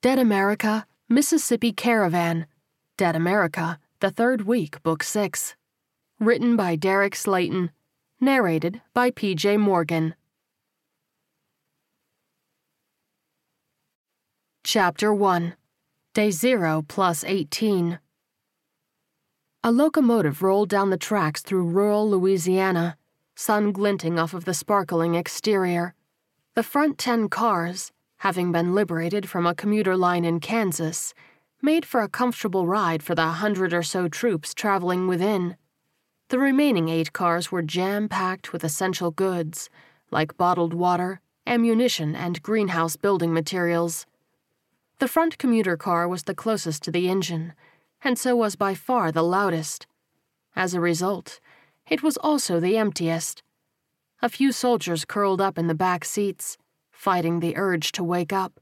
Dead America, Mississippi Caravan. Dead America, The Third Week, Book 6. Written by Derek Slaton. Narrated by P.J. Morgan. Chapter 1 Day 0 plus 18. A locomotive rolled down the tracks through rural Louisiana, sun glinting off of the sparkling exterior. The front ten cars, having been liberated from a commuter line in Kansas, made for a comfortable ride for the hundred or so troops traveling within. The remaining eight cars were jam packed with essential goods, like bottled water, ammunition, and greenhouse building materials. The front commuter car was the closest to the engine, and so was by far the loudest. As a result, it was also the emptiest. A few soldiers curled up in the back seats fighting the urge to wake up.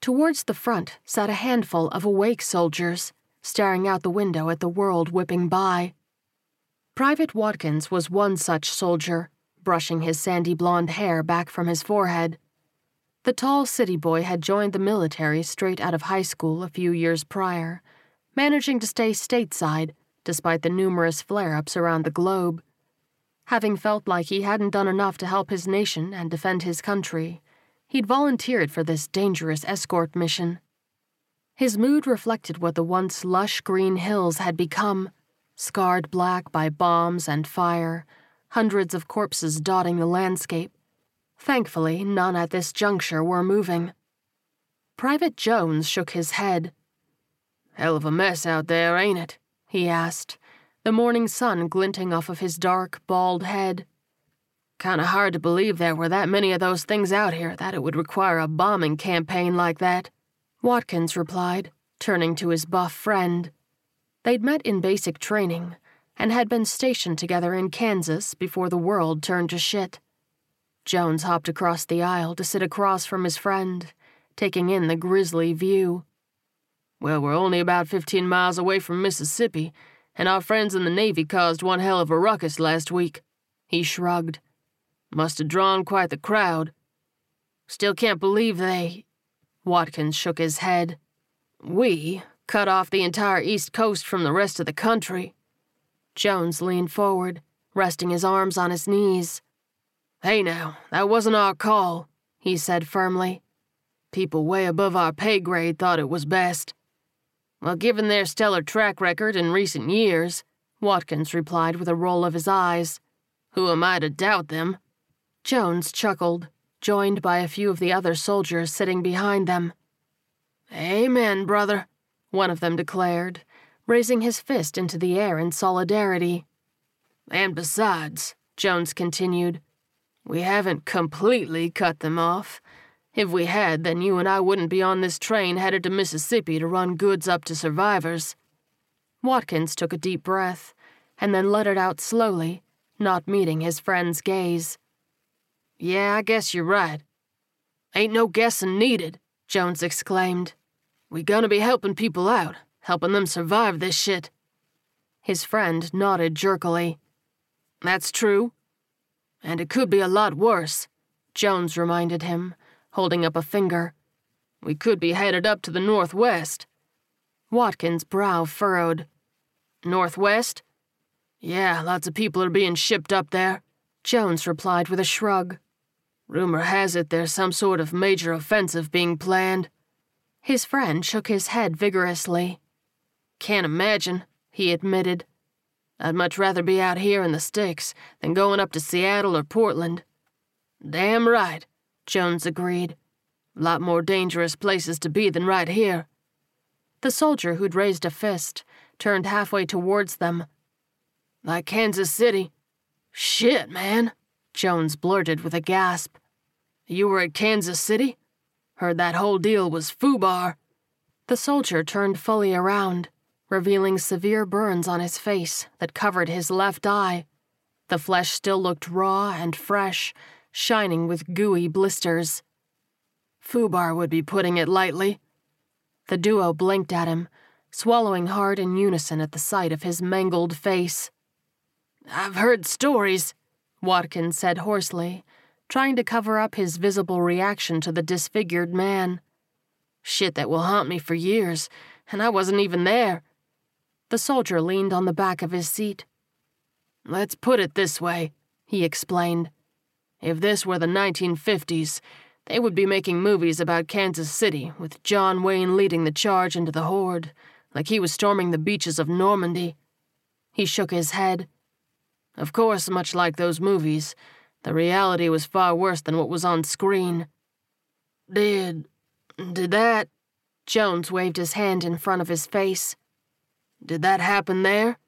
Towards the front sat a handful of awake soldiers, staring out the window at the world whipping by. Private Watkins was one such soldier, brushing his sandy blonde hair back from his forehead. The tall city boy had joined the military straight out of high school a few years prior, managing to stay stateside despite the numerous flare ups around the globe. Having felt like he hadn't done enough to help his nation and defend his country, he'd volunteered for this dangerous escort mission. His mood reflected what the once lush green hills had become, scarred black by bombs and fire, hundreds of corpses dotting the landscape. Thankfully, none at this juncture were moving. Private Jones shook his head. Hell of a mess out there, ain't it? he asked, the morning sun glinting off of his dark, bald head. Kinda hard to believe there were that many of those things out here that it would require a bombing campaign like that, Watkins replied, turning to his buff friend. They'd met in basic training and had been stationed together in Kansas before the world turned to shit. Jones hopped across the aisle to sit across from his friend, taking in the grisly view. Well, we're only about 15 miles away from Mississippi, and our friends in the Navy caused one hell of a ruckus last week. He shrugged. Must have drawn quite the crowd. Still can't believe they. Watkins shook his head. We cut off the entire East Coast from the rest of the country. Jones leaned forward, resting his arms on his knees. Hey now, that wasn't our call, he said firmly. People way above our pay grade thought it was best. Well, given their stellar track record in recent years, Watkins replied with a roll of his eyes. Who am I to doubt them? Jones chuckled, joined by a few of the other soldiers sitting behind them. Amen, brother, one of them declared, raising his fist into the air in solidarity. And besides, Jones continued, we haven't completely cut them off. If we had, then you and I wouldn't be on this train headed to Mississippi to run goods up to survivors. Watkins took a deep breath and then let it out slowly, not meeting his friend's gaze. Yeah, I guess you're right. Ain't no guessing needed, Jones exclaimed. We gonna be helping people out, helping them survive this shit. His friend nodded jerkily. That's true. And it could be a lot worse, Jones reminded him, holding up a finger. We could be headed up to the northwest. Watkins' brow furrowed. Northwest? Yeah, lots of people are being shipped up there, Jones replied with a shrug. Rumor has it there's some sort of major offensive being planned. His friend shook his head vigorously. Can't imagine, he admitted. I'd much rather be out here in the sticks than going up to Seattle or Portland. Damn right, Jones agreed. Lot more dangerous places to be than right here. The soldier who'd raised a fist turned halfway towards them. Like Kansas City. Shit, man, Jones blurted with a gasp. You were at Kansas City? Heard that whole deal was foobar. The soldier turned fully around, revealing severe burns on his face that covered his left eye. The flesh still looked raw and fresh, shining with gooey blisters. Foobar would be putting it lightly. The duo blinked at him, swallowing hard in unison at the sight of his mangled face. I've heard stories, Watkins said hoarsely, trying to cover up his visible reaction to the disfigured man. Shit that will haunt me for years, and I wasn't even there. The soldier leaned on the back of his seat. Let's put it this way, he explained. If this were the 1950s, they would be making movies about Kansas City with John Wayne leading the charge into the horde, like he was storming the beaches of Normandy. He shook his head. Of course, much like those movies, the reality was far worse than what was on screen. Did. did that. Jones waved his hand in front of his face. Did that happen there?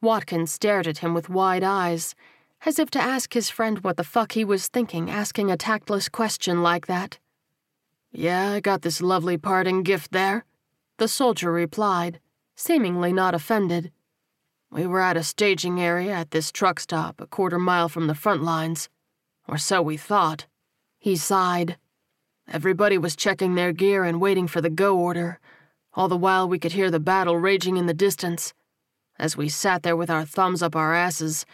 Watkins stared at him with wide eyes, as if to ask his friend what the fuck he was thinking asking a tactless question like that. Yeah, I got this lovely parting gift there, the soldier replied, seemingly not offended. We were at a staging area at this truck stop a quarter mile from the front lines. Or so we thought. He sighed. Everybody was checking their gear and waiting for the go order. All the while, we could hear the battle raging in the distance. As we sat there with our thumbs up our asses,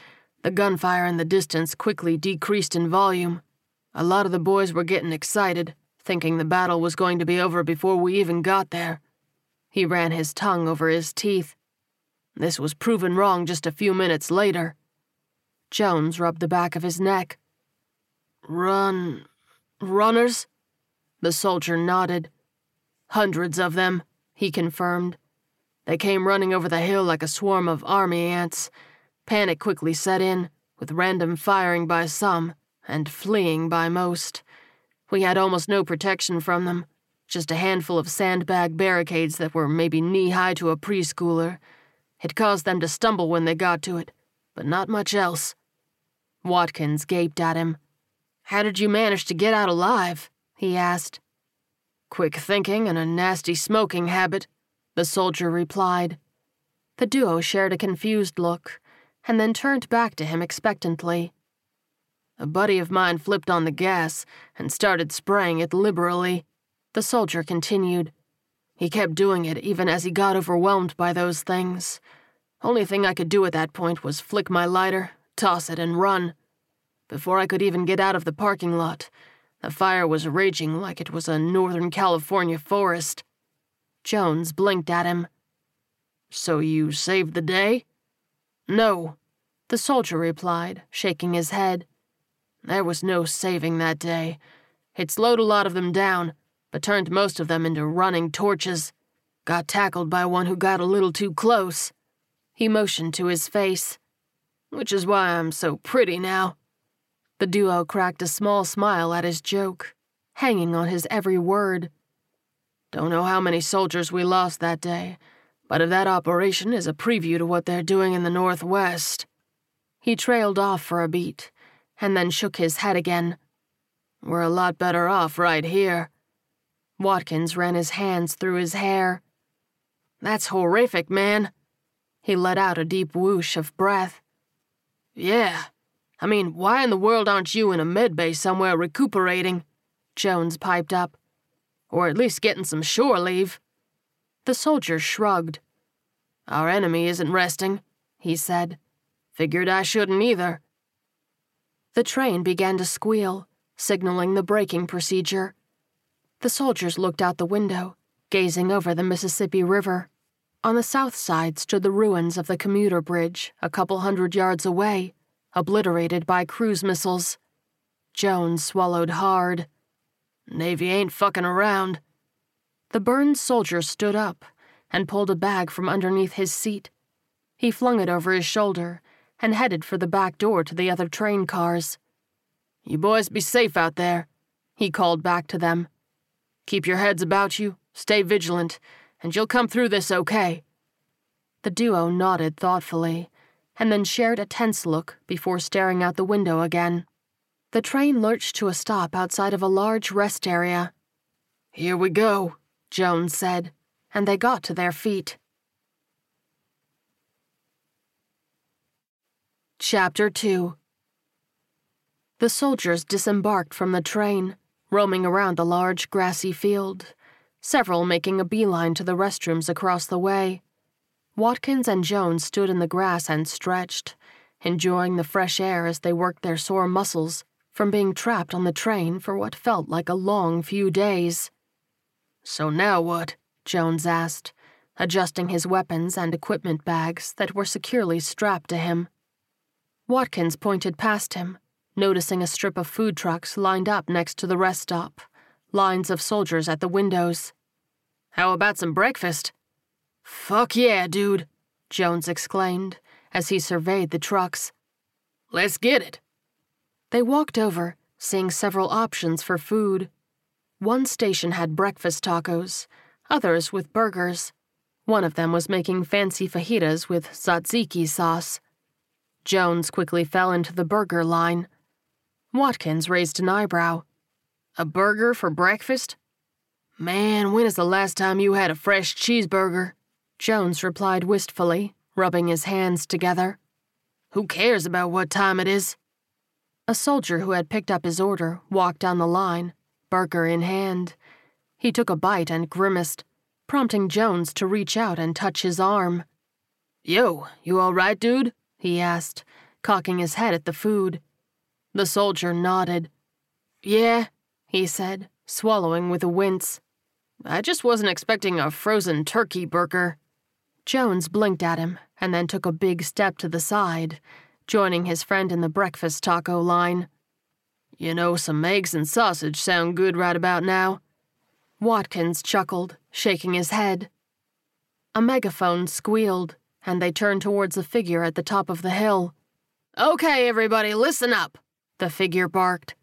the gunfire in the distance quickly decreased in volume. A lot of the boys were getting excited, thinking the battle was going to be over before we even got there. He ran his tongue over his teeth. This was proven wrong just a few minutes later. Jones rubbed the back of his neck. Run. runners? The soldier nodded. Hundreds of them, he confirmed. They came running over the hill like a swarm of army ants. Panic quickly set in, with random firing by some and fleeing by most. We had almost no protection from them, just a handful of sandbag barricades that were maybe knee high to a preschooler it caused them to stumble when they got to it, but not much else. Watkins gaped at him. How did you manage to get out alive? he asked. Quick thinking and a nasty smoking habit, the soldier replied. The duo shared a confused look, and then turned back to him expectantly. A buddy of mine flipped on the gas and started spraying it liberally, the soldier continued. He kept doing it even as he got overwhelmed by those things. Only thing I could do at that point was flick my lighter, toss it, and run. Before I could even get out of the parking lot, the fire was raging like it was a Northern California forest. Jones blinked at him. So you saved the day? No, the soldier replied, shaking his head. There was no saving that day. It slowed a lot of them down, but turned most of them into running torches. Got tackled by one who got a little too close. He motioned to his face. Which is why I'm so pretty now. The duo cracked a small smile at his joke, hanging on his every word. Don't know how many soldiers we lost that day, but if that operation is a preview to what they're doing in the Northwest. He trailed off for a beat, and then shook his head again. We're a lot better off right here. Watkins ran his hands through his hair. That's horrific, man. He let out a deep whoosh of breath. Yeah. I mean, why in the world aren't you in a medbay somewhere recuperating? Jones piped up. Or at least getting some shore leave. The soldier shrugged. Our enemy isn't resting, he said. Figured I shouldn't either. The train began to squeal, signaling the braking procedure. The soldiers looked out the window, gazing over the Mississippi River. On the south side stood the ruins of the commuter bridge, a couple hundred yards away, obliterated by cruise missiles. Jones swallowed hard. Navy ain't fucking around. The burned soldier stood up and pulled a bag from underneath his seat. He flung it over his shoulder and headed for the back door to the other train cars. You boys be safe out there, he called back to them. Keep your heads about you, stay vigilant, and you'll come through this okay. The duo nodded thoughtfully and then shared a tense look before staring out the window again. The train lurched to a stop outside of a large rest area. Here we go, Jones said, and they got to their feet. Chapter 2 The soldiers disembarked from the train, roaming around the large grassy field, several making a beeline to the restrooms across the way. Watkins and Jones stood in the grass and stretched, enjoying the fresh air as they worked their sore muscles from being trapped on the train for what felt like a long few days. So now what? Jones asked, adjusting his weapons and equipment bags that were securely strapped to him. Watkins pointed past him, noticing a strip of food trucks lined up next to the rest stop, lines of soldiers at the windows. How about some breakfast? Fuck yeah, dude, Jones exclaimed as he surveyed the trucks. Let's get it. They walked over, seeing several options for food. One station had breakfast tacos, others with burgers. One of them was making fancy fajitas with tzatziki sauce. Jones quickly fell into the burger line. Watkins raised an eyebrow. A burger for breakfast? Man, when is the last time you had a fresh cheeseburger? Jones replied wistfully, rubbing his hands together. Who cares about what time it is? A soldier who had picked up his order walked down the line, burger in hand. He took a bite and grimaced, prompting Jones to reach out and touch his arm. Yo, you all right, dude? he asked, cocking his head at the food. The soldier nodded. Yeah, he said, swallowing with a wince. I just wasn't expecting a frozen turkey burger. Jones blinked at him and then took a big step to the side, joining his friend in the breakfast taco line. You know, some eggs and sausage sound good right about now. Watkins chuckled, shaking his head. A megaphone squealed, and they turned towards the figure at the top of the hill. Okay, everybody, listen up, the figure barked.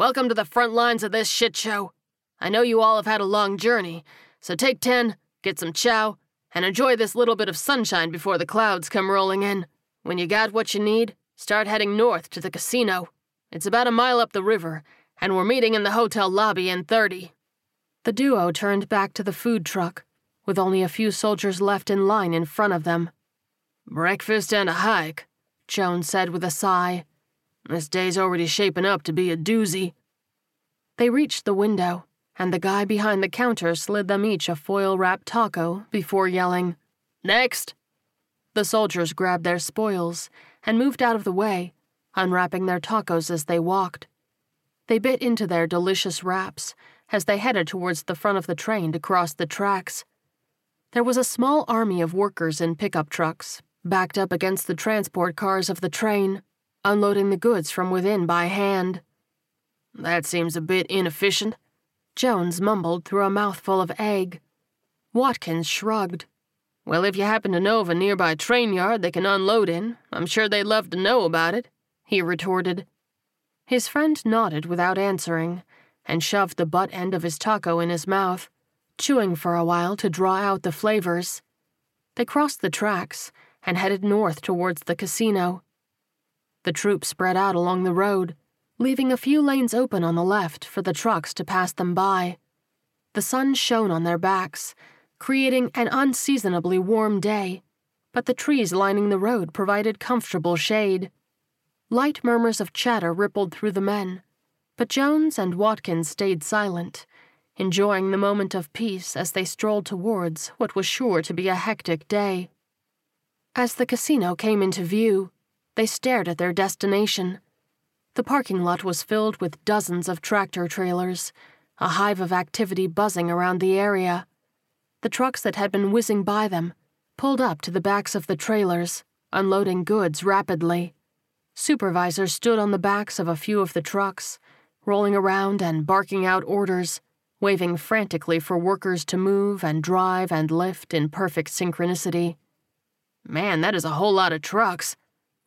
Welcome to the front lines of this shit show. I know you all have had a long journey, so take 10, get some chow, and enjoy this little bit of sunshine before the clouds come rolling in. When you got what you need, start heading north to the casino. It's about a mile up the river, and we're meeting in the hotel lobby in 30. The duo turned back to the food truck, with only a few soldiers left in line in front of them. Breakfast and a hike, Jones said with a sigh. This day's already shaping up to be a doozy. They reached the window, and the guy behind the counter slid them each a foil wrapped taco before yelling, Next! The soldiers grabbed their spoils and moved out of the way, unwrapping their tacos as they walked. They bit into their delicious wraps as they headed towards the front of the train to cross the tracks. There was a small army of workers in pickup trucks, backed up against the transport cars of the train, unloading the goods from within by hand. That seems a bit inefficient, Jones mumbled through a mouthful of egg. Watkins shrugged. Well, if you happen to know of a nearby train yard they can unload in, I'm sure they'd love to know about it, he retorted. His friend nodded without answering and shoved the butt end of his taco in his mouth, chewing for a while to draw out the flavors. They crossed the tracks and headed north towards the casino. The troop spread out along the road, leaving a few lanes open on the left for the trucks to pass them by. The sun shone on their backs, creating an unseasonably warm day, but the trees lining the road provided comfortable shade. Light murmurs of chatter rippled through the men, but Jones and Watkins stayed silent, enjoying the moment of peace as they strolled towards what was sure to be a hectic day. As the casino came into view, they stared at their destination the parking lot was filled with dozens of tractor trailers, a hive of activity buzzing around the area. The trucks that had been whizzing by them pulled up to the backs of the trailers, unloading goods rapidly. Supervisors stood on the backs of a few of the trucks, rolling around and barking out orders, waving frantically for workers to move and drive and lift in perfect synchronicity. Man, that is a whole lot of trucks,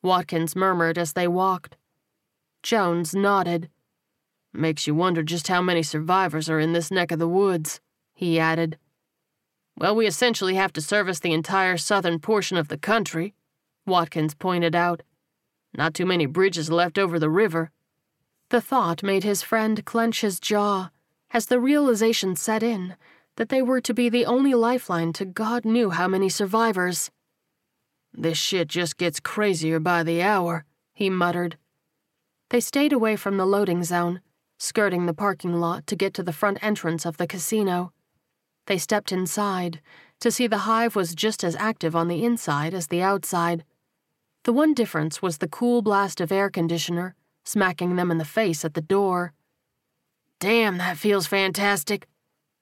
Watkins murmured as they walked. Jones nodded. Makes you wonder just how many survivors are in this neck of the woods, he added. Well, we essentially have to service the entire southern portion of the country, Watkins pointed out. Not too many bridges left over the river. The thought made his friend clench his jaw as the realization set in that they were to be the only lifeline to God knew how many survivors. This shit just gets crazier by the hour, he muttered. They stayed away from the loading zone, skirting the parking lot to get to the front entrance of the casino. They stepped inside to see the hive was just as active on the inside as the outside. The one difference was the cool blast of air conditioner smacking them in the face at the door. Damn, that feels fantastic,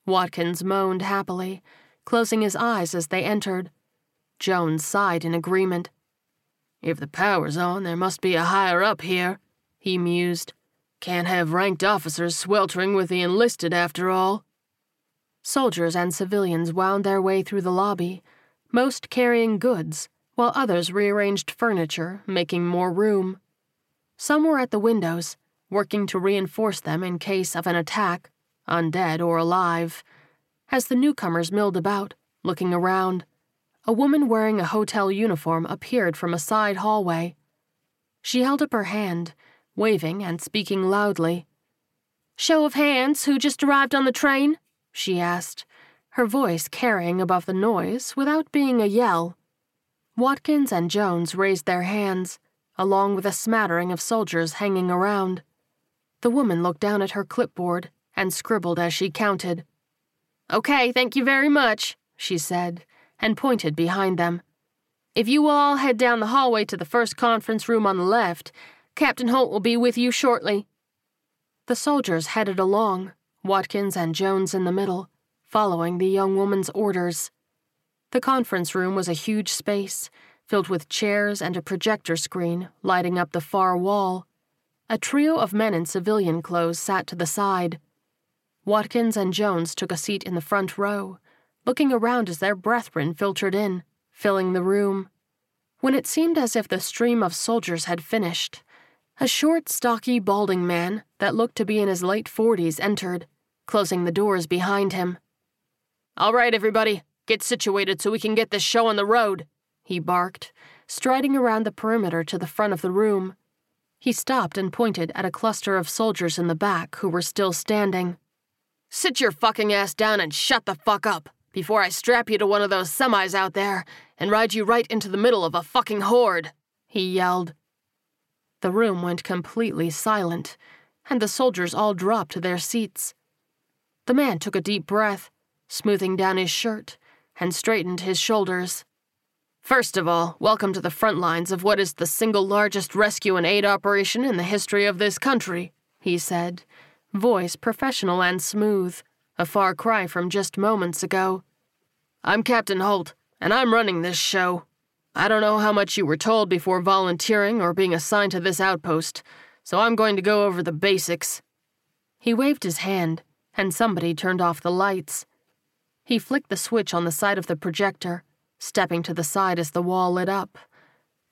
Watkins moaned happily, closing his eyes as they entered. Jones sighed in agreement. If the power's on, there must be a higher up here, he mused. Can't have ranked officers sweltering with the enlisted after all. Soldiers and civilians wound their way through the lobby, most carrying goods, while others rearranged furniture, making more room. Some were at the windows, working to reinforce them in case of an attack, undead or alive. As the newcomers milled about, looking around, a woman wearing a hotel uniform appeared from a side hallway. She held up her hand, waving and speaking loudly. Show of hands, who just arrived on the train? she asked, her voice carrying above the noise without being a yell. Watkins and Jones raised their hands, along with a smattering of soldiers hanging around. The woman looked down at her clipboard and scribbled as she counted. Okay, thank you very much, she said, and pointed behind them. If you will all head down the hallway to the first conference room on the left, Captain Holt will be with you shortly. The soldiers headed along, Watkins and Jones in the middle, following the young woman's orders. The conference room was a huge space, filled with chairs and a projector screen lighting up the far wall. A trio of men in civilian clothes sat to the side. Watkins and Jones took a seat in the front row, looking around as their brethren filtered in, filling the room. When it seemed as if the stream of soldiers had finished, a short, stocky, balding man that looked to be in his late forties entered, closing the doors behind him. All right, everybody, get situated so we can get this show on the road, he barked, striding around the perimeter to the front of the room. He stopped and pointed at a cluster of soldiers in the back who were still standing. Sit your fucking ass down and shut the fuck up before I strap you to one of those semis out there and ride you right into the middle of a fucking horde, he yelled. The room went completely silent, and the soldiers all dropped to their seats. The man took a deep breath, smoothing down his shirt, and straightened his shoulders. First of all, welcome to the front lines of what is the single largest rescue and aid operation in the history of this country, he said, voice professional and smooth, a far cry from just moments ago. I'm Captain Holt, and I'm running this show. I don't know how much you were told before volunteering or being assigned to this outpost, so I'm going to go over the basics. He waved his hand, and somebody turned off the lights. He flicked the switch on the side of the projector, stepping to the side as the wall lit up.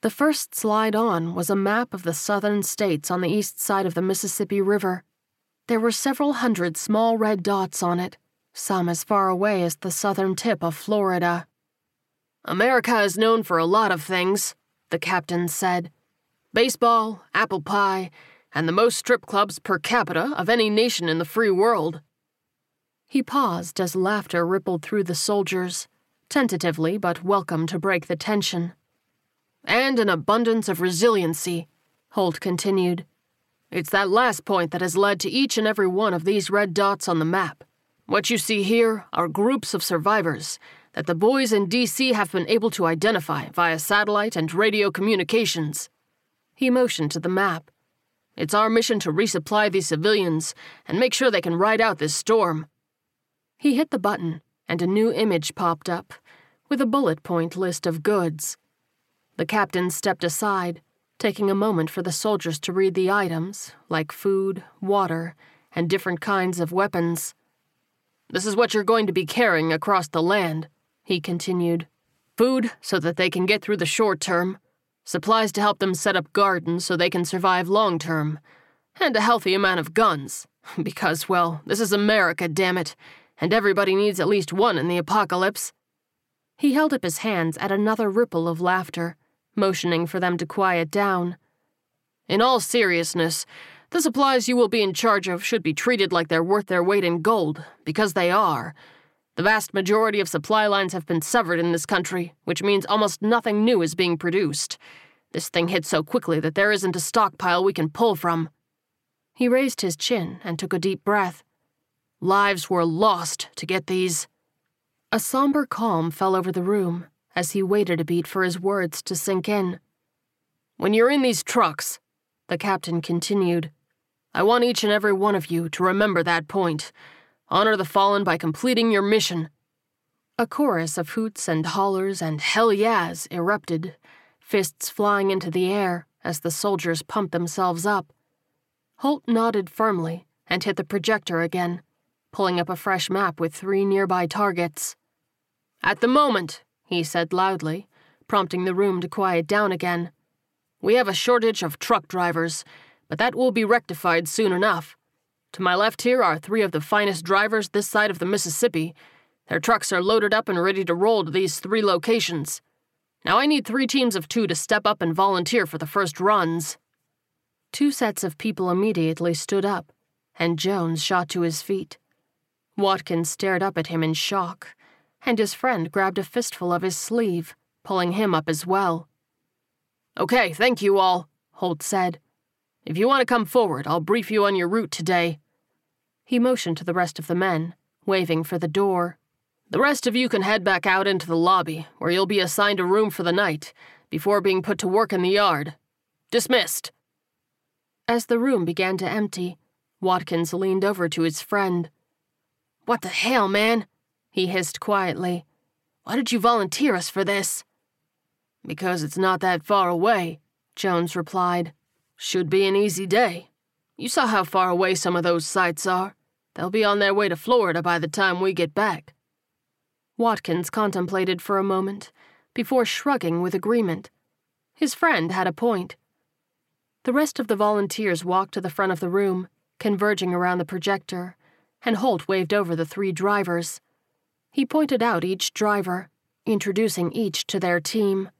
The first slide on was a map of the southern states on the east side of the Mississippi River. There were several hundred small red dots on it, some as far away as the southern tip of Florida. America is known for a lot of things, the captain said baseball, apple pie, and the most strip clubs per capita of any nation in the free world. He paused as laughter rippled through the soldiers, tentatively but welcome to break the tension. And an abundance of resiliency, Holt continued. It's that last point that has led to each and every one of these red dots on the map. What you see here are groups of survivors that the boys in DC have been able to identify via satellite and radio communications. He motioned to the map. It's our mission to resupply these civilians and make sure they can ride out this storm. He hit the button, and a new image popped up, with a bullet point list of goods. The captain stepped aside, taking a moment for the soldiers to read the items, like food, water, and different kinds of weapons. this is what you're going to be carrying across the land, he continued. Food so that they can get through the short term, supplies to help them set up gardens so they can survive long term, and a healthy amount of guns. Because, well, this is America, damn it, and everybody needs at least one in the apocalypse. He held up his hands at another ripple of laughter, motioning for them to quiet down. In all seriousness, the supplies you will be in charge of should be treated like they're worth their weight in gold, because they are. The vast majority of supply lines have been severed in this country, which means almost nothing new is being produced. This thing hit so quickly that there isn't a stockpile we can pull from. He raised his chin and took a deep breath. Lives were lost to get these. A somber calm fell over the room as he waited a beat for his words to sink in. When you're in these trucks, the captain continued, I want each and every one of you to remember that point. Honor the fallen by completing your mission. A chorus of hoots and hollers and hell yeahs erupted, fists flying into the air as the soldiers pumped themselves up. Holt nodded firmly and hit the projector again, pulling up a fresh map with three nearby targets. At the moment, he said loudly, prompting the room to quiet down again, we have a shortage of truck drivers, but that will be rectified soon enough. To my left here are three of the finest drivers this side of the Mississippi. Their trucks are loaded up and ready to roll to these three locations. Now I need three teams of two to step up and volunteer for the first runs. Two sets of people immediately stood up, and Jones shot to his feet. Watkins stared up at him in shock and his friend grabbed a fistful of his sleeve, pulling him up as well. Okay, thank you all, Holt said. If you want to come forward, I'll brief you on your route today. He motioned to the rest of the men, waving for the door. The rest of you can head back out into the lobby, where you'll be assigned a room for the night, before being put to work in the yard. Dismissed. As the room began to empty, Watkins leaned over to his friend. What the hell, man? He hissed quietly. Why did you volunteer us for this? Because it's not that far away, Jones replied. Should be an easy day. You saw how far away some of those sites are. They'll be on their way to Florida by the time we get back. Watkins contemplated for a moment, before shrugging with agreement. His friend had a point. The rest of the volunteers walked to the front of the room, converging around the projector, and Holt waved over the three drivers. He pointed out each driver, introducing each to their team.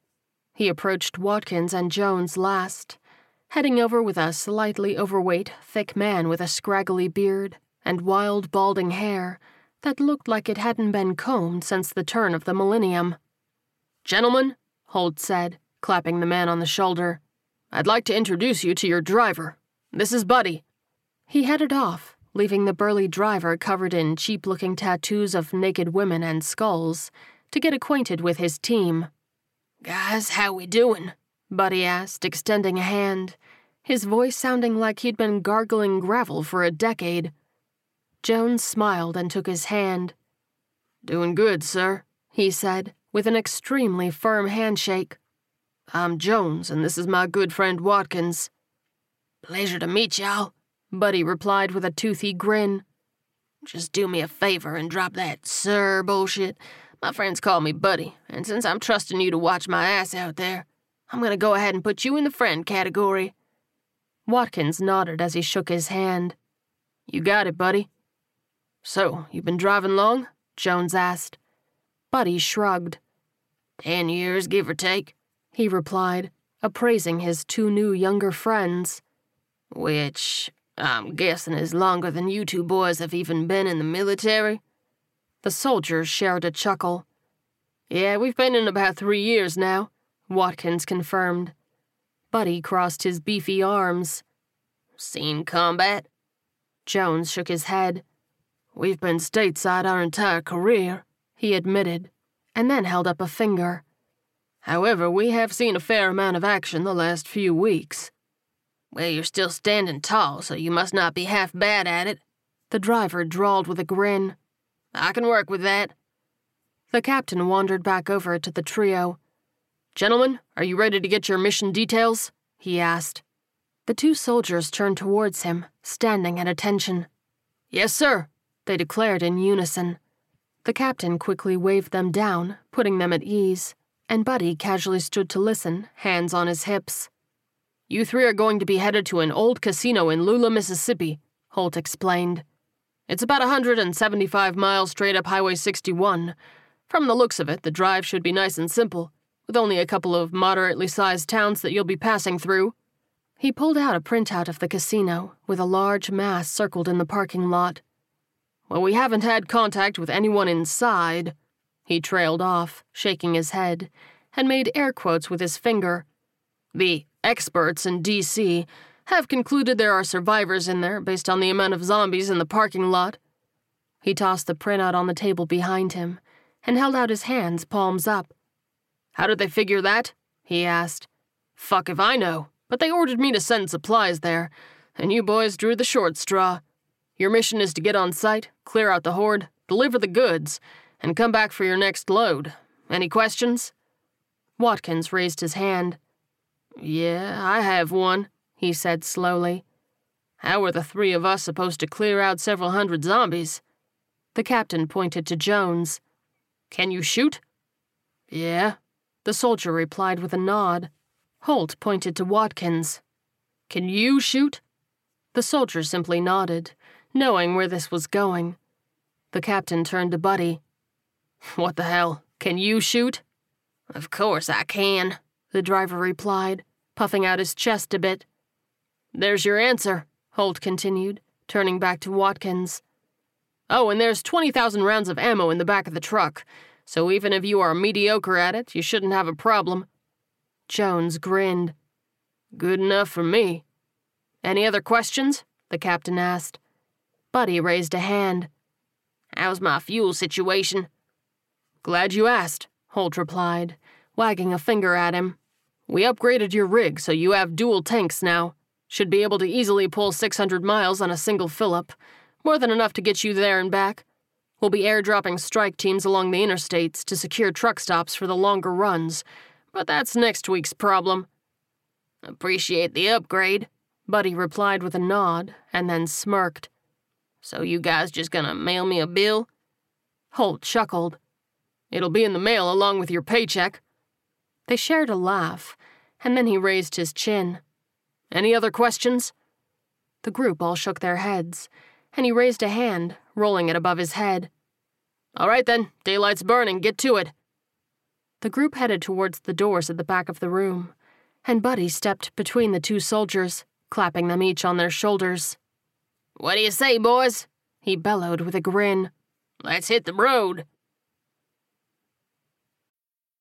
He approached Watkins and Jones last, heading over with a slightly overweight, thick man with a scraggly beard and wild, balding hair that looked like it hadn't been combed since the turn of the millennium. Gentlemen, Holt said, clapping the man on the shoulder, I'd like to introduce you to your driver. This is Buddy. He headed off, leaving the burly driver covered in cheap looking tattoos of naked women and skulls, to get acquainted with his team. Guys, how we doing? Buddy asked, extending a hand, his voice sounding like he'd been gargling gravel for a decade. Jones smiled and took his hand. Doing good, sir, he said, with an extremely firm handshake. I'm Jones, and this is my good friend Watkins. Pleasure to meet y'all, Buddy replied with a toothy grin. Just do me a favor and drop that sir bullshit. My friends call me Buddy, and since I'm trusting you to watch my ass out there, I'm gonna go ahead and put you in the friend category. Watkins nodded as he shook his hand. You got it, Buddy. So, you been driving long? Jones asked. Buddy shrugged. Ten years, give or take, he replied, appraising his two new younger friends. Which I'm guessing is longer than you two boys have even been in the military. The soldiers shared a chuckle. Yeah, we've been in about three years now, Watkins confirmed. Buddy crossed his beefy arms. Seen combat? Jones shook his head. We've been stateside our entire career, he admitted, and then held up a finger. However, we have seen a fair amount of action the last few weeks. Well, you're still standing tall, so you must not be half bad at it. The driver drawled with a grin. I can work with that. The captain wandered back over to the trio. Gentlemen, are you ready to get your mission details? he asked. The two soldiers turned towards him, standing at attention. Yes, sir, they declared in unison. The captain quickly waved them down, putting them at ease, and Buddy casually stood to listen, hands on his hips. You three are going to be headed to an old casino in Lula, Mississippi, Holt explained. It's about 175 miles straight up Highway 61. From the looks of it, the drive should be nice and simple, with only a couple of moderately sized towns that you'll be passing through. He pulled out a printout of the casino, with a large mass circled in the parking lot. Well, we haven't had contact with anyone inside. He trailed off, shaking his head, and made air quotes with his finger. The experts in DC have concluded there are survivors in there based on the amount of zombies in the parking lot. He tossed the printout on the table behind him and held out his hands, palms up. How did they figure that? he asked. Fuck if I know, but they ordered me to send supplies there, and you boys drew the short straw. Your mission is to get on site, clear out the horde, deliver the goods, and come back for your next load. Any questions? Watkins raised his hand. Yeah, I have one he said slowly. How are the three of us supposed to clear out several hundred zombies? The captain pointed to Jones. Can you shoot? Yeah, the soldier replied with a nod. Holt pointed to Watkins. Can you shoot? The soldier simply nodded, knowing where this was going. The captain turned to Buddy. What the hell? Can you shoot? Of course I can, the driver replied, puffing out his chest a bit. There's your answer, Holt continued, turning back to Watkins. Oh, and there's 20,000 rounds of ammo in the back of the truck, so even if you are mediocre at it, you shouldn't have a problem. Jones grinned. Good enough for me. Any other questions? the captain asked. Buddy raised a hand. How's my fuel situation? Glad you asked, Holt replied, wagging a finger at him. We upgraded your rig so you have dual tanks now. Should be able to easily pull 600 miles on a single fill-up, more than enough to get you there and back. We'll be airdropping strike teams along the interstates to secure truck stops for the longer runs, but that's next week's problem. Appreciate the upgrade, Buddy replied with a nod, and then smirked. So you guys just gonna mail me a bill? Holt chuckled. It'll be in the mail along with your paycheck. They shared a laugh, and then he raised his chin. Any other questions? The group all shook their heads, and he raised a hand, rolling it above his head. All right then, daylight's burning, get to it. The group headed towards the doors at the back of the room, and Buddy stepped between the two soldiers, clapping them each on their shoulders. What do you say, boys? He bellowed with a grin. Let's hit the road.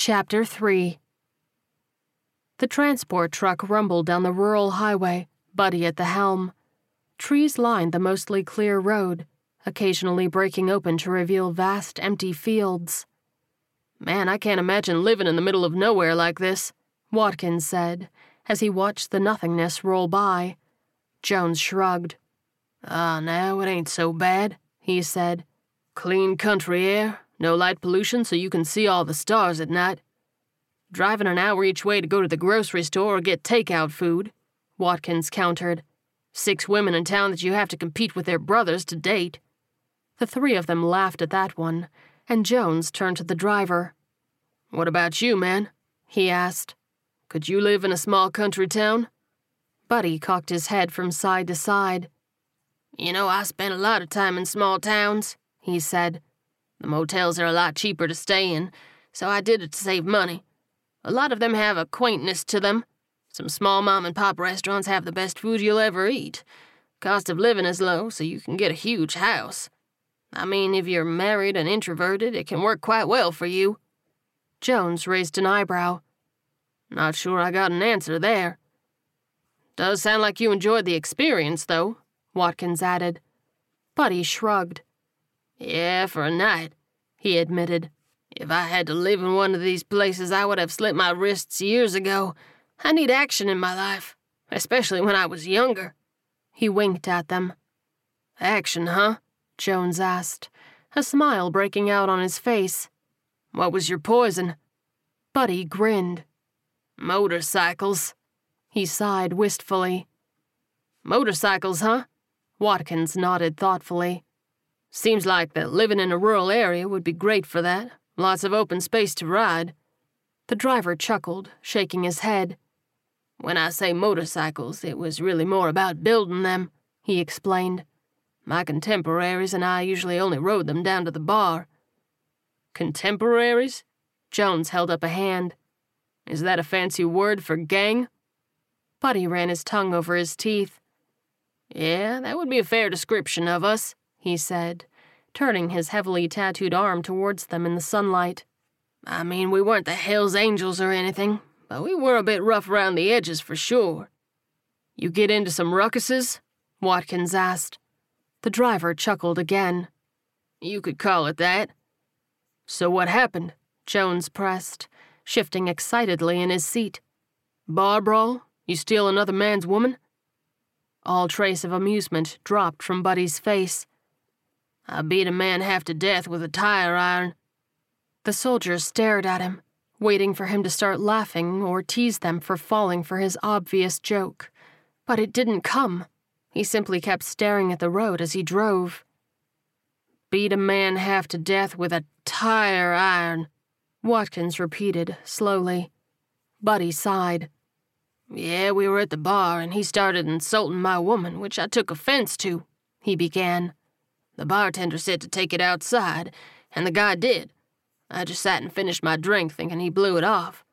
Chapter 3 The transport truck rumbled down the rural highway, Buddy at the helm. Trees lined the mostly clear road, occasionally breaking open to reveal vast empty fields. Man, I can't imagine living in the middle of nowhere like this, Watkins said, as he watched the nothingness roll by. Jones shrugged. Ah, uh, now it ain't so bad, he said. Clean country air, no light pollution so you can see all the stars at night. Driving an hour each way to go to the grocery store or get takeout food, Watkins countered. Six women in town that you have to compete with their brothers to date. The three of them laughed at that one, and Jones turned to the driver. What about you, man? he asked. Could you live in a small country town? Buddy cocked his head from side to side. You know, I spent a lot of time in small towns, he said. The motels are a lot cheaper to stay in, so I did it to save money. A lot of them have a quaintness to them. Some small mom and pop restaurants have the best food you'll ever eat. Cost of living is low, so you can get a huge house. I mean, if you're married and introverted, it can work quite well for you. Jones raised an eyebrow. Not sure I got an answer there. Does sound like you enjoyed the experience, though, Watkins added. Buddy shrugged. Yeah, for a night, he admitted. If I had to live in one of these places, I would have slit my wrists years ago. I need action in my life, especially when I was younger. He winked at them. Action, huh? Jones asked, a smile breaking out on his face. What was your poison? Buddy grinned. Motorcycles. He sighed wistfully. Motorcycles, huh? Watkins nodded thoughtfully. Seems like that living in a rural area would be great for that. Lots of open space to ride. The driver chuckled, shaking his head. When I say motorcycles, it was really more about building them, he explained. My contemporaries and I usually only rode them down to the bar. Contemporaries? Jones held up a hand. Is that a fancy word for gang? Buddy ran his tongue over his teeth. Yeah, that would be a fair description of us, he said, turning his heavily tattooed arm towards them in the sunlight. I mean, we weren't the Hells Angels or anything, but we were a bit rough around the edges for sure. You get into some ruckuses? Watkins asked. The driver chuckled again. You could call it that. So what happened? Jones pressed, shifting excitedly in his seat. Bar brawl? You steal another man's woman? All trace of amusement dropped from Buddy's face. I beat a man half to death with a tire iron. The soldiers stared at him, waiting for him to start laughing or tease them for falling for his obvious joke. But it didn't come. He simply kept staring at the road as he drove. Beat a man half to death with a tire iron, Watkins repeated slowly. Buddy sighed. Yeah, we were at the bar and he started insulting my woman, which I took offense to, he began. The bartender said to take it outside, and the guy did. I just sat and finished my drink thinking he blew it off.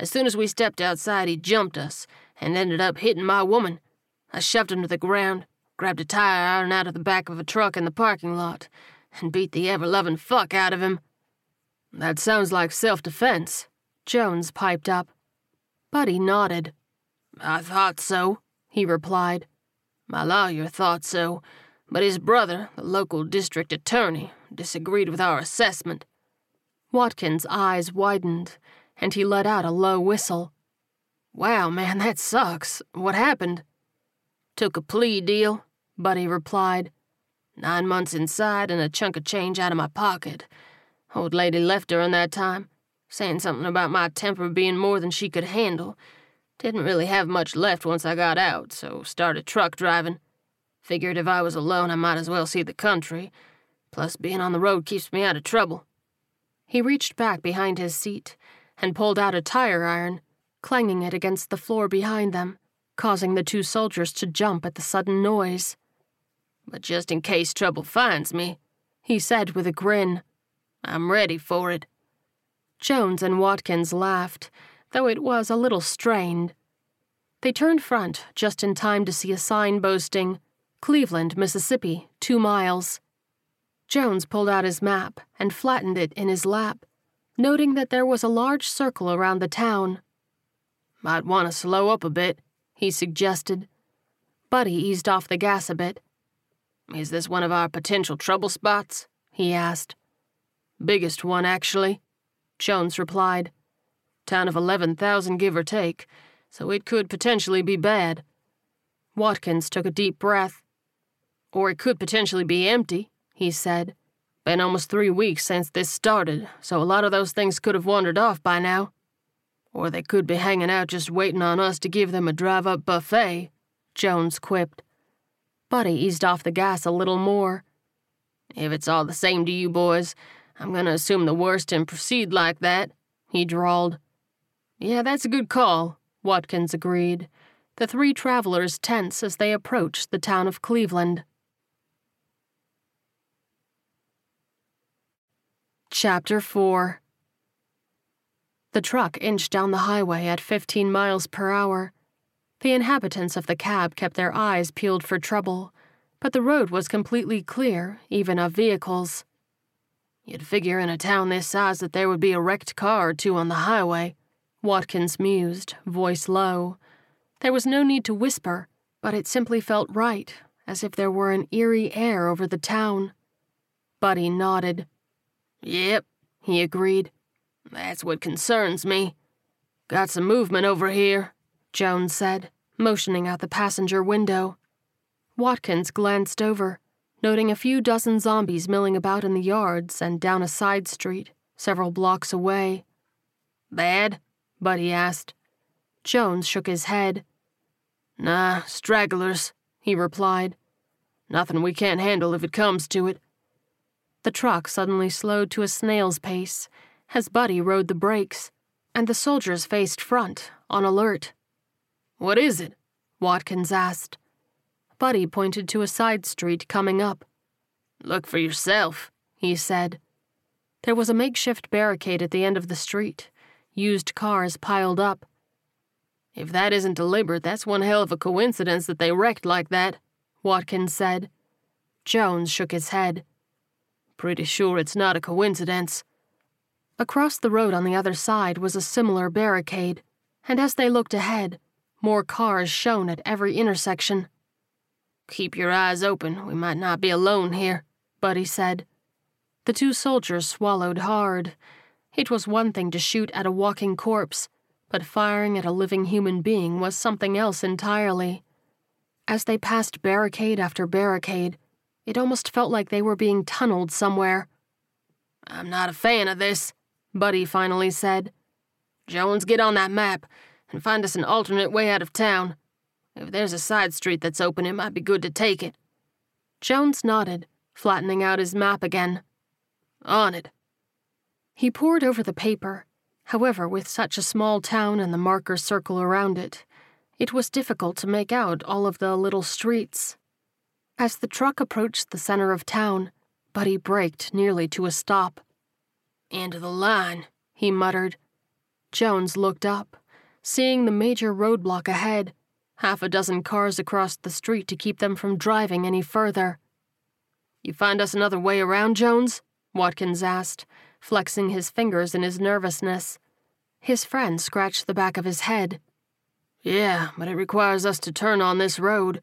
As soon as we stepped outside, he jumped us and ended up hitting my woman. I shoved him to the ground, grabbed a tire iron out of the back of a truck in the parking lot, and beat the ever loving fuck out of him. That sounds like self defense, Jones piped up. Buddy nodded. I thought so, he replied. My lawyer thought so, but his brother, the local district attorney, disagreed with our assessment. Watkins' eyes widened, and he let out a low whistle. Wow, man, that sucks. What happened? Took a plea deal, Buddy replied. Nine months inside and a chunk of change out of my pocket. Old lady left during that time, saying something about my temper being more than she could handle. Didn't really have much left once I got out, so started truck driving. Figured if I was alone, I might as well see the country. Plus, being on the road keeps me out of trouble. He reached back behind his seat and pulled out a tire iron, clanging it against the floor behind them, causing the two soldiers to jump at the sudden noise. But just in case trouble finds me, he said with a grin, I'm ready for it. Jones and Watkins laughed, though it was a little strained. They turned front just in time to see a sign boasting, Cleveland, Mississippi, two miles. Jones pulled out his map and flattened it in his lap, noting that there was a large circle around the town. Might want to slow up a bit, he suggested. Buddy eased off the gas a bit. Is this one of our potential trouble spots? he asked. Biggest one, actually, Jones replied. Town of 11,000, give or take, so it could potentially be bad. Watkins took a deep breath. Or it could potentially be empty, he said. Been almost three weeks since this started, so a lot of those things could have wandered off by now. Or they could be hanging out just waiting on us to give them a drive up buffet, Jones quipped. Buddy eased off the gas a little more. If it's all the same to you boys, I'm gonna assume the worst and proceed like that, he drawled. Yeah, that's a good call, Watkins agreed, the three travelers tense as they approached the town of Cleveland. Chapter 4 The truck inched down the highway at 15 miles per hour. The inhabitants of the cab kept their eyes peeled for trouble, but the road was completely clear, even of vehicles. You'd figure in a town this size that there would be a wrecked car or two on the highway, Watkins mused, voice low. There was no need to whisper, but it simply felt right, as if there were an eerie air over the town. Buddy nodded. Yep, he agreed. That's what concerns me. Got some movement over here, Jones said, motioning out the passenger window. Watkins glanced over, noting a few dozen zombies milling about in the yards and down a side street, several blocks away. Bad? Buddy asked. Jones shook his head. Nah, stragglers, he replied. Nothing we can't handle if it comes to it. The truck suddenly slowed to a snail's pace as Buddy rode the brakes, and the soldiers faced front, on alert. What is it? Watkins asked. Buddy pointed to a side street coming up. Look for yourself, he said. There was a makeshift barricade at the end of the street, used cars piled up. If that isn't deliberate, that's one hell of a coincidence that they wrecked like that, Watkins said. Jones shook his head. Pretty sure it's not a coincidence. Across the road on the other side was a similar barricade, and as they looked ahead, more cars shone at every intersection. Keep your eyes open, we might not be alone here, Buddy said. The two soldiers swallowed hard. It was one thing to shoot at a walking corpse, but firing at a living human being was something else entirely. As they passed barricade after barricade, it almost felt like they were being tunneled somewhere. I'm not a fan of this, Buddy finally said. Jones, get on that map and find us an alternate way out of town. If there's a side street that's open, it might be good to take it. Jones nodded, flattening out his map again. On it. He pored over the paper. However, with such a small town and the marker circle around it, it was difficult to make out all of the little streets. As the truck approached the center of town, Buddy braked nearly to a stop. End of the line, he muttered. Jones looked up, seeing the major roadblock ahead, half a dozen cars across the street to keep them from driving any further. You find us another way around, Jones? Watkins asked, flexing his fingers in his nervousness. His friend scratched the back of his head. Yeah, but it requires us to turn on this road.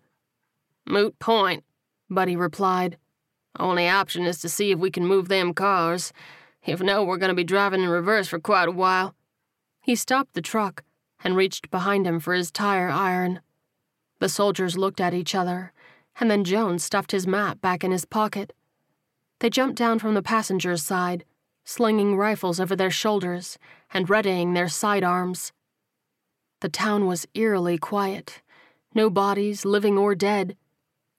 Moot point, Buddy replied. Only option is to see if we can move them cars. If no, we're going to be driving in reverse for quite a while. He stopped the truck and reached behind him for his tire iron. The soldiers looked at each other, and then Jones stuffed his map back in his pocket. They jumped down from the passenger's side, slinging rifles over their shoulders and readying their sidearms. The town was eerily quiet. No bodies, living or dead.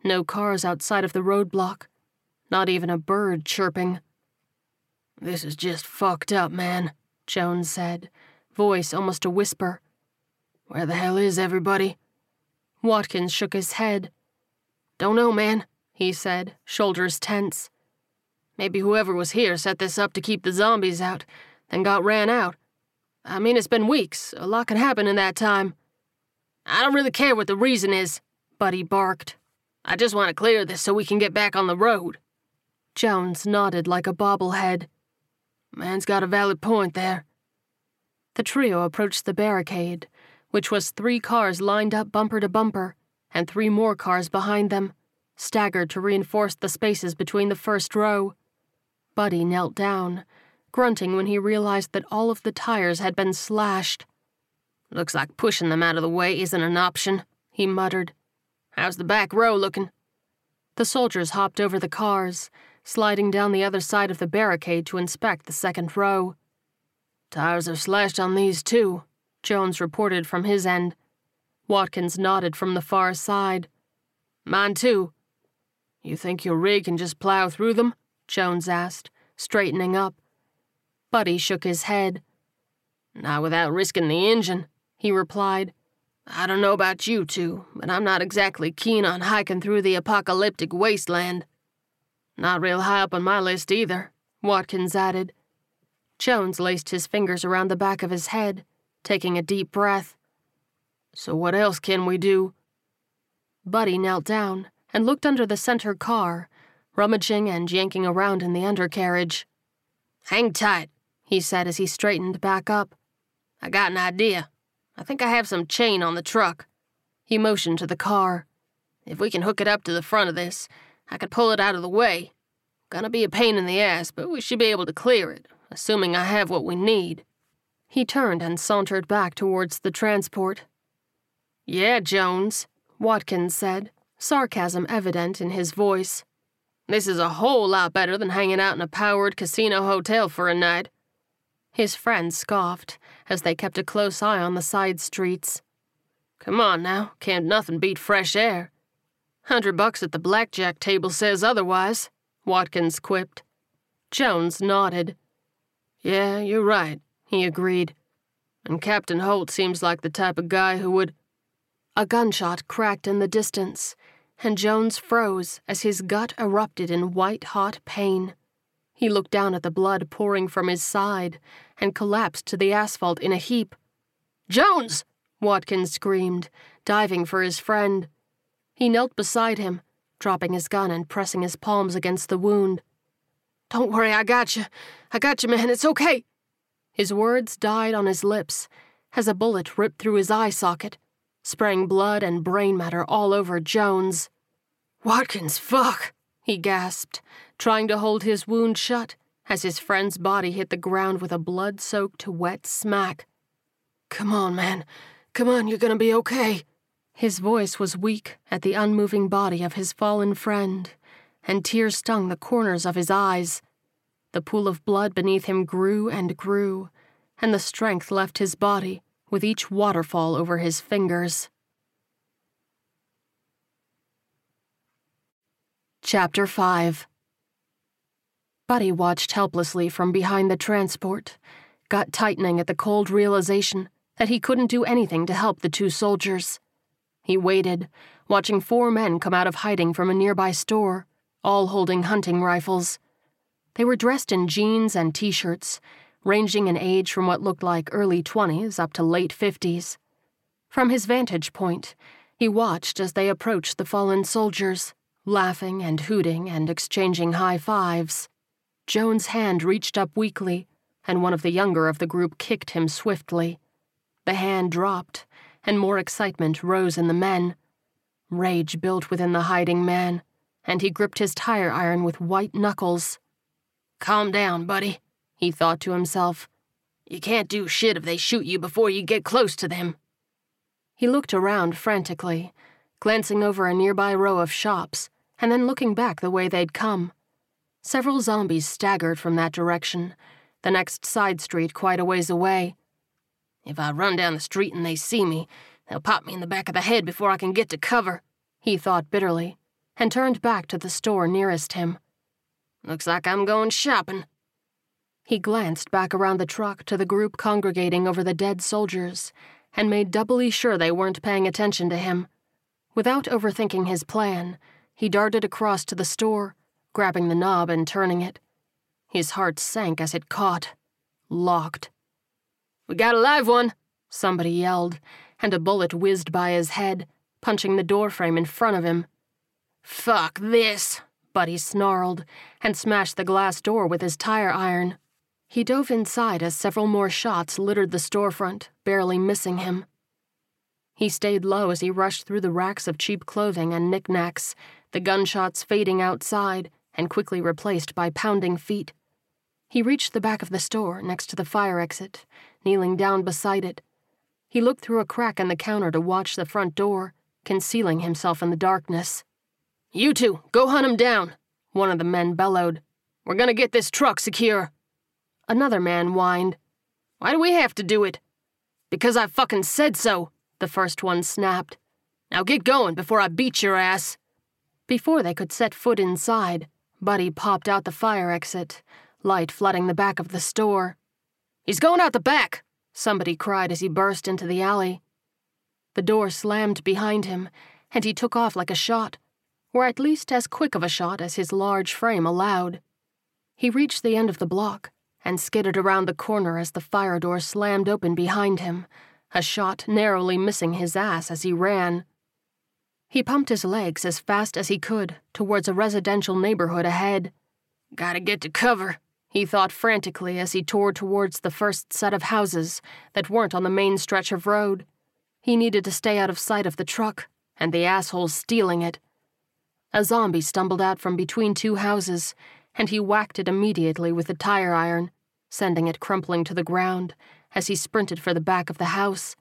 No cars outside of the roadblock. Not even a bird chirping. This is just fucked up, man, Jones said, voice almost a whisper. Where the hell is everybody? Watkins shook his head. Don't know, man, he said, shoulders tense. Maybe whoever was here set this up to keep the zombies out, then got ran out. I mean, it's been weeks. A lot can happen in that time. I don't really care what the reason is, Buddy barked. I just want to clear this so we can get back on the road. Jones nodded like a bobblehead. Man's got a valid point there. The trio approached the barricade, which was three cars lined up bumper to bumper, and three more cars behind them, staggered to reinforce the spaces between the first row. Buddy knelt down, grunting when he realized that all of the tires had been slashed. Looks like pushing them out of the way isn't an option, he muttered. How's the back row looking? The soldiers hopped over the cars, sliding down the other side of the barricade to inspect the second row. Tires are slashed on these too, Jones reported from his end. Watkins nodded from the far side. Mine too. You think your rig can just plow through them? Jones asked, straightening up. Buddy shook his head. Not without risking the engine, he replied. I don't know about you two, but I'm not exactly keen on hiking through the apocalyptic wasteland. Not real high up on my list either, Watkins added, Jones laced his fingers around the back of his head, taking a deep breath. So, what else can we do? Buddy knelt down and looked under the center car, rummaging and yanking around in the undercarriage. Hang tight, he said as he straightened back up. I got an idea. I think I have some chain on the truck. He motioned to the car. If we can hook it up to the front of this, I could pull it out of the way. Gonna be a pain in the ass, but we should be able to clear it, assuming I have what we need. He turned and sauntered back towards the transport. Yeah, Jones, Watkins said, sarcasm evident in his voice. This is a whole lot better than hanging out in a powered casino hotel for a night. His friends scoffed as they kept a close eye on the side streets. Come on now, can't nothing beat fresh air. Hundred bucks at the blackjack table says otherwise, Watkins quipped. Jones nodded. Yeah, you're right, he agreed. And Captain Holt seems like the type of guy who would. A gunshot cracked in the distance, and Jones froze as his gut erupted in white hot pain. He looked down at the blood pouring from his side and collapsed to the asphalt in a heap. Jones! Watkins screamed, diving for his friend. He knelt beside him, dropping his gun and pressing his palms against the wound. Don't worry, I got you. I got you, man. It's okay. His words died on his lips as a bullet ripped through his eye socket, spraying blood and brain matter all over Jones. Watkins, fuck, he gasped, trying to hold his wound shut as his friend's body hit the ground with a blood soaked wet smack. Come on, man. Come on, you're gonna be okay. His voice was weak at the unmoving body of his fallen friend, and tears stung the corners of his eyes. The pool of blood beneath him grew and grew, and the strength left his body with each waterfall over his fingers. Chapter 5 Buddy watched helplessly from behind the transport, gut tightening at the cold realization that he couldn't do anything to help the two soldiers. He waited, watching four men come out of hiding from a nearby store, all holding hunting rifles. They were dressed in jeans and t shirts, ranging in age from what looked like early 20s up to late 50s. From his vantage point, he watched as they approached the fallen soldiers, laughing and hooting and exchanging high fives. Jones' hand reached up weakly, and one of the younger of the group kicked him swiftly. The hand dropped, and more excitement rose in the men. Rage built within the hiding man, and he gripped his tire iron with white knuckles. Calm down, buddy, he thought to himself. You can't do shit if they shoot you before you get close to them. He looked around frantically, glancing over a nearby row of shops, and then looking back the way they'd come. Several zombies staggered from that direction, the next side street quite a ways away, if I run down the street and they see me, they'll pop me in the back of the head before I can get to cover, he thought bitterly, and turned back to the store nearest him. Looks like I'm going shopping. He glanced back around the truck to the group congregating over the dead soldiers and made doubly sure they weren't paying attention to him. Without overthinking his plan, he darted across to the store, grabbing the knob and turning it. His heart sank as it caught. Locked. We got a live one, somebody yelled, and a bullet whizzed by his head, punching the doorframe in front of him. Fuck this, Buddy snarled, and smashed the glass door with his tire iron. He dove inside as several more shots littered the storefront, barely missing him. He stayed low as he rushed through the racks of cheap clothing and knickknacks, the gunshots fading outside and quickly replaced by pounding feet. He reached the back of the store next to the fire exit, kneeling down beside it. He looked through a crack in the counter to watch the front door, concealing himself in the darkness. You two, go hunt him down, one of the men bellowed. We're gonna get this truck secure. Another man whined. Why do we have to do it? Because I fucking said so, the first one snapped. Now get going before I beat your ass. Before they could set foot inside, Buddy popped out the fire exit, light flooding the back of the store. He's going out the back, somebody cried as he burst into the alley. The door slammed behind him, and he took off like a shot, or at least as quick of a shot as his large frame allowed. He reached the end of the block, and skidded around the corner as the fire door slammed open behind him, a shot narrowly missing his ass as he ran. He pumped his legs as fast as he could towards a residential neighborhood ahead. Gotta get to cover, he thought frantically as he tore towards the first set of houses that weren't on the main stretch of road. He needed to stay out of sight of the truck and the assholes stealing it. A zombie stumbled out from between two houses, and he whacked it immediately with the tire iron, sending it crumpling to the ground as he sprinted for the back of the house.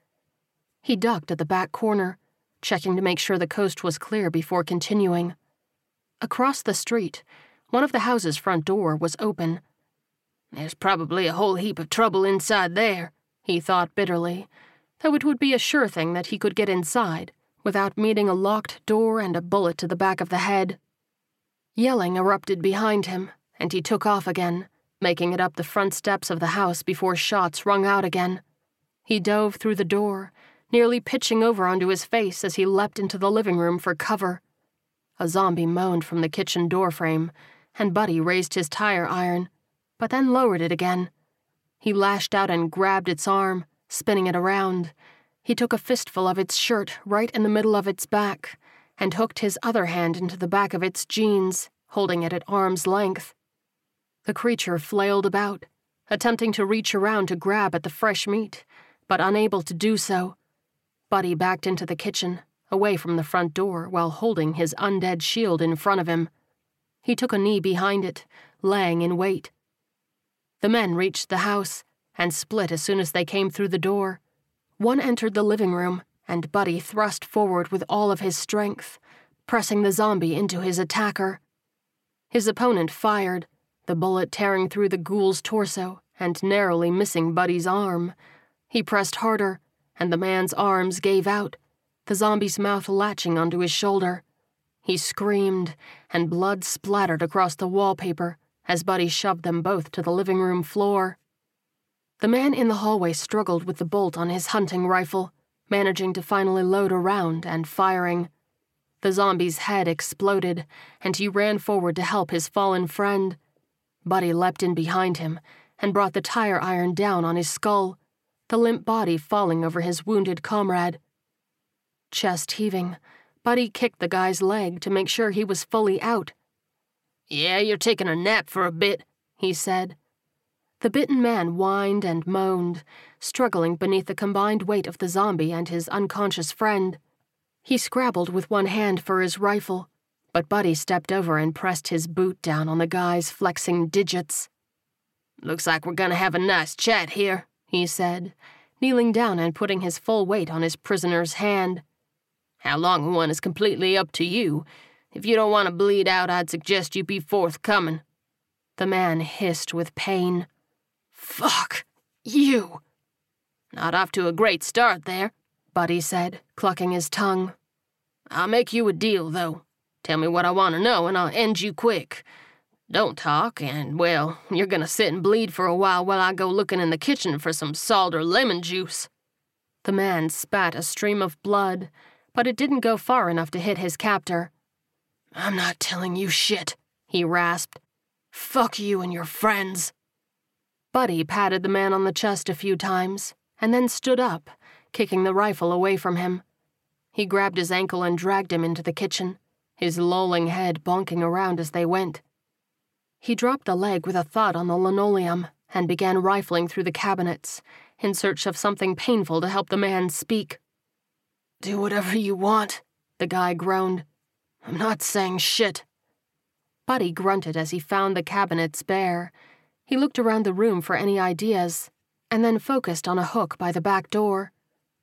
He ducked at the back corner, checking to make sure the coast was clear before continuing. Across the street, one of the house's front door was open. There's probably a whole heap of trouble inside there, he thought bitterly, though it would be a sure thing that he could get inside without meeting a locked door and a bullet to the back of the head. Yelling erupted behind him, and he took off again, making it up the front steps of the house before shots rung out again. He dove through the door, nearly pitching over onto his face as he leapt into the living room for cover. A zombie moaned from the kitchen doorframe, and Buddy raised his tire iron, but then lowered it again. He lashed out and grabbed its arm, spinning it around. He took a fistful of its shirt right in the middle of its back and hooked his other hand into the back of its jeans, holding it at arm's length. The creature flailed about, attempting to reach around to grab at the fresh meat, but unable to do so. Buddy backed into the kitchen, away from the front door, while holding his undead shield in front of him. He took a knee behind it, laying in wait. The men reached the house and split as soon as they came through the door. One entered the living room, and Buddy thrust forward with all of his strength, pressing the zombie into his attacker. His opponent fired, the bullet tearing through the ghoul's torso and narrowly missing Buddy's arm. He pressed harder, and the man's arms gave out, the zombie's mouth latching onto his shoulder. He screamed, and blood splattered across the wallpaper as Buddy shoved them both to the living room floor. The man in the hallway struggled with the bolt on his hunting rifle, managing to finally load a round and firing. The zombie's head exploded, and he ran forward to help his fallen friend. Buddy leapt in behind him and brought the tire iron down on his skull, the limp body falling over his wounded comrade. Chest heaving, Buddy kicked the guy's leg to make sure he was fully out. Yeah, you're taking a nap for a bit, he said. The bitten man whined and moaned, struggling beneath the combined weight of the zombie and his unconscious friend. He scrabbled with one hand for his rifle, but Buddy stepped over and pressed his boot down on the guy's flexing digits. Looks like we're gonna have a nice chat here, he said, kneeling down and putting his full weight on his prisoner's hand. How long one is completely up to you. If you don't want to bleed out, I'd suggest you be forthcoming. The man hissed with pain. Fuck, you. Not off to a great start there, Buddy said, clucking his tongue. I'll make you a deal, though. Tell me what I want to know, and I'll end you quick. Don't talk, and, well, you're gonna sit and bleed for a while while I go looking in the kitchen for some salt or lemon juice. The man spat a stream of blood, but it didn't go far enough to hit his captor. I'm not telling you shit, he rasped. Fuck you and your friends. Buddy patted the man on the chest a few times, and then stood up, kicking the rifle away from him. He grabbed his ankle and dragged him into the kitchen, his lolling head bonking around as they went. He dropped the leg with a thud on the linoleum and began rifling through the cabinets in search of something painful to help the man speak. Do whatever you want, the guy groaned. I'm not saying shit. Buddy grunted as he found the cabinets bare. He looked around the room for any ideas, and then focused on a hook by the back door.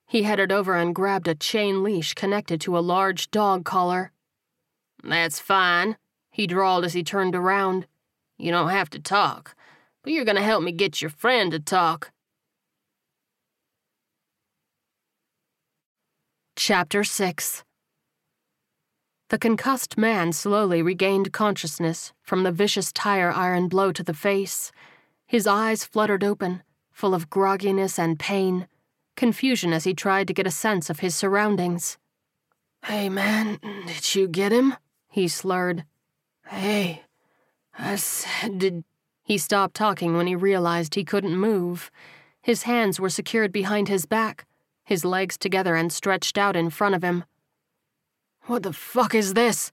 He headed over and grabbed a chain leash connected to a large dog collar. That's fine, he drawled as he turned around. You don't have to talk, but you're gonna help me get your friend to talk. Chapter 6 The concussed man slowly regained consciousness from the vicious tire iron blow to the face. His eyes fluttered open, full of grogginess and pain, confusion as he tried to get a sense of his surroundings. Hey, man, did you get him? He slurred. Hey, Did He stopped talking when he realized he couldn't move. His hands were secured behind his back, his legs together and stretched out in front of him. What the fuck is this?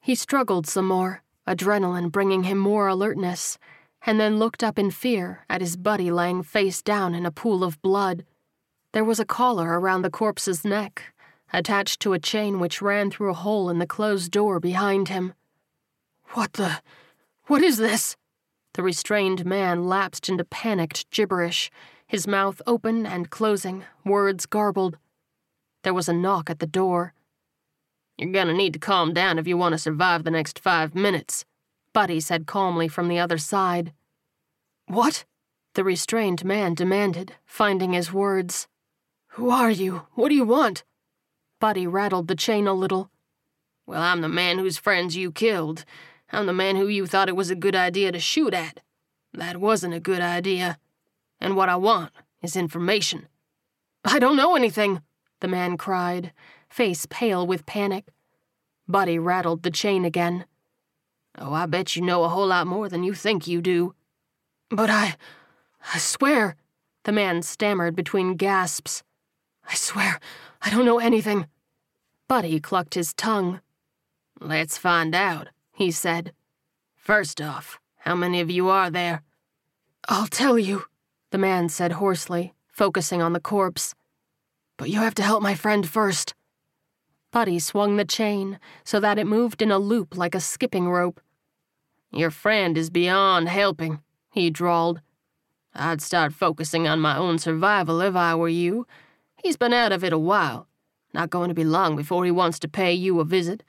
He struggled some more, adrenaline bringing him more alertness, and then looked up in fear at his buddy lying face down in a pool of blood. There was a collar around the corpse's neck, attached to a chain which ran through a hole in the closed door behind him. What the? What is this? The restrained man lapsed into panicked gibberish, his mouth open and closing, words garbled. There was a knock at the door. You're gonna need to calm down if you want to survive the next five minutes, Buddy said calmly from the other side. What? The restrained man demanded, finding his words. Who are you? What do you want? Buddy rattled the chain a little. Well, I'm the man whose friends you killed. I'm the man who you thought it was a good idea to shoot at. That wasn't a good idea. And what I want is information. I don't know anything, the man cried, face pale with panic. Buddy rattled the chain again. Oh, I bet you know a whole lot more than you think you do. But I. I swear, the man stammered between gasps. I swear, I don't know anything. Buddy clucked his tongue. Let's find out he said. First off, how many of you are there? I'll tell you, the man said hoarsely, focusing on the corpse. But you have to help my friend first. Buddy swung the chain so that it moved in a loop like a skipping rope. Your friend is beyond helping, he drawled. I'd start focusing on my own survival if I were you. He's been out of it a while. Not going to be long before he wants to pay you a visit,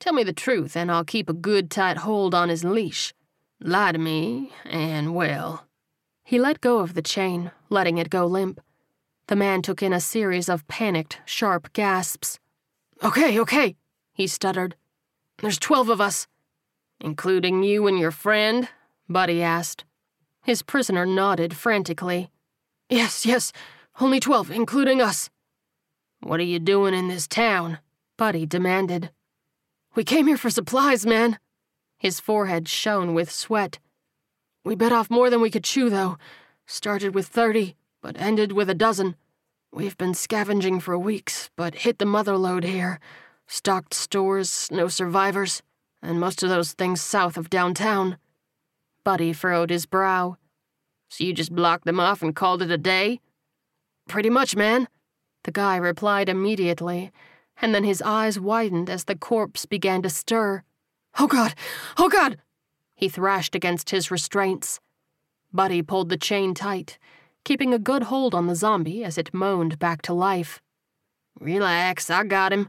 Tell me the truth, and I'll keep a good tight hold on his leash. Lie to me, and well. He let go of the chain, letting it go limp. The man took in a series of panicked, sharp gasps. Okay, okay, he stuttered. There's twelve of us. Including you and your friend? Buddy asked. His prisoner nodded frantically. Yes, yes, only twelve, including us. What are you doing in this town? Buddy demanded. We came here for supplies, man. His forehead shone with sweat. We bit off more than we could chew, though. Started with 30, but ended with a dozen. We've been scavenging for weeks, but hit the mother lode here. Stocked stores, no survivors, and most of those things south of downtown. Buddy furrowed his brow. So you just blocked them off and called it a day? Pretty much, man. The guy replied immediately, and then his eyes widened as the corpse began to stir. Oh God! Oh God! He thrashed against his restraints. Buddy pulled the chain tight, keeping a good hold on the zombie as it moaned back to life. Relax, I got him.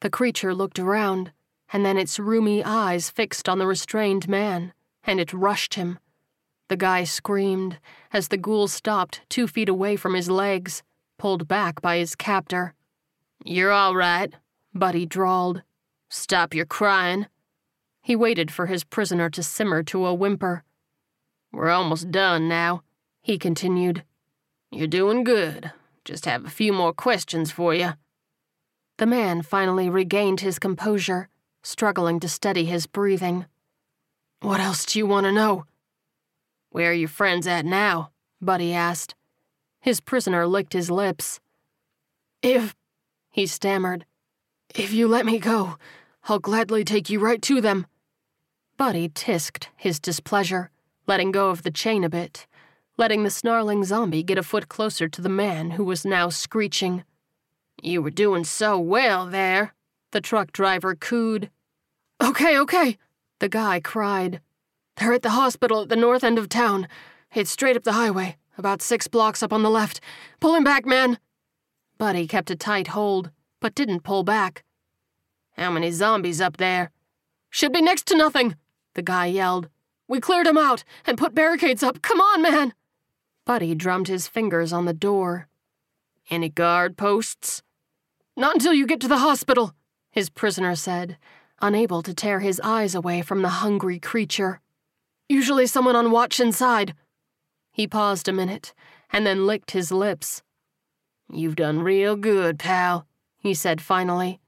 The creature looked around, and then its rheumy eyes fixed on the restrained man, and it rushed him. The guy screamed as the ghoul stopped two feet away from his legs, pulled back by his captor. You're all right, Buddy drawled. Stop your crying. He waited for his prisoner to simmer to a whimper. We're almost done now, he continued. You're doing good. Just have a few more questions for you. The man finally regained his composure, struggling to steady his breathing. What else do you want to know? Where are your friends at now? Buddy asked. His prisoner licked his lips. If he stammered. If you let me go, I'll gladly take you right to them. Buddy tisked his displeasure, letting go of the chain a bit, letting the snarling zombie get a foot closer to the man who was now screeching. You were doing so well there, the truck driver cooed. Okay, okay, the guy cried. They're at the hospital at the north end of town. It's straight up the highway, about six blocks up on the left. Pull him back, man. Buddy kept a tight hold, but didn't pull back. How many zombies up there? Should be next to nothing, the guy yelled. We cleared them out and put barricades up. Come on, man! Buddy drummed his fingers on the door. Any guard posts? Not until you get to the hospital, his prisoner said, unable to tear his eyes away from the hungry creature. Usually someone on watch inside. He paused a minute and then licked his lips. You've done real good, pal, he said finally.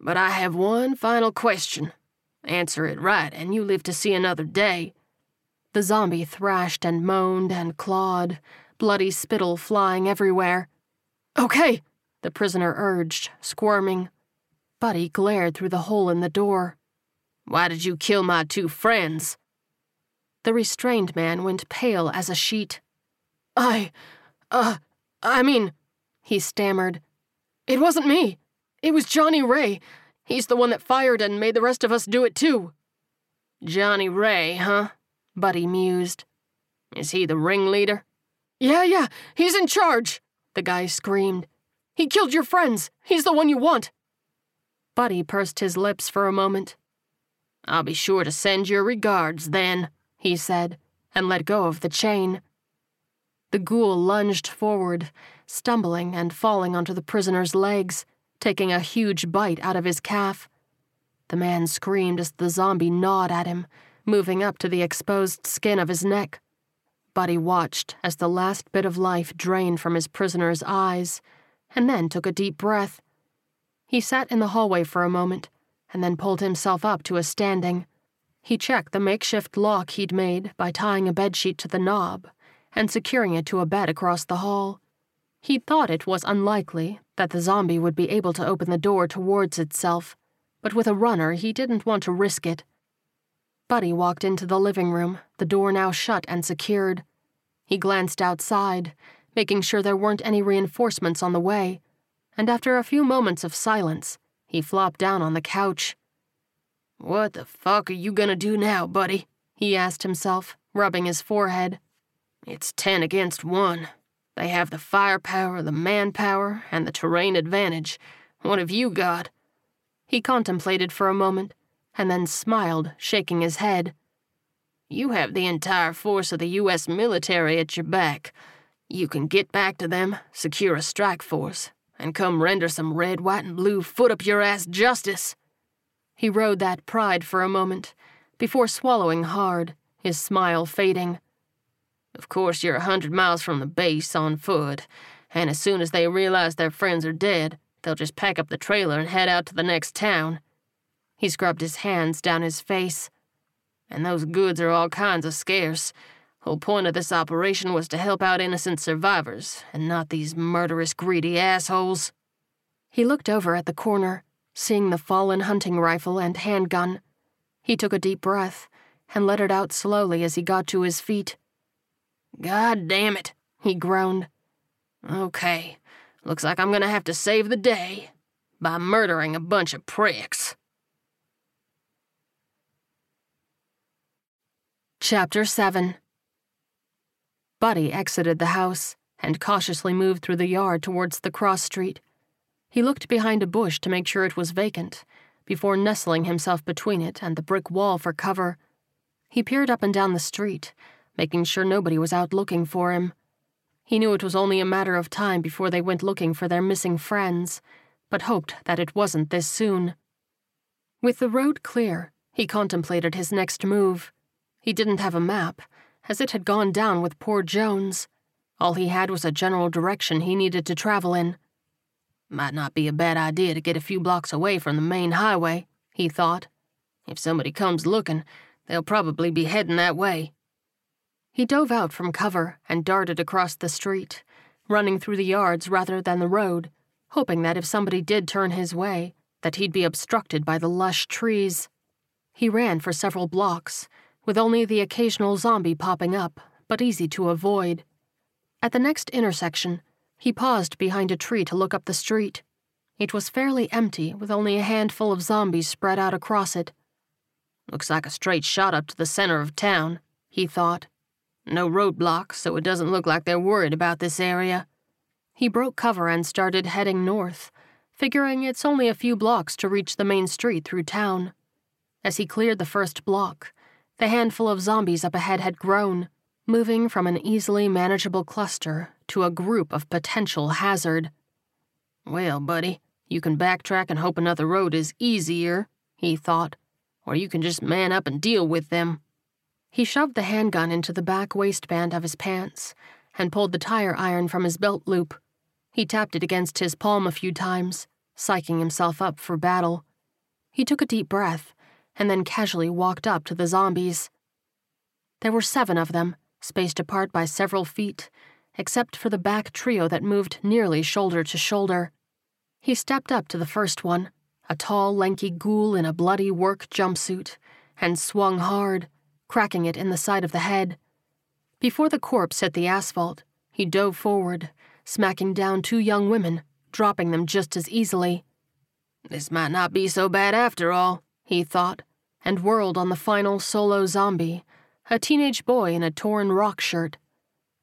But I have one final question. Answer it right, and you live to see another day. The zombie thrashed and moaned and clawed, bloody spittle flying everywhere. Okay, the prisoner urged, squirming. Buddy glared through the hole in the door. Why did you kill my two friends? The restrained man went pale as a sheet. I. uh, I mean, he stammered. It wasn't me. It was Johnny Ray. He's the one that fired and made the rest of us do it too. Johnny Ray, huh? Buddy mused. Is he the ringleader? Yeah, yeah, he's in charge, the guy screamed. He killed your friends. He's the one you want. Buddy pursed his lips for a moment. I'll be sure to send your regards then, he said, and let go of the chain. The ghoul lunged forward, stumbling and falling onto the prisoner's legs, taking a huge bite out of his calf. The man screamed as the zombie gnawed at him, moving up to the exposed skin of his neck. Buddy watched as the last bit of life drained from his prisoner's eyes, and then took a deep breath. He sat in the hallway for a moment, and then pulled himself up to a standing. He checked the makeshift lock he'd made by tying a bedsheet to the knob and securing it to a bed across the hall. He thought it was unlikely that the zombie would be able to open the door towards itself, but with a runner, he didn't want to risk it. Buddy walked into the living room, the door now shut and secured. He glanced outside, making sure there weren't any reinforcements on the way, and after a few moments of silence, he flopped down on the couch. What the fuck are you gonna do now, buddy? he asked himself, rubbing his forehead. It's ten against one. They have the firepower, the manpower, and the terrain advantage. What have you got? He contemplated for a moment, and then smiled, shaking his head. You have the entire force of the U.S. military at your back. You can get back to them, secure a strike force, and come render some red, white, and blue foot up your ass justice. He rode that pride for a moment, before swallowing hard, his smile fading. Of course, you're a hundred miles from the base on foot, and as soon as they realize their friends are dead, they'll just pack up the trailer and head out to the next town. He scrubbed his hands down his face. And those goods are all kinds of scarce. Whole point of this operation was to help out innocent survivors, and not these murderous, greedy assholes. He looked over at the corner, seeing the fallen hunting rifle and handgun. He took a deep breath and let it out slowly as he got to his feet. God damn it, he groaned. Okay, looks like I'm gonna have to save the day by murdering a bunch of pricks. Chapter 7 Buddy exited the house and cautiously moved through the yard towards the cross street. He looked behind a bush to make sure it was vacant, before nestling himself between it and the brick wall for cover. He peered up and down the street, making sure nobody was out looking for him. He knew it was only a matter of time before they went looking for their missing friends, but hoped that it wasn't this soon. With the road clear, he contemplated his next move. He didn't have a map, as it had gone down with poor Jones. All he had was a general direction he needed to travel in. Might not be a bad idea to get a few blocks away from the main highway, he thought. If somebody comes looking, they'll probably be heading that way. He dove out from cover and darted across the street, running through the yards rather than the road, hoping that if somebody did turn his way, that he'd be obstructed by the lush trees. He ran for several blocks, with only the occasional zombie popping up, but easy to avoid. At the next intersection, he paused behind a tree to look up the street. It was fairly empty, with only a handful of zombies spread out across it. Looks like a straight shot up to the center of town, he thought. No roadblocks, so it doesn't look like they're worried about this area. He broke cover and started heading north, figuring it's only a few blocks to reach the main street through town. As he cleared the first block, the handful of zombies up ahead had grown, moving from an easily manageable cluster to a group of potential hazard. Well, buddy, you can backtrack and hope another road is easier, he thought, or you can just man up and deal with them. He shoved the handgun into the back waistband of his pants and pulled the tire iron from his belt loop. He tapped it against his palm a few times, psyching himself up for battle. He took a deep breath and then casually walked up to the zombies. There were seven of them, spaced apart by several feet, except for the back trio that moved nearly shoulder to shoulder. He stepped up to the first one, a tall, lanky ghoul in a bloody work jumpsuit, and swung hard, cracking it in the side of the head. Before the corpse hit the asphalt, he dove forward, smacking down two young women, dropping them just as easily. This might not be so bad after all, he thought, and whirled on the final solo zombie, a teenage boy in a torn rock shirt.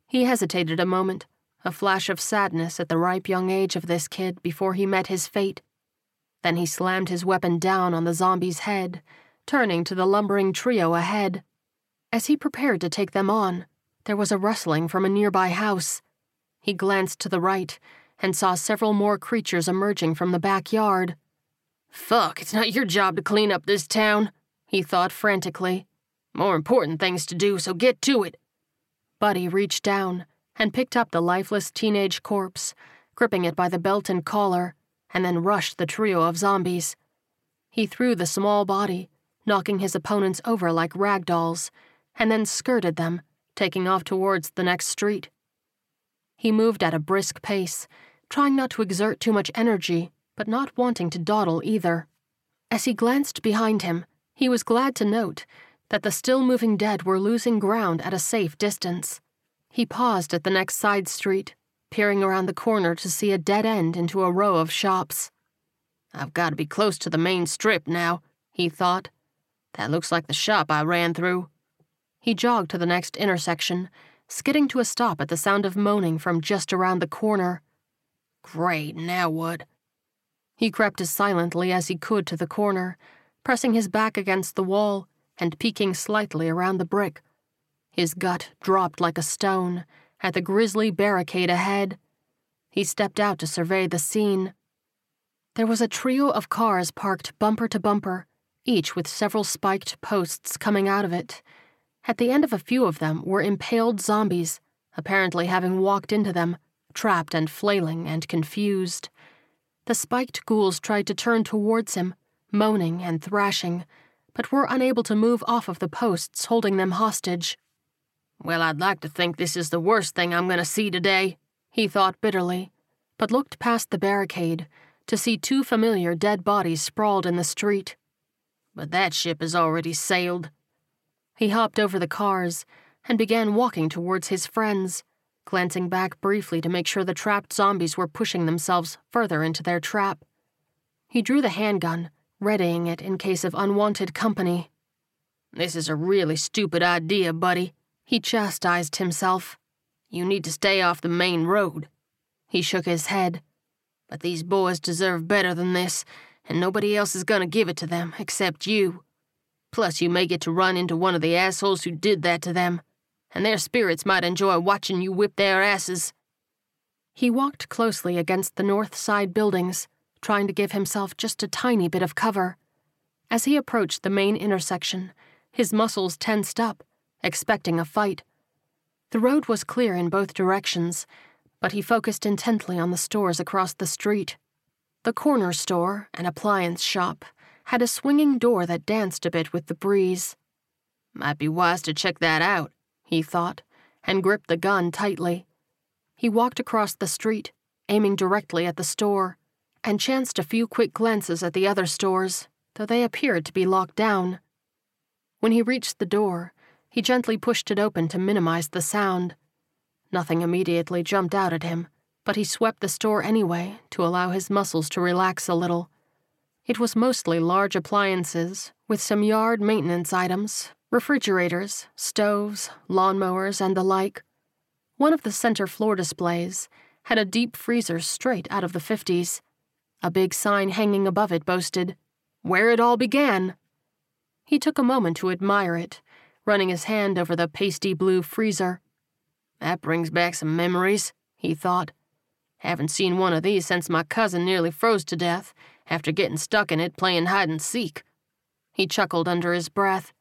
He hesitated a moment, a flash of sadness at the ripe young age of this kid before he met his fate. Then he slammed his weapon down on the zombie's head, turning to the lumbering trio ahead. As he prepared to take them on, there was a rustling from a nearby house. He glanced to the right and saw several more creatures emerging from the backyard. Fuck, it's not your job to clean up this town, he thought frantically. More important things to do, so get to it. Buddy reached down and picked up the lifeless teenage corpse, gripping it by the belt and collar, and then rushed the trio of zombies. He threw the small body, knocking his opponents over like rag dolls, and then skirted them, taking off towards the next street. He moved at a brisk pace, trying not to exert too much energy, but not wanting to dawdle either. As he glanced behind him, he was glad to note that the still moving dead were losing ground at a safe distance. He paused at the next side street, peering around the corner to see a dead end into a row of shops. I've got to be close to the main strip now, he thought. That looks like the shop I ran through. He jogged to the next intersection, skidding to a stop at the sound of moaning from just around the corner. Great, now what? He crept as silently as he could to the corner, pressing his back against the wall and peeking slightly around the brick. His gut dropped like a stone at the grisly barricade ahead. He stepped out to survey the scene. There was a trio of cars parked bumper to bumper, each with several spiked posts coming out of it. At the end of a few of them were impaled zombies, apparently having walked into them, trapped and flailing and confused. The spiked ghouls tried to turn towards him, moaning and thrashing, but were unable to move off of the posts holding them hostage. Well, I'd like to think this is the worst thing I'm going to see today, he thought bitterly, but looked past the barricade to see two familiar dead bodies sprawled in the street. But that ship has already sailed. He hopped over the cars and began walking towards his friends, glancing back briefly to make sure the trapped zombies were pushing themselves further into their trap. He drew the handgun, readying it in case of unwanted company. This is a really stupid idea, buddy, he chastised himself. You need to stay off the main road. He shook his head. But these boys deserve better than this, and nobody else is gonna give it to them except you. Plus, you may get to run into one of the assholes who did that to them, and their spirits might enjoy watching you whip their asses. He walked closely against the north side buildings, trying to give himself just a tiny bit of cover. As he approached the main intersection, his muscles tensed up expecting a fight. The road was clear in both directions, but he focused intently on the stores across the street. The corner store, an appliance shop, had a swinging door that danced a bit with the breeze. Might be wise to check that out, he thought, and gripped the gun tightly. He walked across the street, aiming directly at the store, and chanced a few quick glances at the other stores, though they appeared to be locked down. When he reached the door, he gently pushed it open to minimize the sound. Nothing immediately jumped out at him, but he swept the store anyway to allow his muscles to relax a little. It was mostly large appliances, with some yard maintenance items, refrigerators, stoves, lawnmowers, and the like. One of the center floor displays had a deep freezer straight out of the 50s. A big sign hanging above it boasted, Where it all began. He took a moment to admire it running his hand over the pasty blue freezer. That brings back some memories, he thought. Haven't seen one of these since my cousin nearly froze to death after getting stuck in it playing hide and seek. He chuckled under his breath.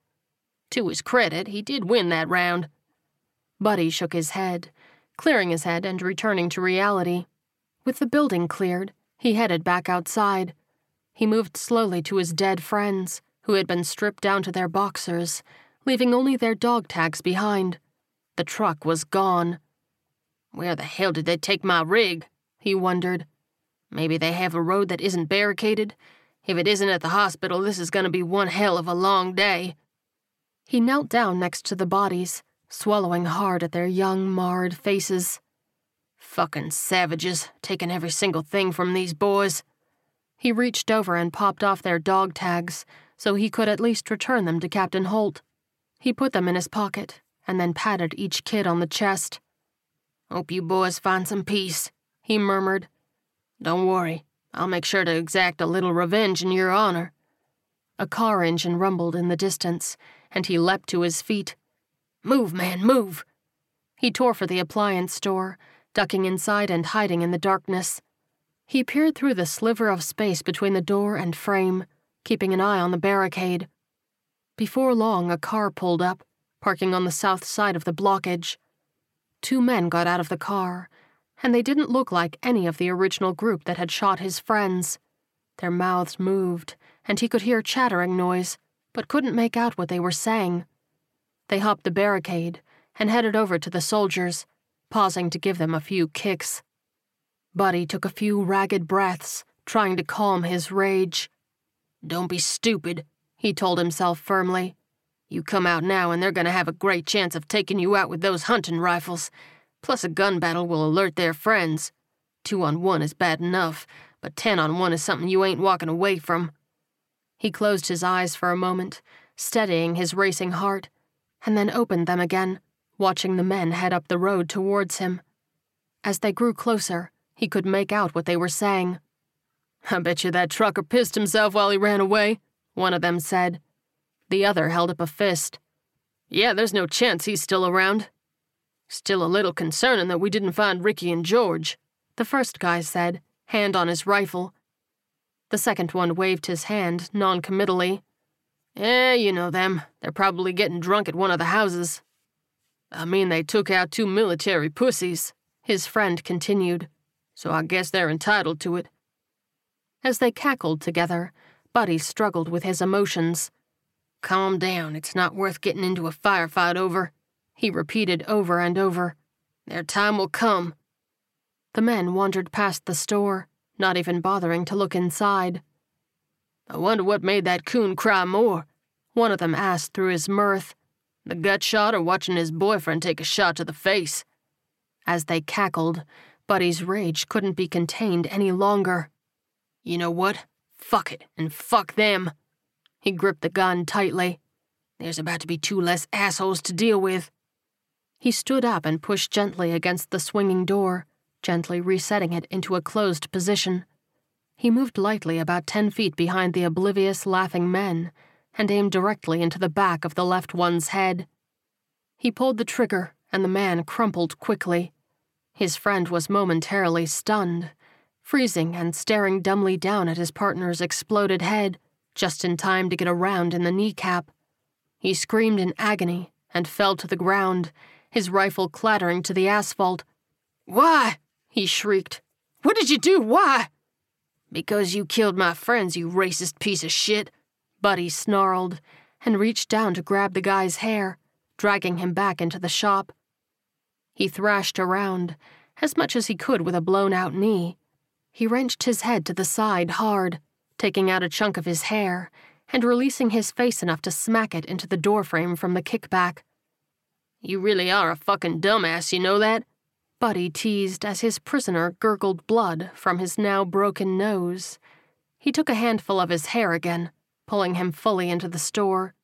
To his credit, he did win that round. Buddy shook his head, clearing his head and returning to reality. With the building cleared, he headed back outside. He moved slowly to his dead friends, who had been stripped down to their boxers, leaving only their dog tags behind. The truck was gone. Where the hell did they take my rig? He wondered. Maybe they have a road that isn't barricaded? If it isn't at the hospital, this is gonna be one hell of a long day. He knelt down next to the bodies, swallowing hard at their young, marred faces. Fucking savages, taking every single thing from these boys. He reached over and popped off their dog tags so he could at least return them to Captain Holt. He put them in his pocket and then patted each kid on the chest. Hope you boys find some peace, he murmured. Don't worry, I'll make sure to exact a little revenge in your honor. A car engine rumbled in the distance, and he leapt to his feet. Move, man, move! He tore for the appliance store, ducking inside and hiding in the darkness. He peered through the sliver of space between the door and frame, keeping an eye on the barricade. Before long, a car pulled up, parking on the south side of the blockage. Two men got out of the car, and they didn't look like any of the original group that had shot his friends. Their mouths moved, and he could hear chattering noise, but couldn't make out what they were saying. They hopped the barricade and headed over to the soldiers, pausing to give them a few kicks. Buddy took a few ragged breaths, trying to calm his rage. Don't be stupid, he told himself firmly. You come out now and they're gonna have a great chance of taking you out with those hunting rifles. Plus, a gun battle will alert their friends. Two on one is bad enough, but ten on one is something you ain't walking away from. He closed his eyes for a moment, steadying his racing heart, and then opened them again, watching the men head up the road towards him. As they grew closer, he could make out what they were saying. I bet you that trucker pissed himself while he ran away, one of them said. The other held up a fist. Yeah, there's no chance he's still around. Still a little concerning that we didn't find Ricky and George, the first guy said, hand on his rifle. The second one waved his hand noncommittally. Eh, you know them. They're probably getting drunk at one of the houses. I mean, they took out two military pussies, his friend continued so I guess they're entitled to it. As they cackled together, Buddy struggled with his emotions. Calm down, it's not worth getting into a firefight over, he repeated over and over. Their time will come. The men wandered past the store, not even bothering to look inside. I wonder what made that coon cry more, one of them asked through his mirth. The gut shot or watching his boyfriend take a shot to the face. As they cackled, Buddy's rage couldn't be contained any longer. You know what? Fuck it, and fuck them. He gripped the gun tightly. There's about to be two less assholes to deal with. He stood up and pushed gently against the swinging door, gently resetting it into a closed position. He moved lightly about ten feet behind the oblivious, laughing men and aimed directly into the back of the left one's head. He pulled the trigger, and the man crumpled quickly. His friend was momentarily stunned, freezing and staring dumbly down at his partner's exploded head, just in time to get a round in the kneecap. He screamed in agony and fell to the ground, his rifle clattering to the asphalt. Why? he shrieked. What did you do? Why? Because you killed my friends, you racist piece of shit, Buddy snarled and reached down to grab the guy's hair, dragging him back into the shop. He thrashed around, as much as he could with a blown out knee. He wrenched his head to the side hard, taking out a chunk of his hair and releasing his face enough to smack it into the doorframe from the kickback. You really are a fucking dumbass, you know that? Buddy teased as his prisoner gurgled blood from his now broken nose. He took a handful of his hair again, pulling him fully into the store.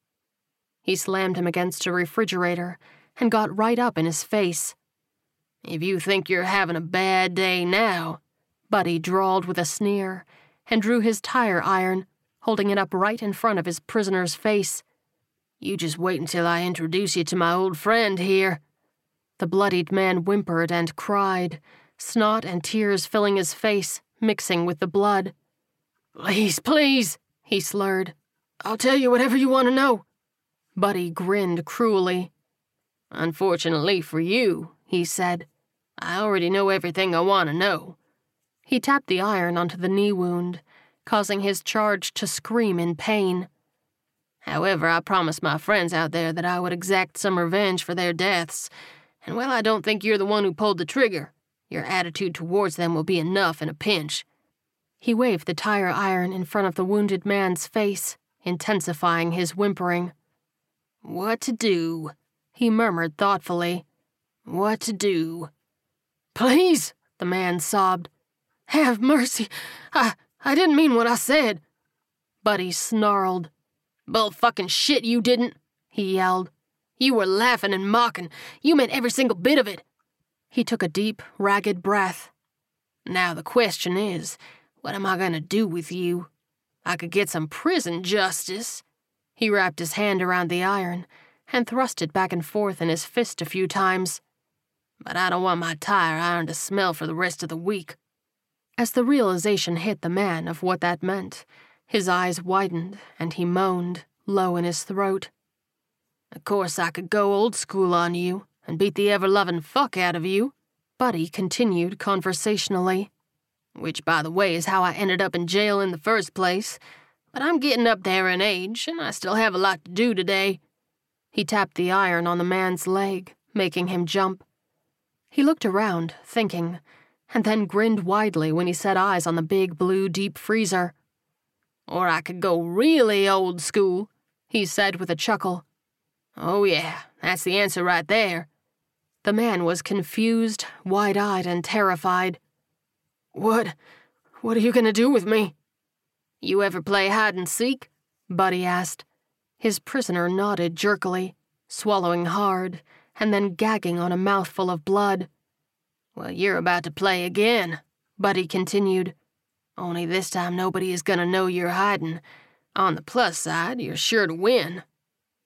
He slammed him against a refrigerator and got right up in his face. If you think you're having a bad day now, Buddy drawled with a sneer and drew his tire iron, holding it up right in front of his prisoner's face. You just wait until I introduce you to my old friend here. The bloodied man whimpered and cried, snot and tears filling his face, mixing with the blood. Please, please, he slurred. I'll tell you whatever you want to know. Buddy grinned cruelly. Unfortunately for you, he said, I already know everything I want to know. He tapped the iron onto the knee wound, causing his charge to scream in pain. However, I promised my friends out there that I would exact some revenge for their deaths. And while I don't think you're the one who pulled the trigger, your attitude towards them will be enough in a pinch. He waved the tire iron in front of the wounded man's face, intensifying his whimpering. What to do? He murmured thoughtfully. What to do? Please, the man sobbed. Have mercy. I, I didn't mean what I said. Buddy snarled. Bull fucking shit, you didn't, he yelled. You were laughing and mocking. You meant every single bit of it. He took a deep, ragged breath. Now the question is, what am I gonna do with you? I could get some prison justice. He wrapped his hand around the iron and thrust it back and forth in his fist a few times. But I don't want my tire iron to smell for the rest of the week. As the realization hit the man of what that meant, his eyes widened and he moaned, low in his throat. Of course, I could go old school on you and beat the ever loving fuck out of you, Buddy continued conversationally. Which, by the way, is how I ended up in jail in the first place. But I'm getting up there in age, and I still have a lot to do today. He tapped the iron on the man's leg, making him jump. He looked around, thinking, and then grinned widely when he set eyes on the big blue deep freezer. Or I could go really old school, he said with a chuckle. Oh, yeah, that's the answer right there. The man was confused, wide eyed, and terrified. What? What are you gonna do with me? You ever play hide and seek? Buddy asked. His prisoner nodded jerkily, swallowing hard, and then gagging on a mouthful of blood. Well, you're about to play again, Buddy continued. Only this time nobody is gonna know you're hiding. On the plus side, you're sure to win.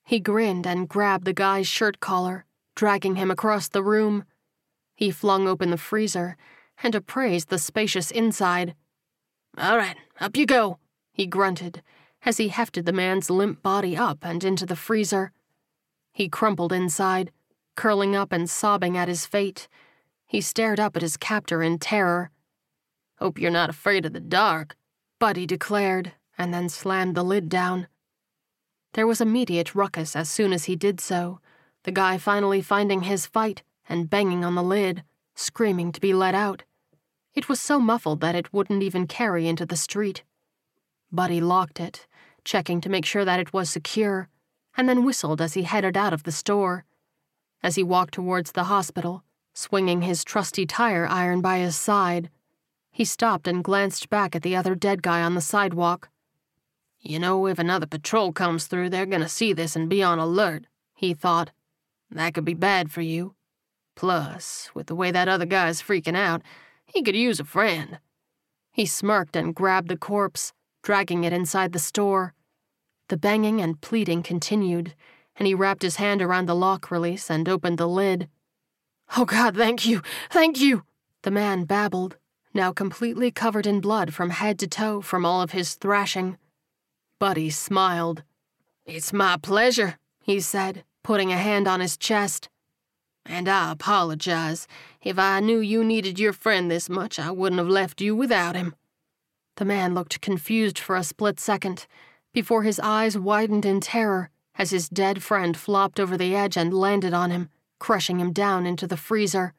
He grinned and grabbed the guy's shirt collar, dragging him across the room. He flung open the freezer and appraised the spacious inside. All right, up you go, he grunted as he hefted the man's limp body up and into the freezer. He crumpled inside, curling up and sobbing at his fate. He stared up at his captor in terror. Hope you're not afraid of the dark, Buddy declared, and then slammed the lid down. There was immediate ruckus as soon as he did so, the guy finally finding his fight and banging on the lid, screaming to be let out. It was so muffled that it wouldn't even carry into the street. Buddy locked it, checking to make sure that it was secure, and then whistled as he headed out of the store. As he walked towards the hospital, swinging his trusty tire iron by his side, he stopped and glanced back at the other dead guy on the sidewalk. You know, if another patrol comes through, they're gonna see this and be on alert, he thought. That could be bad for you. Plus, with the way that other guy's freaking out, he could use a friend. He smirked and grabbed the corpse, dragging it inside the store. The banging and pleading continued, and he wrapped his hand around the lock release and opened the lid. Oh, God, thank you, thank you, the man babbled, now completely covered in blood from head to toe from all of his thrashing. Buddy smiled. It's my pleasure, he said, putting a hand on his chest. And I apologize. If I knew you needed your friend this much, I wouldn't have left you without him. The man looked confused for a split second, before his eyes widened in terror as his dead friend flopped over the edge and landed on him, crushing him down into the freezer.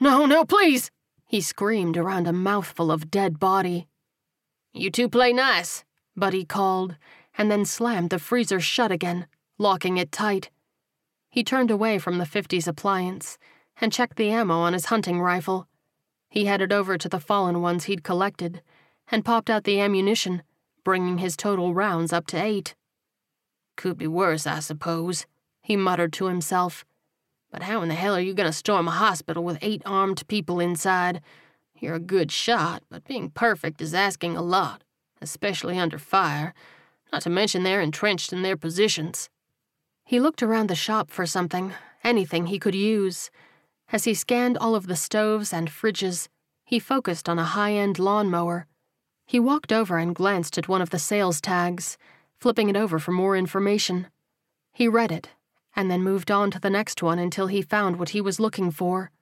No, no, please! He screamed around a mouthful of dead body. You two play nice, Buddy called, and then slammed the freezer shut again, locking it tight. He turned away from the 50's appliance and checked the ammo on his hunting rifle. He headed over to the fallen ones he'd collected and popped out the ammunition, bringing his total rounds up to eight. Could be worse, I suppose, he muttered to himself. But how in the hell are you going to storm a hospital with eight armed people inside? You're a good shot, but being perfect is asking a lot especially under fire, not to mention they're entrenched in their positions. He looked around the shop for something, anything he could use. As he scanned all of the stoves and fridges, he focused on a high end lawnmower. He walked over and glanced at one of the sales tags, flipping it over for more information. He read it, and then moved on to the next one until he found what he was looking for.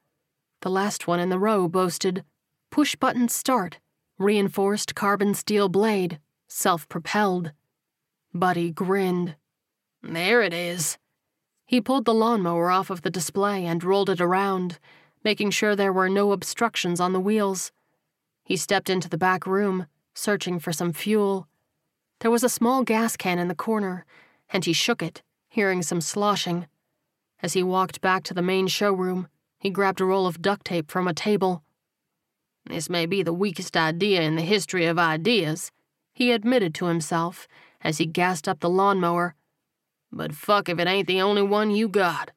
The last one in the row boasted Push button start reinforced carbon steel blade, self propelled. Buddy grinned. There it is. He pulled the lawnmower off of the display and rolled it around, making sure there were no obstructions on the wheels. He stepped into the back room, searching for some fuel. There was a small gas can in the corner, and he shook it, hearing some sloshing. As he walked back to the main showroom, he grabbed a roll of duct tape from a table. This may be the weakest idea in the history of ideas, he admitted to himself as he gassed up the lawnmower. But fuck if it ain't the only one you got.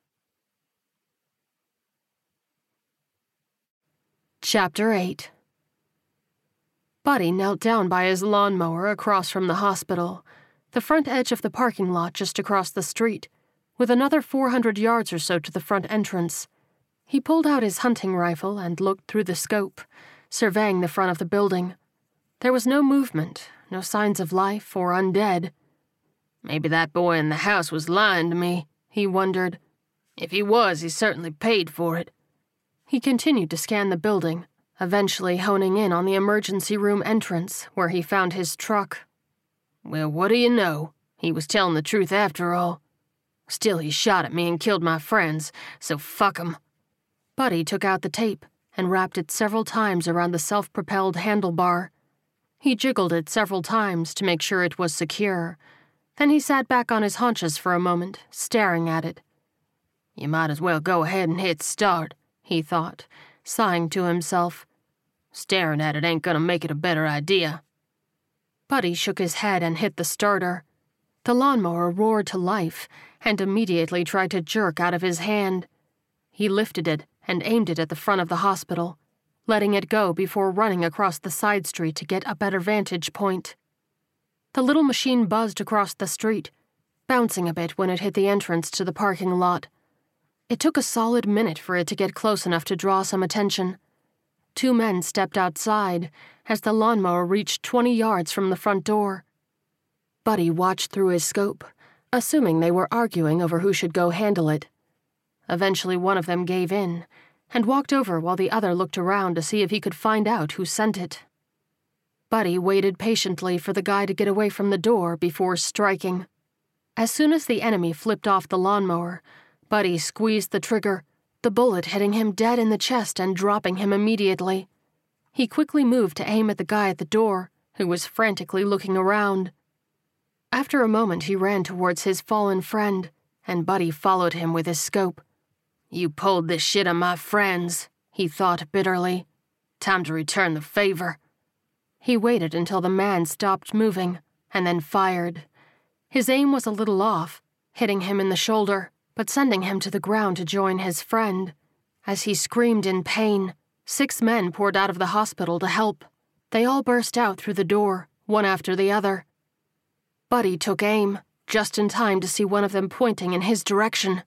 Chapter 8 Buddy knelt down by his lawnmower across from the hospital, the front edge of the parking lot just across the street, with another 400 yards or so to the front entrance. He pulled out his hunting rifle and looked through the scope, surveying the front of the building. There was no movement, no signs of life or undead. Maybe that boy in the house was lying to me, he wondered. If he was, he certainly paid for it. He continued to scan the building, eventually honing in on the emergency room entrance, where he found his truck. Well, what do you know? He was telling the truth after all. Still, he shot at me and killed my friends, so fuck him. Buddy took out the tape and wrapped it several times around the self propelled handlebar. He jiggled it several times to make sure it was secure. Then he sat back on his haunches for a moment, staring at it. You might as well go ahead and hit start, he thought, sighing to himself. Staring at it ain't gonna make it a better idea. Buddy shook his head and hit the starter. The lawnmower roared to life and immediately tried to jerk out of his hand. He lifted it and aimed it at the front of the hospital, letting it go before running across the side street to get a better vantage point. The little machine buzzed across the street, bouncing a bit when it hit the entrance to the parking lot. It took a solid minute for it to get close enough to draw some attention. Two men stepped outside as the lawnmower reached 20 yards from the front door. Buddy watched through his scope, assuming they were arguing over who should go handle it. Eventually, one of them gave in and walked over while the other looked around to see if he could find out who sent it. Buddy waited patiently for the guy to get away from the door before striking. As soon as the enemy flipped off the lawnmower, Buddy squeezed the trigger, the bullet hitting him dead in the chest and dropping him immediately. He quickly moved to aim at the guy at the door, who was frantically looking around. After a moment, he ran towards his fallen friend, and Buddy followed him with his scope. You pulled this shit on my friends, he thought bitterly. Time to return the favor. He waited until the man stopped moving, and then fired. His aim was a little off, hitting him in the shoulder, but sending him to the ground to join his friend. As he screamed in pain, six men poured out of the hospital to help. They all burst out through the door, one after the other. Buddy took aim, just in time to see one of them pointing in his direction.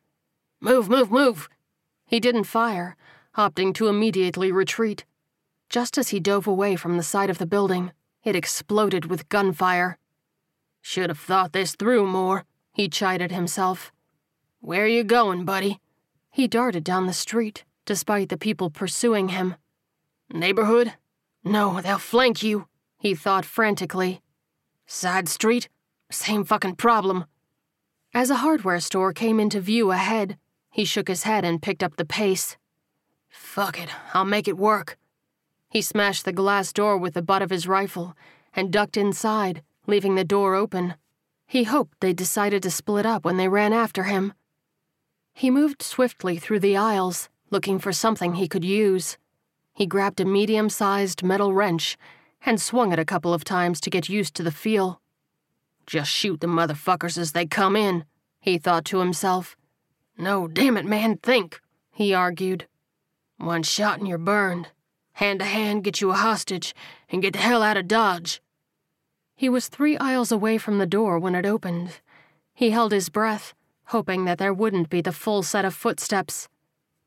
Move, move, move! He didn't fire, opting to immediately retreat. Just as he dove away from the side of the building, it exploded with gunfire. Should have thought this through more, he chided himself. Where you going, buddy? He darted down the street, despite the people pursuing him. Neighborhood? No, they'll flank you, he thought frantically. Side street? Same fucking problem. As a hardware store came into view ahead, he shook his head and picked up the pace. Fuck it, I'll make it work. He smashed the glass door with the butt of his rifle and ducked inside, leaving the door open. He hoped they decided to split up when they ran after him. He moved swiftly through the aisles, looking for something he could use. He grabbed a medium sized metal wrench and swung it a couple of times to get used to the feel. Just shoot the motherfuckers as they come in, he thought to himself. No, damn it, man, think, he argued. One shot and you're burned. Hand to hand, get you a hostage, and get the hell out of Dodge. He was three aisles away from the door when it opened. He held his breath, hoping that there wouldn't be the full set of footsteps.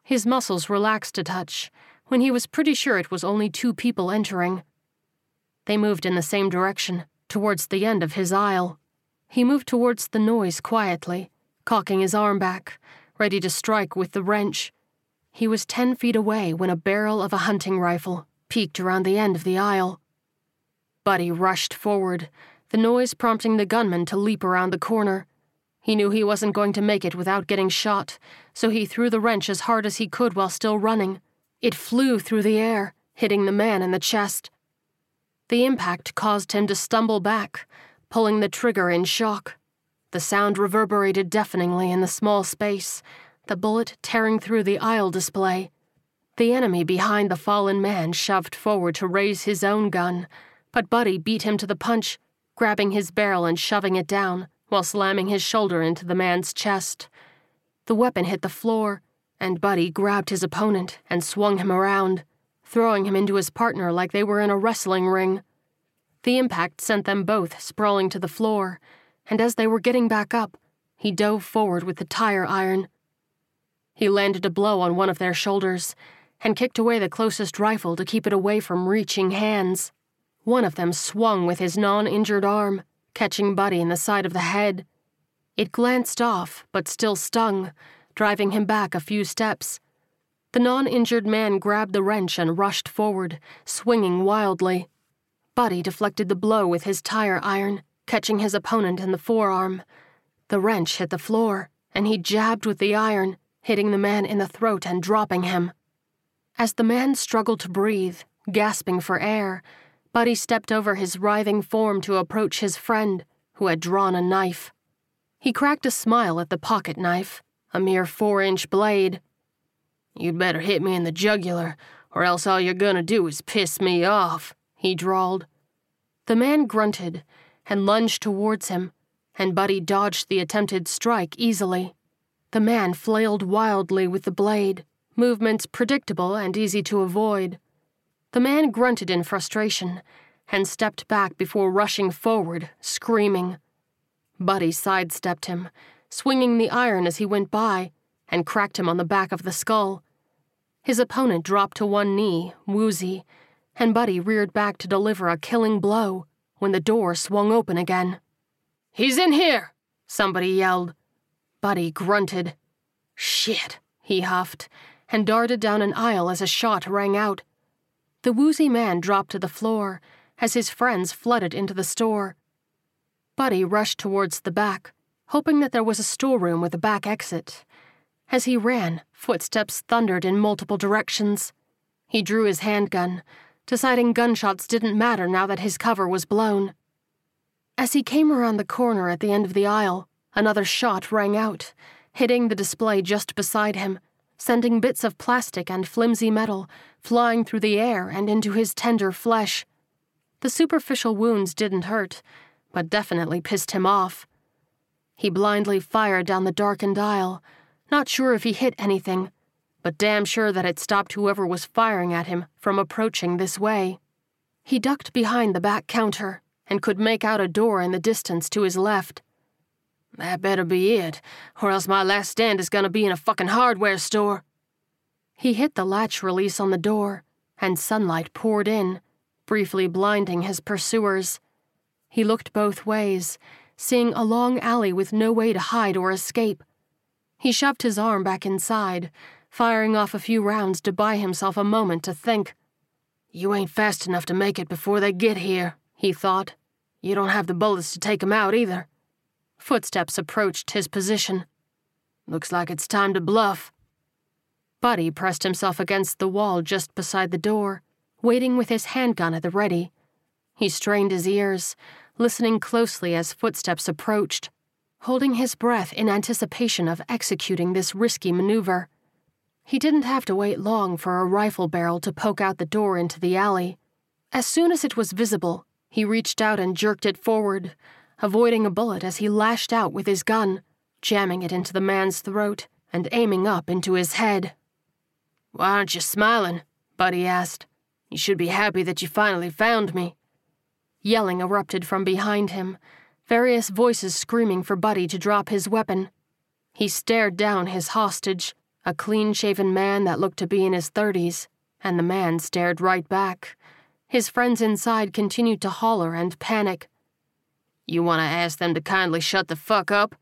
His muscles relaxed a touch when he was pretty sure it was only two people entering. They moved in the same direction, towards the end of his aisle. He moved towards the noise quietly, cocking his arm back, ready to strike with the wrench. He was ten feet away when a barrel of a hunting rifle peeked around the end of the aisle. Buddy rushed forward, the noise prompting the gunman to leap around the corner. He knew he wasn't going to make it without getting shot, so he threw the wrench as hard as he could while still running. It flew through the air, hitting the man in the chest. The impact caused him to stumble back, pulling the trigger in shock. The sound reverberated deafeningly in the small space, the bullet tearing through the aisle display. The enemy behind the fallen man shoved forward to raise his own gun, but Buddy beat him to the punch, grabbing his barrel and shoving it down while slamming his shoulder into the man's chest. The weapon hit the floor, and Buddy grabbed his opponent and swung him around, throwing him into his partner like they were in a wrestling ring. The impact sent them both sprawling to the floor, and as they were getting back up, he dove forward with the tire iron. He landed a blow on one of their shoulders and kicked away the closest rifle to keep it away from reaching hands. One of them swung with his non injured arm, catching Buddy in the side of the head. It glanced off, but still stung, driving him back a few steps. The non injured man grabbed the wrench and rushed forward, swinging wildly. Buddy deflected the blow with his tire iron, catching his opponent in the forearm. The wrench hit the floor, and he jabbed with the iron, hitting the man in the throat and dropping him. As the man struggled to breathe, gasping for air, Buddy stepped over his writhing form to approach his friend, who had drawn a knife. He cracked a smile at the pocket knife, a mere four inch blade. You'd better hit me in the jugular, or else all you're gonna do is piss me off, he drawled. The man grunted and lunged towards him, and Buddy dodged the attempted strike easily. The man flailed wildly with the blade, movements predictable and easy to avoid. The man grunted in frustration and stepped back before rushing forward, screaming. Buddy sidestepped him, swinging the iron as he went by, and cracked him on the back of the skull. His opponent dropped to one knee, woozy, and Buddy reared back to deliver a killing blow when the door swung open again. He's in here! Somebody yelled. Buddy grunted. Shit, he huffed, and darted down an aisle as a shot rang out. The woozy man dropped to the floor as his friends flooded into the store. Buddy rushed towards the back, hoping that there was a storeroom with a back exit. As he ran, footsteps thundered in multiple directions. He drew his handgun, deciding gunshots didn't matter now that his cover was blown. As he came around the corner at the end of the aisle, another shot rang out, hitting the display just beside him sending bits of plastic and flimsy metal flying through the air and into his tender flesh. The superficial wounds didn't hurt, but definitely pissed him off. He blindly fired down the darkened aisle, not sure if he hit anything, but damn sure that it stopped whoever was firing at him from approaching this way. He ducked behind the back counter and could make out a door in the distance to his left. That better be it, or else my last stand is gonna be in a fucking hardware store. He hit the latch release on the door, and sunlight poured in, briefly blinding his pursuers. He looked both ways, seeing a long alley with no way to hide or escape. He shoved his arm back inside, firing off a few rounds to buy himself a moment to think. You ain't fast enough to make it before they get here, he thought. You don't have the bullets to take 'em out either. Footsteps approached his position. Looks like it's time to bluff. Buddy pressed himself against the wall just beside the door, waiting with his handgun at the ready. He strained his ears, listening closely as footsteps approached, holding his breath in anticipation of executing this risky maneuver. He didn't have to wait long for a rifle barrel to poke out the door into the alley. As soon as it was visible, he reached out and jerked it forward, avoiding a bullet as he lashed out with his gun, jamming it into the man's throat and aiming up into his head. Why aren't you smiling? Buddy asked. You should be happy that you finally found me. Yelling erupted from behind him, various voices screaming for Buddy to drop his weapon. He stared down his hostage, a clean shaven man that looked to be in his thirties, and the man stared right back. His friends inside continued to holler and panic, you want to ask them to kindly shut the fuck up?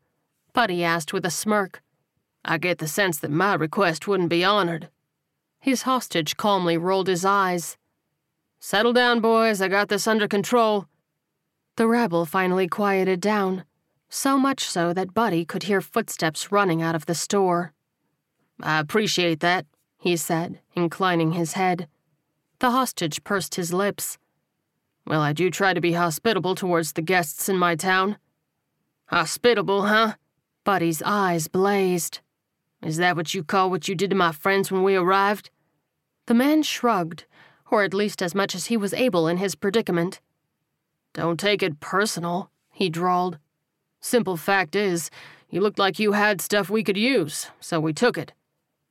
Buddy asked with a smirk. I get the sense that my request wouldn't be honored. His hostage calmly rolled his eyes. Settle down, boys. I got this under control. The rabble finally quieted down, so much so that Buddy could hear footsteps running out of the store. I appreciate that, he said, inclining his head. The hostage pursed his lips. Well, I do try to be hospitable towards the guests in my town. Hospitable, huh? Buddy's eyes blazed. Is that what you call what you did to my friends when we arrived? The man shrugged, or at least as much as he was able in his predicament. Don't take it personal, he drawled. Simple fact is, you looked like you had stuff we could use, so we took it.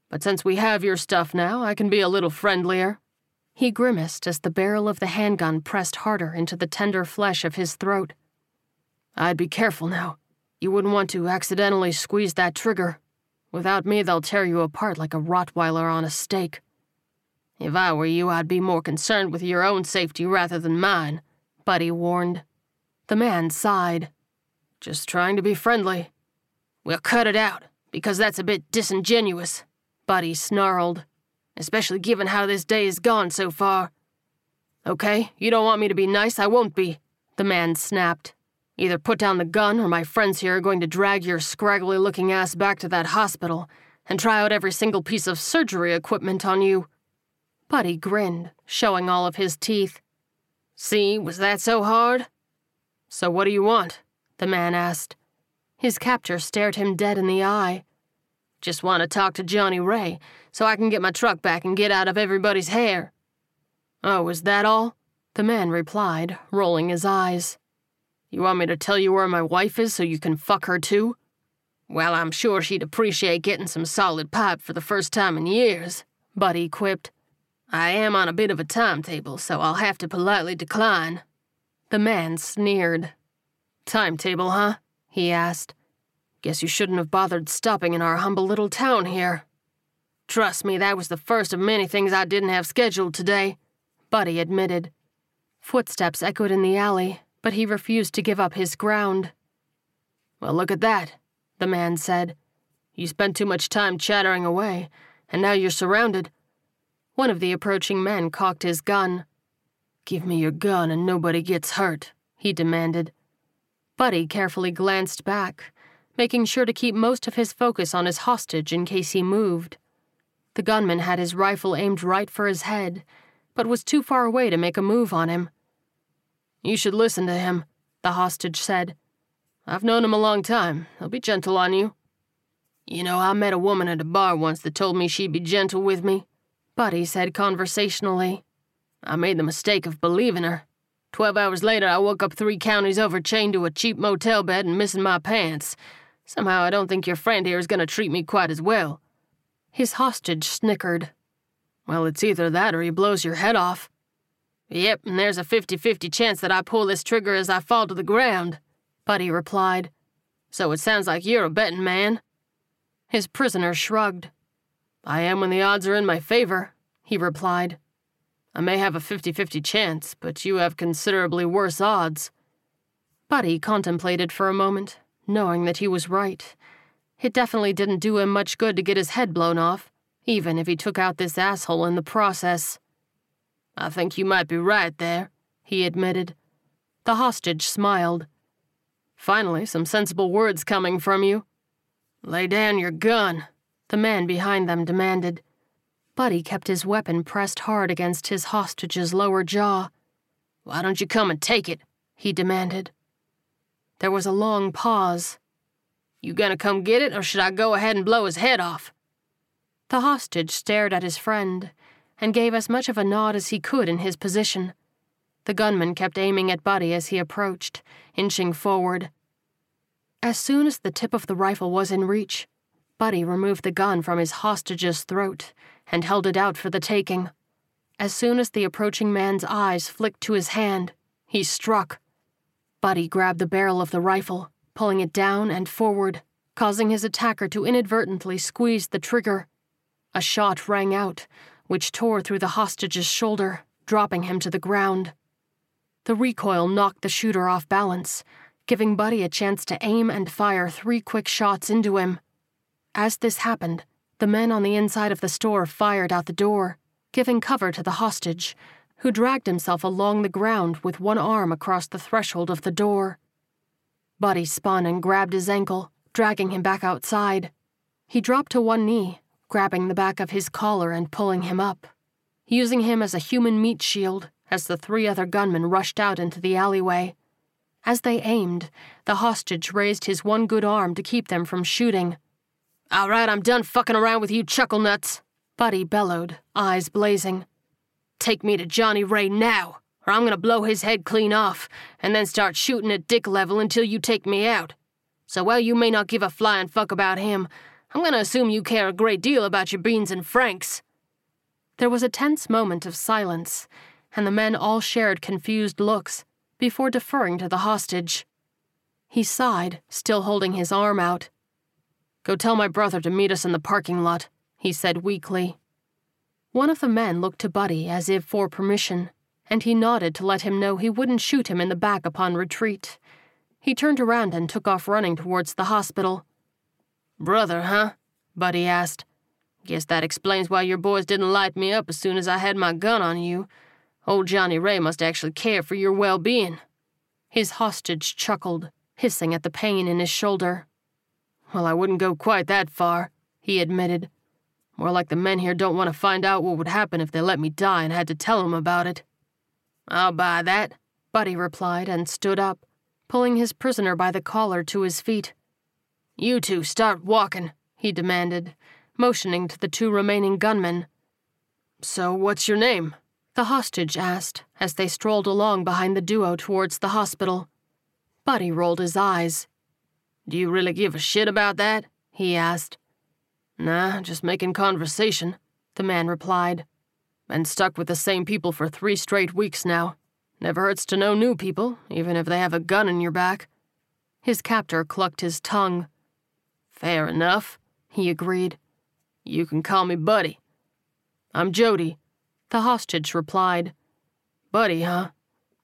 But since we have your stuff now, I can be a little friendlier. He grimaced as the barrel of the handgun pressed harder into the tender flesh of his throat. I'd be careful now. You wouldn't want to accidentally squeeze that trigger. Without me, they'll tear you apart like a Rottweiler on a steak. If I were you, I'd be more concerned with your own safety rather than mine, Buddy warned. The man sighed. Just trying to be friendly. We'll cut it out, because that's a bit disingenuous, Buddy snarled, especially given how this day has gone so far. Okay, you don't want me to be nice, I won't be, the man snapped. Either put down the gun, or my friends here are going to drag your scraggly looking ass back to that hospital and try out every single piece of surgery equipment on you. Buddy grinned, showing all of his teeth. See, was that so hard? So what do you want? the man asked. His captor stared him dead in the eye. Just want to talk to Johnny Ray so I can get my truck back and get out of everybody's hair. Oh, is that all? The man replied, rolling his eyes. You want me to tell you where my wife is so you can fuck her too? Well, I'm sure she'd appreciate getting some solid pipe for the first time in years, Buddy quipped. I am on a bit of a timetable, so I'll have to politely decline. The man sneered. Timetable, huh? he asked. Guess you shouldn't have bothered stopping in our humble little town here. Trust me, that was the first of many things I didn't have scheduled today, Buddy admitted. Footsteps echoed in the alley, but he refused to give up his ground. Well, look at that, the man said. You spent too much time chattering away, and now you're surrounded. One of the approaching men cocked his gun. Give me your gun and nobody gets hurt, he demanded. Buddy carefully glanced back, making sure to keep most of his focus on his hostage in case he moved. The gunman had his rifle aimed right for his head, but was too far away to make a move on him. You should listen to him, the hostage said. I've known him a long time. He'll be gentle on you. You know, I met a woman at a bar once that told me she'd be gentle with me, Buddy said conversationally. I made the mistake of believing her. Twelve hours later, I woke up three counties over chained to a cheap motel bed and missing my pants. Somehow, I don't think your friend here is going to treat me quite as well. His hostage snickered. Well, it's either that or he blows your head off. Yep, and there's a 50 50 chance that I pull this trigger as I fall to the ground, Buddy replied. So it sounds like you're a betting man. His prisoner shrugged. I am when the odds are in my favor, he replied. I may have a 50 50 chance, but you have considerably worse odds. Buddy contemplated for a moment, knowing that he was right. It definitely didn't do him much good to get his head blown off, even if he took out this asshole in the process. I think you might be right there, he admitted. The hostage smiled. Finally, some sensible words coming from you. Lay down your gun, the man behind them demanded. Buddy kept his weapon pressed hard against his hostage's lower jaw. Why don't you come and take it? he demanded. There was a long pause. You gonna come get it, or should I go ahead and blow his head off? The hostage stared at his friend and gave as much of a nod as he could in his position. The gunman kept aiming at Buddy as he approached, inching forward. As soon as the tip of the rifle was in reach, Buddy removed the gun from his hostage's throat and held it out for the taking. As soon as the approaching man's eyes flicked to his hand, he struck. Buddy grabbed the barrel of the rifle, pulling it down and forward, causing his attacker to inadvertently squeeze the trigger. A shot rang out, which tore through the hostage's shoulder, dropping him to the ground. The recoil knocked the shooter off balance, giving Buddy a chance to aim and fire three quick shots into him. As this happened, the men on the inside of the store fired out the door, giving cover to the hostage, who dragged himself along the ground with one arm across the threshold of the door. Buddy spun and grabbed his ankle, dragging him back outside. He dropped to one knee, grabbing the back of his collar and pulling him up, using him as a human meat shield as the three other gunmen rushed out into the alleyway. As they aimed, the hostage raised his one good arm to keep them from shooting. All right, I'm done fucking around with you chuckle nuts, Buddy bellowed, eyes blazing. Take me to Johnny Ray now, or I'm gonna blow his head clean off, and then start shooting at dick level until you take me out. So while you may not give a flying fuck about him, I'm gonna assume you care a great deal about your beans and franks. There was a tense moment of silence, and the men all shared confused looks before deferring to the hostage. He sighed, still holding his arm out. Go tell my brother to meet us in the parking lot, he said weakly. One of the men looked to Buddy as if for permission, and he nodded to let him know he wouldn't shoot him in the back upon retreat. He turned around and took off running towards the hospital. Brother, huh? Buddy asked. Guess that explains why your boys didn't light me up as soon as I had my gun on you. Old Johnny Ray must actually care for your well being. His hostage chuckled, hissing at the pain in his shoulder. Well, I wouldn't go quite that far, he admitted. More like the men here don't want to find out what would happen if they let me die and had to tell them about it. I'll buy that, Buddy replied and stood up, pulling his prisoner by the collar to his feet. You two start walking, he demanded, motioning to the two remaining gunmen. So, what's your name? The hostage asked as they strolled along behind the duo towards the hospital. Buddy rolled his eyes. Do you really give a shit about that? he asked. Nah, just making conversation, the man replied. Been stuck with the same people for three straight weeks now. Never hurts to know new people, even if they have a gun in your back. His captor clucked his tongue. Fair enough, he agreed. You can call me Buddy. I'm Jody, the hostage replied. Buddy, huh?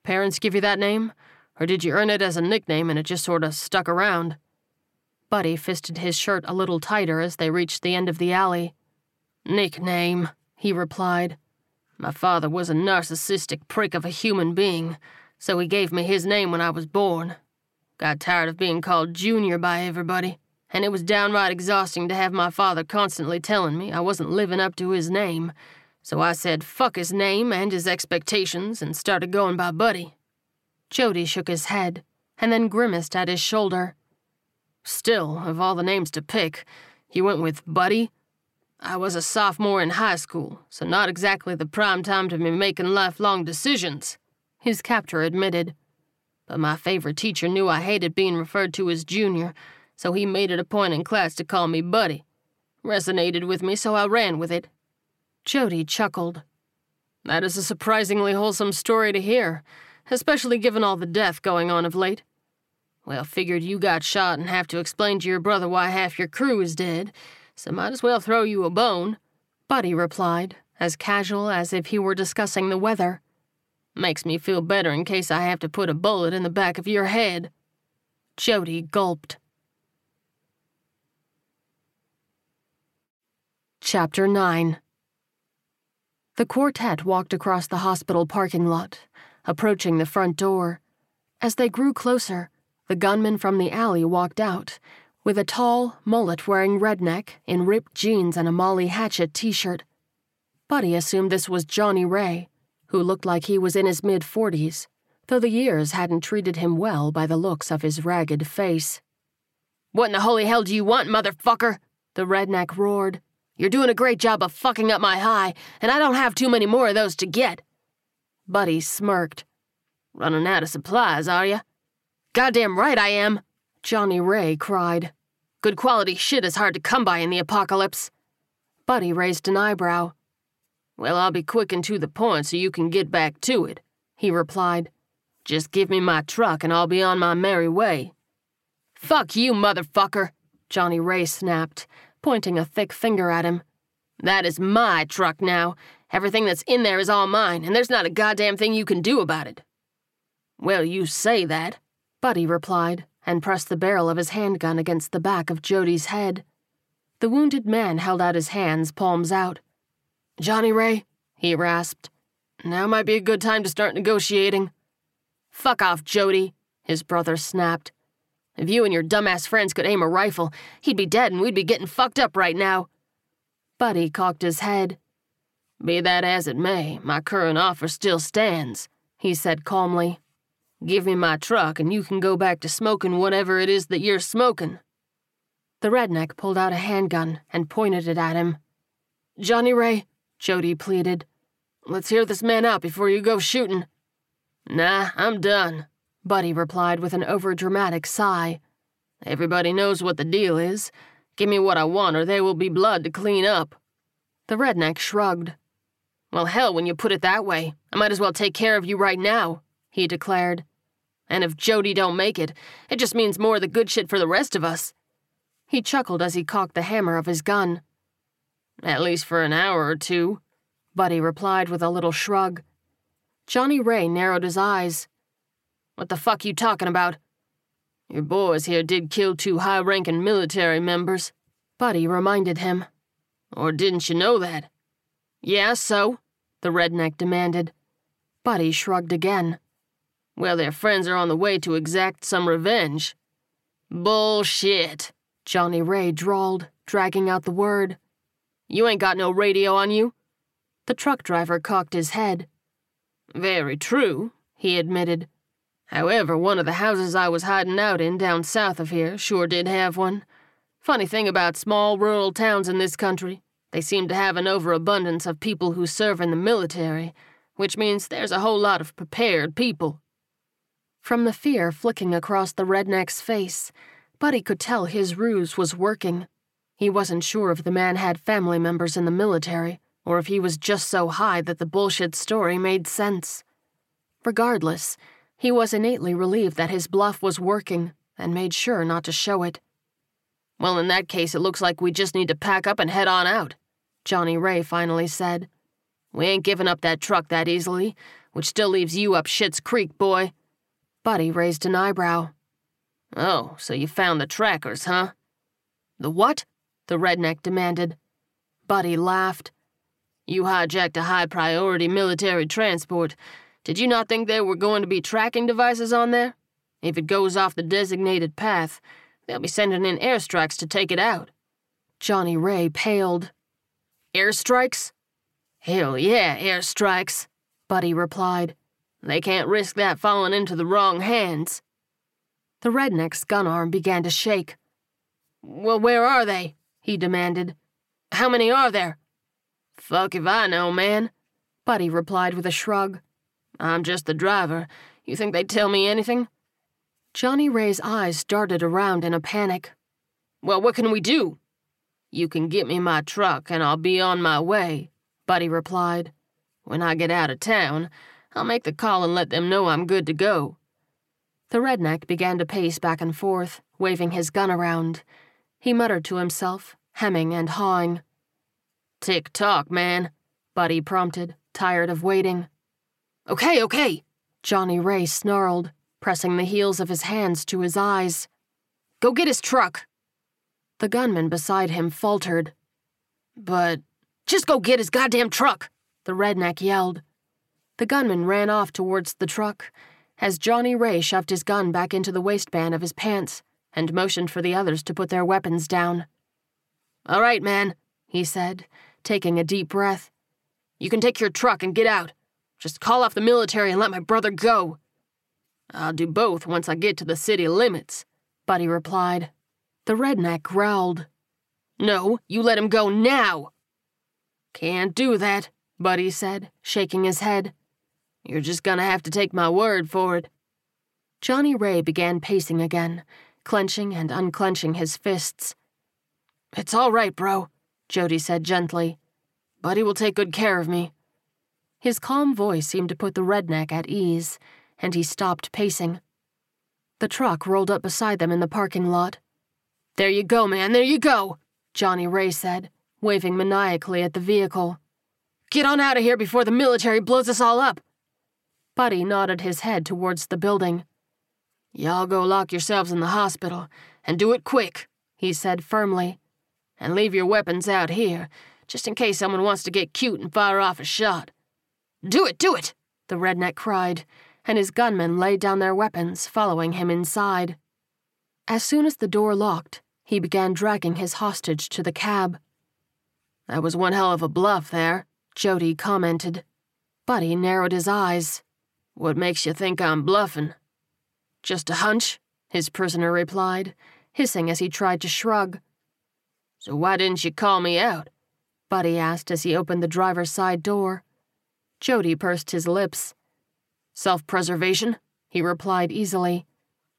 Parents give you that name? Or did you earn it as a nickname and it just sorta stuck around? Buddy fisted his shirt a little tighter as they reached the end of the alley. Nickname, he replied. My father was a narcissistic prick of a human being, so he gave me his name when I was born. Got tired of being called Junior by everybody and it was downright exhausting to have my father constantly telling me I wasn't living up to his name. So I said fuck his name and his expectations and started going by Buddy. Jody shook his head and then grimaced at his shoulder. Still, of all the names to pick, he went with Buddy? I was a sophomore in high school, so not exactly the prime time to be making lifelong decisions, his captor admitted. But my favorite teacher knew I hated being referred to as Junior, so he made it a point in class to call me Buddy. Resonated with me, so I ran with it. Jody chuckled. That is a surprisingly wholesome story to hear, especially given all the death going on of late. Well, figured you got shot and have to explain to your brother why half your crew is dead, so might as well throw you a bone. Buddy replied, as casual as if he were discussing the weather. Makes me feel better in case I have to put a bullet in the back of your head. Jody gulped. Chapter 9 The quartet walked across the hospital parking lot, approaching the front door. As they grew closer, the gunman from the alley walked out, with a tall, mullet wearing redneck in ripped jeans and a Molly Hatchet t shirt. Buddy assumed this was Johnny Ray, who looked like he was in his mid 40s, though the years hadn't treated him well by the looks of his ragged face. What in the holy hell do you want, motherfucker? The redneck roared. You're doing a great job of fucking up my high, and I don't have too many more of those to get. Buddy smirked. Running out of supplies, are you? Goddamn right I am, Johnny Ray cried. Good quality shit is hard to come by in the apocalypse. Buddy raised an eyebrow. Well, I'll be quick and to the point so you can get back to it, he replied. Just give me my truck and I'll be on my merry way. Fuck you, motherfucker, Johnny Ray snapped, pointing a thick finger at him. That is my truck now. Everything that's in there is all mine, and there's not a goddamn thing you can do about it. Well, you say that, Buddy replied, and pressed the barrel of his handgun against the back of Jody's head. The wounded man held out his hands, palms out. Johnny Ray, he rasped. Now might be a good time to start negotiating. Fuck off, Jody, his brother snapped. If you and your dumbass friends could aim a rifle, he'd be dead and we'd be getting fucked up right now. Buddy cocked his head. Be that as it may, my current offer still stands, he said calmly. Give me my truck and you can go back to smoking whatever it is that you're smoking. The redneck pulled out a handgun and pointed it at him. Johnny Ray, Jody pleaded. Let's hear this man out before you go shooting. Nah, I'm done, Buddy replied with an overdramatic sigh. Everybody knows what the deal is. Give me what I want or there will be blood to clean up. The redneck shrugged. Well, hell, when you put it that way, I might as well take care of you right now, he declared. And if Jody don't make it, it just means more of the good shit for the rest of us. He chuckled as he cocked the hammer of his gun. At least for an hour or two, Buddy replied with a little shrug. Johnny Ray narrowed his eyes. What the fuck you talking about? Your boys here did kill two high ranking military members, Buddy reminded him. Or didn't you know that? Yeah, so? The redneck demanded. Buddy shrugged again. Well, their friends are on the way to exact some revenge. Bullshit, Johnny Ray drawled, dragging out the word. You ain't got no radio on you? The truck driver cocked his head. Very true, he admitted. However, one of the houses I was hiding out in down south of here sure did have one. Funny thing about small rural towns in this country, they seem to have an overabundance of people who serve in the military, which means there's a whole lot of prepared people. From the fear flicking across the redneck's face, Buddy could tell his ruse was working. He wasn't sure if the man had family members in the military, or if he was just so high that the bullshit story made sense. Regardless, he was innately relieved that his bluff was working and made sure not to show it. Well, in that case, it looks like we just need to pack up and head on out, Johnny Ray finally said. We ain't giving up that truck that easily, which still leaves you up Shit's Creek, boy. Buddy raised an eyebrow. Oh, so you found the trackers, huh? The what? The redneck demanded. Buddy laughed. You hijacked a high priority military transport. Did you not think there were going to be tracking devices on there? If it goes off the designated path, they'll be sending in airstrikes to take it out. Johnny Ray paled. Airstrikes? Hell yeah, airstrikes, Buddy replied. They can't risk that falling into the wrong hands. The redneck's gun arm began to shake. Well, where are they? he demanded. How many are there? Fuck if I know, man, Buddy replied with a shrug. I'm just the driver. You think they'd tell me anything? Johnny Ray's eyes darted around in a panic. Well, what can we do? You can get me my truck and I'll be on my way, Buddy replied. When I get out of town, I'll make the call and let them know I'm good to go. The redneck began to pace back and forth, waving his gun around. He muttered to himself, hemming and hawing. Tick tock, man, Buddy prompted, tired of waiting. Okay, okay, Johnny Ray snarled, pressing the heels of his hands to his eyes. Go get his truck. The gunman beside him faltered. But. Just go get his goddamn truck, the redneck yelled. The gunman ran off towards the truck as Johnny Ray shoved his gun back into the waistband of his pants and motioned for the others to put their weapons down. All right, man, he said, taking a deep breath. You can take your truck and get out. Just call off the military and let my brother go. I'll do both once I get to the city limits, Buddy replied. The redneck growled. No, you let him go now. Can't do that, Buddy said, shaking his head. You're just gonna have to take my word for it. Johnny Ray began pacing again, clenching and unclenching his fists. It's all right, bro, Jody said gently. Buddy will take good care of me. His calm voice seemed to put the redneck at ease, and he stopped pacing. The truck rolled up beside them in the parking lot. There you go, man, there you go, Johnny Ray said, waving maniacally at the vehicle. Get on out of here before the military blows us all up. Buddy nodded his head towards the building. Y'all go lock yourselves in the hospital, and do it quick, he said firmly. And leave your weapons out here, just in case someone wants to get cute and fire off a shot. Do it, do it! The redneck cried, and his gunmen laid down their weapons, following him inside. As soon as the door locked, he began dragging his hostage to the cab. That was one hell of a bluff there, Jody commented. Buddy narrowed his eyes. What makes you think I'm bluffing? Just a hunch, his prisoner replied, hissing as he tried to shrug. So why didn't you call me out? Buddy asked as he opened the driver's side door. Jody pursed his lips. Self preservation, he replied easily.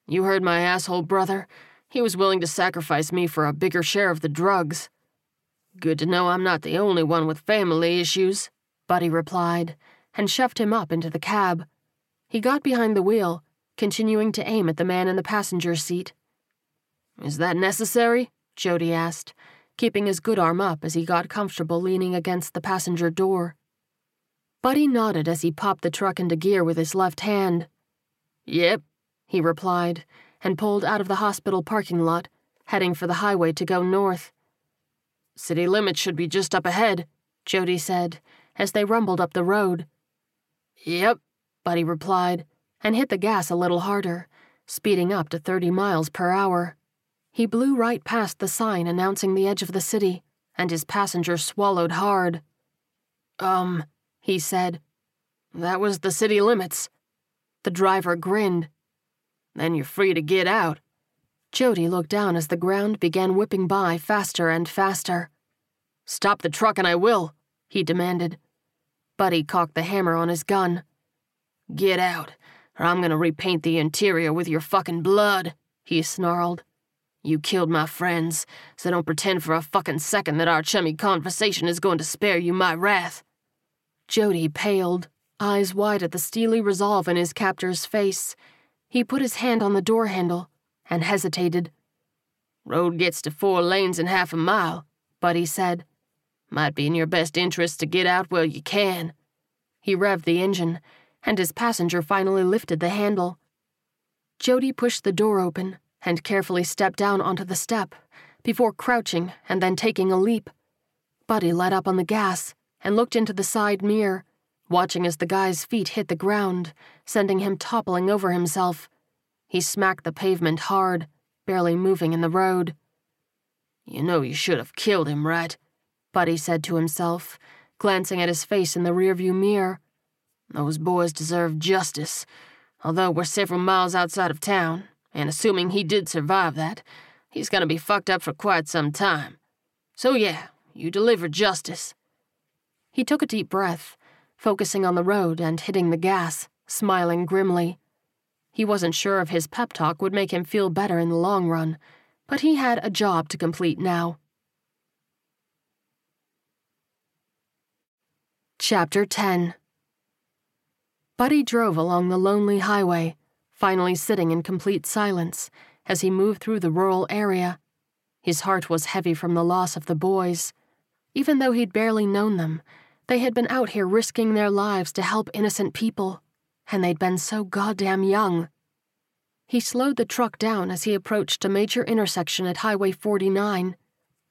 You heard my asshole brother. He was willing to sacrifice me for a bigger share of the drugs. Good to know I'm not the only one with family issues, Buddy replied, and shoved him up into the cab. He got behind the wheel, continuing to aim at the man in the passenger seat. Is that necessary? Jody asked, keeping his good arm up as he got comfortable leaning against the passenger door. Buddy nodded as he popped the truck into gear with his left hand. Yep, he replied, and pulled out of the hospital parking lot, heading for the highway to go north. City limits should be just up ahead, Jody said, as they rumbled up the road. Yep, Buddy replied, and hit the gas a little harder, speeding up to 30 miles per hour. He blew right past the sign announcing the edge of the city, and his passenger swallowed hard. Um, he said. That was the city limits. The driver grinned. Then you're free to get out. Jody looked down as the ground began whipping by faster and faster. Stop the truck and I will, he demanded. Buddy cocked the hammer on his gun. Get out, or I'm gonna repaint the interior with your fucking blood, he snarled. You killed my friends, so don't pretend for a fucking second that our chummy conversation is going to spare you my wrath. Jody paled, eyes wide at the steely resolve in his captor's face. He put his hand on the door handle and hesitated. Road gets to four lanes in half a mile, Buddy said. Might be in your best interest to get out while you can. He revved the engine, and his passenger finally lifted the handle. Jody pushed the door open and carefully stepped down onto the step before crouching and then taking a leap. Buddy let up on the gas and looked into the side mirror watching as the guy's feet hit the ground, sending him toppling over himself. He smacked the pavement hard, barely moving in the road. You know you should have killed him, right? Buddy said to himself, glancing at his face in the rearview mirror. Those boys deserve justice, although we're several miles outside of town, and assuming he did survive that, he's gonna be fucked up for quite some time. So yeah, you delivered justice. He took a deep breath focusing on the road and hitting the gas, smiling grimly. He wasn't sure if his pep talk would make him feel better in the long run, but he had a job to complete now. Chapter 10 Buddy drove along the lonely highway, finally sitting in complete silence as he moved through the rural area. His heart was heavy from the loss of the boys. Even though he'd barely known them, they had been out here risking their lives to help innocent people, and they'd been so goddamn young. He slowed the truck down as he approached a major intersection at Highway 49.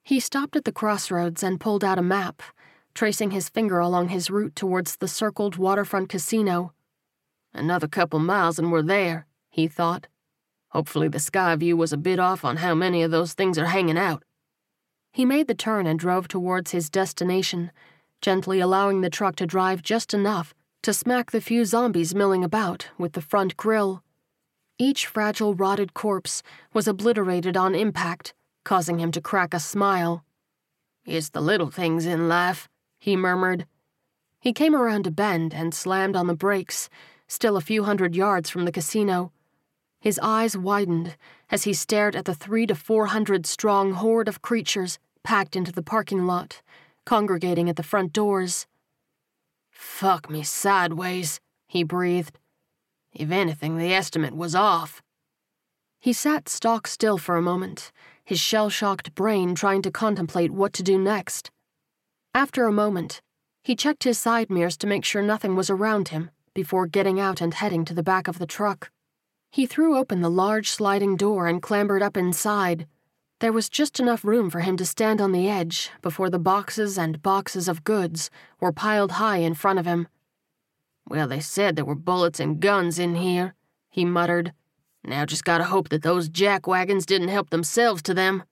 He stopped at the crossroads and pulled out a map, tracing his finger along his route towards the circled waterfront casino. Another couple miles and we're there, he thought. Hopefully, the sky view was a bit off on how many of those things are hanging out. He made the turn and drove towards his destination, gently allowing the truck to drive just enough to smack the few zombies milling about with the front grille. Each fragile, rotted corpse was obliterated on impact, causing him to crack a smile. It's the little things in life, he murmured. He came around a bend and slammed on the brakes, still a few hundred yards from the casino. His eyes widened as he stared at the three to four hundred strong horde of creatures packed into the parking lot congregating at the front doors. Fuck me sideways, he breathed. If anything, the estimate was off. He sat stock still for a moment, his shell shocked brain trying to contemplate what to do next. After a moment, he checked his side mirrors to make sure nothing was around him before getting out and heading to the back of the truck. He threw open the large sliding door and clambered up inside, there was just enough room for him to stand on the edge before the boxes and boxes of goods were piled high in front of him. Well, they said there were bullets and guns in here, he muttered. Now just gotta hope that those jack wagons didn't help themselves to them.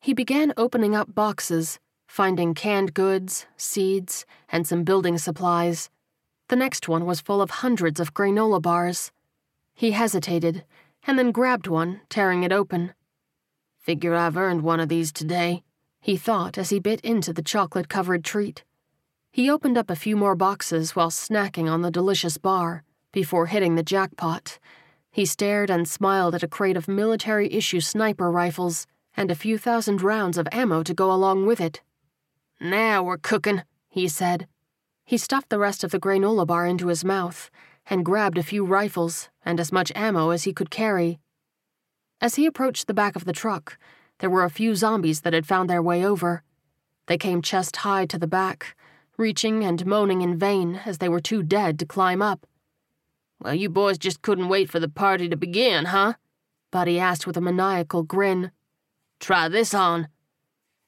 He began opening up boxes, finding canned goods, seeds, and some building supplies. The next one was full of hundreds of granola bars. He hesitated, and then grabbed one, tearing it open. Figure I've earned one of these today, he thought as he bit into the chocolate covered treat. He opened up a few more boxes while snacking on the delicious bar before hitting the jackpot. He stared and smiled at a crate of military issue sniper rifles and a few thousand rounds of ammo to go along with it. Now we're cooking, he said. He stuffed the rest of the granola bar into his mouth and grabbed a few rifles and as much ammo as he could carry. As he approached the back of the truck, there were a few zombies that had found their way over. They came chest high to the back, reaching and moaning in vain as they were too dead to climb up. Well, you boys just couldn't wait for the party to begin, huh? Buddy asked with a maniacal grin. Try this on.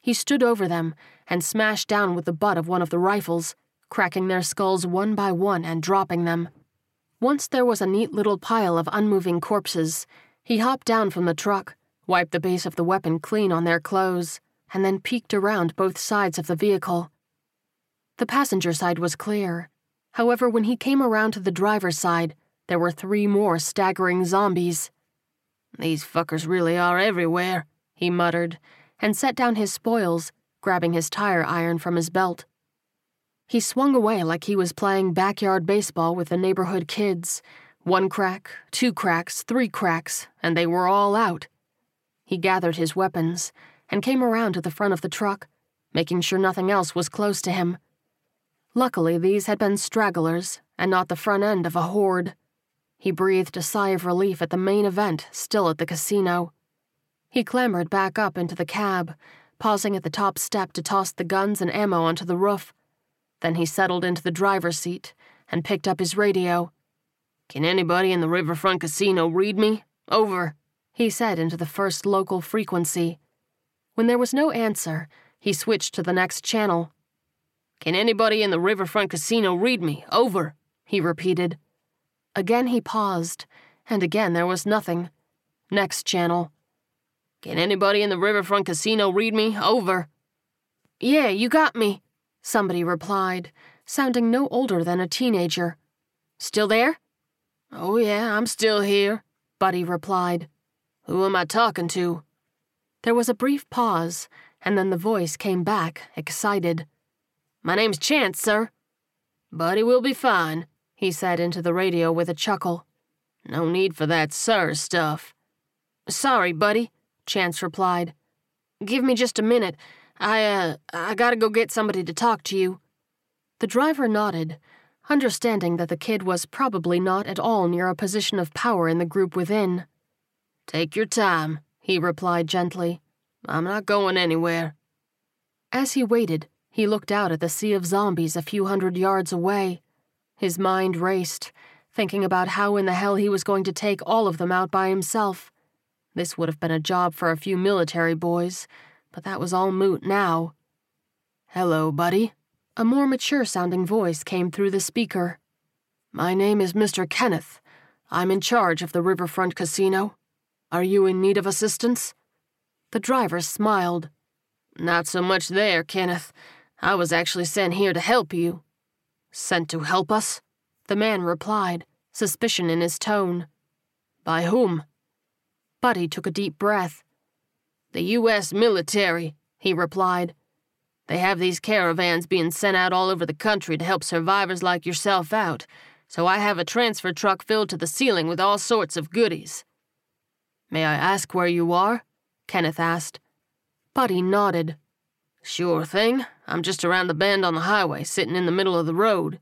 He stood over them and smashed down with the butt of one of the rifles, cracking their skulls one by one and dropping them. Once there was a neat little pile of unmoving corpses, he hopped down from the truck, wiped the base of the weapon clean on their clothes, and then peeked around both sides of the vehicle. The passenger side was clear. However, when he came around to the driver's side, there were three more staggering zombies. These fuckers really are everywhere, he muttered, and set down his spoils, grabbing his tire iron from his belt. He swung away like he was playing backyard baseball with the neighborhood kids. One crack, two cracks, three cracks, and they were all out. He gathered his weapons and came around to the front of the truck, making sure nothing else was close to him. Luckily, these had been stragglers and not the front end of a horde. He breathed a sigh of relief at the main event still at the casino. He clambered back up into the cab, pausing at the top step to toss the guns and ammo onto the roof. Then he settled into the driver's seat and picked up his radio. Can anybody in the Riverfront Casino read me? Over, he said into the first local frequency. When there was no answer, he switched to the next channel. Can anybody in the Riverfront Casino read me? Over, he repeated. Again he paused, and again there was nothing. Next channel. Can anybody in the Riverfront Casino read me? Over. Yeah, you got me, somebody replied, sounding no older than a teenager. Still there? Oh, yeah, I'm still here, Buddy replied. Who am I talking to? There was a brief pause, and then the voice came back, excited. My name's Chance, sir. Buddy will be fine, he said into the radio with a chuckle. No need for that sir stuff. Sorry, buddy, Chance replied. Give me just a minute. I, uh, I gotta go get somebody to talk to you. The driver nodded, understanding that the kid was probably not at all near a position of power in the group within. Take your time, he replied gently. I'm not going anywhere. As he waited, he looked out at the sea of zombies a few hundred yards away. His mind raced, thinking about how in the hell he was going to take all of them out by himself. This would have been a job for a few military boys, but that was all moot now. Hello, buddy. A more mature sounding voice came through the speaker. My name is Mr. Kenneth. I'm in charge of the Riverfront Casino. Are you in need of assistance? The driver smiled. Not so much there, Kenneth. I was actually sent here to help you. Sent to help us? The man replied, suspicion in his tone. By whom? Buddy took a deep breath. The U.S. military, he replied. They have these caravans being sent out all over the country to help survivors like yourself out, so I have a transfer truck filled to the ceiling with all sorts of goodies. May I ask where you are? Kenneth asked. Buddy nodded. Sure thing. I'm just around the bend on the highway, sitting in the middle of the road.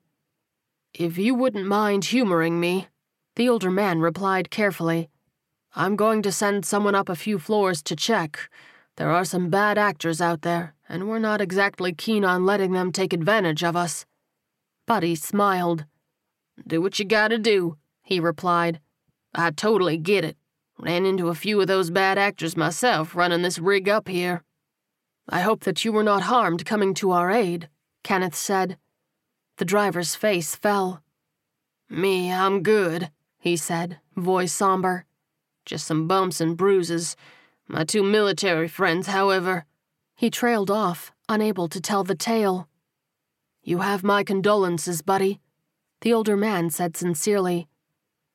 If you wouldn't mind humoring me, the older man replied carefully. I'm going to send someone up a few floors to check. There are some bad actors out there, and we're not exactly keen on letting them take advantage of us. Buddy smiled. Do what you gotta do, he replied. I totally get it. Ran into a few of those bad actors myself running this rig up here. I hope that you were not harmed coming to our aid, Kenneth said. The driver's face fell. Me, I'm good, he said, voice somber. Just some bumps and bruises. My two military friends, however. He trailed off, unable to tell the tale. You have my condolences, buddy, the older man said sincerely.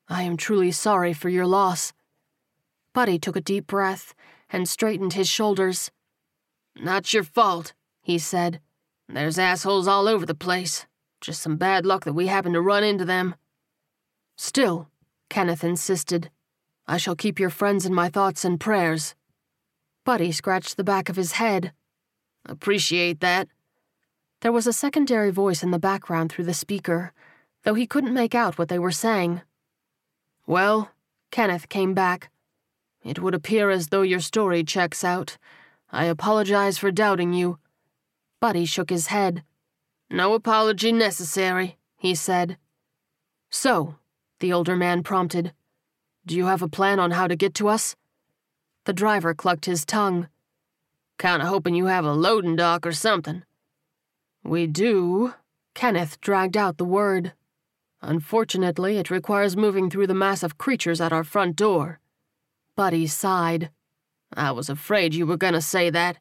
I am truly sorry for your loss. Buddy took a deep breath and straightened his shoulders. Not your fault, he said. There's assholes all over the place. Just some bad luck that we happened to run into them. Still, Kenneth insisted, I shall keep your friends in my thoughts and prayers. Buddy scratched the back of his head. Appreciate that. There was a secondary voice in the background through the speaker, though he couldn't make out what they were saying. Well, Kenneth came back. It would appear as though your story checks out. I apologize for doubting you. Buddy shook his head. No apology necessary, he said. So, the older man prompted, do you have a plan on how to get to us? The driver clucked his tongue. Kinda hoping you have a loading dock or something. We do. Kenneth dragged out the word. Unfortunately, it requires moving through the mass of creatures at our front door. Buddy sighed. I was afraid you were gonna say that.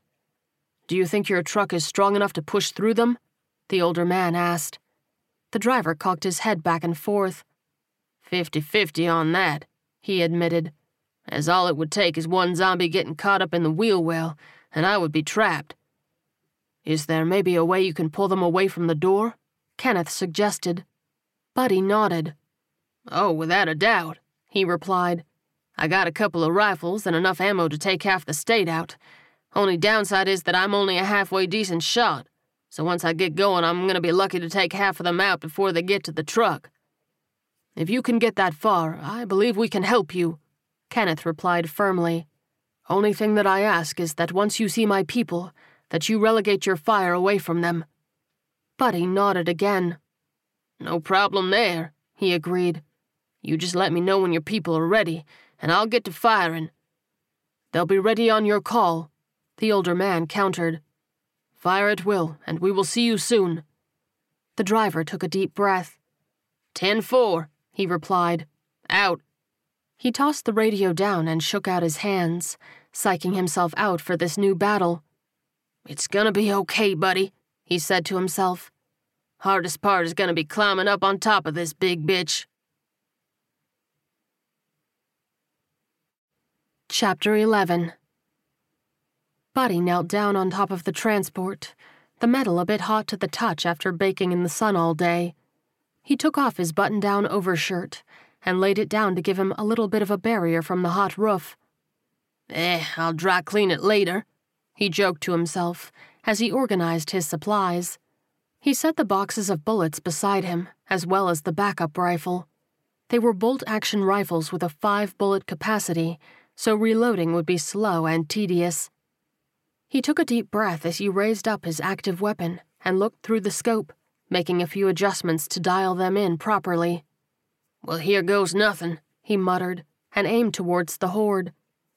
Do you think your truck is strong enough to push through them? The older man asked. The driver cocked his head back and forth. Fifty fifty on that, he admitted, as all it would take is one zombie getting caught up in the wheel well, and I would be trapped. Is there maybe a way you can pull them away from the door? Kenneth suggested. Buddy nodded. Oh, without a doubt, he replied. I got a couple of rifles and enough ammo to take half the state out. Only downside is that I'm only a halfway decent shot, so once I get going, I'm gonna be lucky to take half of them out before they get to the truck. If you can get that far, I believe we can help you, Kenneth replied firmly. Only thing that I ask is that once you see my people, that you relegate your fire away from them. Buddy nodded again. No problem there, he agreed. You just let me know when your people are ready, and I'll get to firing. They'll be ready on your call, the older man countered. Fire at will, and we will see you soon. The driver took a deep breath. 10 4, he replied. Out. He tossed the radio down and shook out his hands, psyching himself out for this new battle. It's gonna be okay, buddy, he said to himself. Hardest part is gonna be climbing up on top of this big bitch. Chapter 11 Buddy knelt down on top of the transport, the metal a bit hot to the touch after baking in the sun all day. He took off his button down overshirt and laid it down to give him a little bit of a barrier from the hot roof. Eh, I'll dry clean it later, he joked to himself as he organized his supplies. He set the boxes of bullets beside him, as well as the backup rifle. They were bolt action rifles with a five bullet capacity, so reloading would be slow and tedious. He took a deep breath as he raised up his active weapon and looked through the scope, making a few adjustments to dial them in properly. Well, here goes nothing, he muttered, and aimed towards the horde.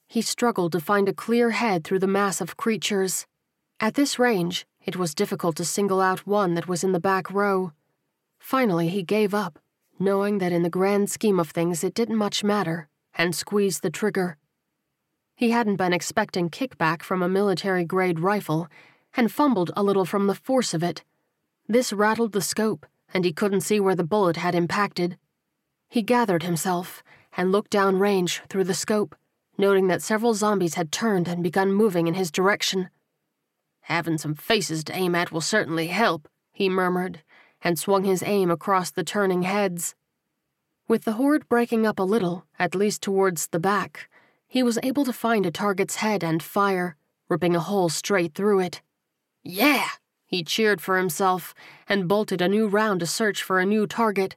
He struggled to find a clear head through the mass of creatures. At this range, it was difficult to single out one that was in the back row. Finally, he gave up, knowing that in the grand scheme of things it didn't much matter, and squeezed the trigger. He hadn't been expecting kickback from a military grade rifle and fumbled a little from the force of it. This rattled the scope, and he couldn't see where the bullet had impacted. He gathered himself and looked down range through the scope, noting that several zombies had turned and begun moving in his direction. Having some faces to aim at will certainly help, he murmured, and swung his aim across the turning heads. With the horde breaking up a little, at least towards the back, he was able to find a target's head and fire, ripping a hole straight through it. Yeah! He cheered for himself and bolted a new round to search for a new target.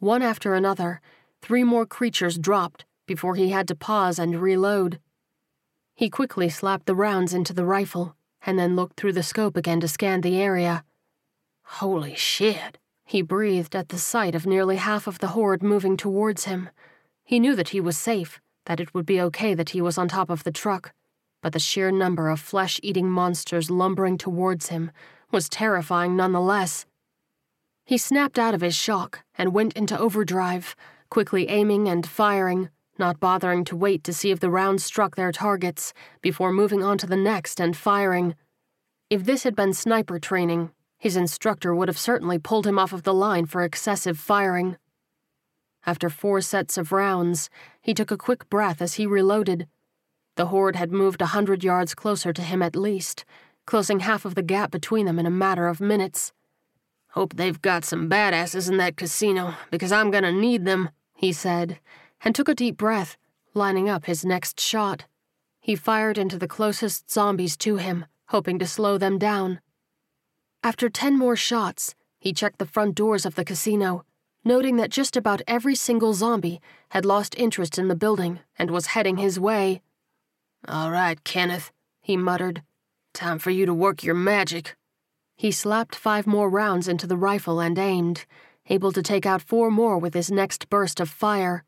One after another, three more creatures dropped before he had to pause and reload. He quickly slapped the rounds into the rifle and then looked through the scope again to scan the area. Holy shit, he breathed at the sight of nearly half of the horde moving towards him. He knew that he was safe, that it would be okay that he was on top of the truck, but the sheer number of flesh eating monsters lumbering towards him was terrifying nonetheless. He snapped out of his shock and went into overdrive, quickly aiming and firing, not bothering to wait to see if the rounds struck their targets before moving on to the next and firing. If this had been sniper training, his instructor would have certainly pulled him off of the line for excessive firing. After four sets of rounds, he took a quick breath as he reloaded. The horde had moved a hundred yards closer to him at least, closing half of the gap between them in a matter of minutes. Hope they've got some badasses in that casino, because I'm gonna need them, he said, and took a deep breath, lining up his next shot. He fired into the closest zombies to him, hoping to slow them down. After ten more shots, he checked the front doors of the casino, noting that just about every single zombie had lost interest in the building and was heading his way. All right, Kenneth, he muttered. Time for you to work your magic. He slapped five more rounds into the rifle and aimed, able to take out four more with his next burst of fire.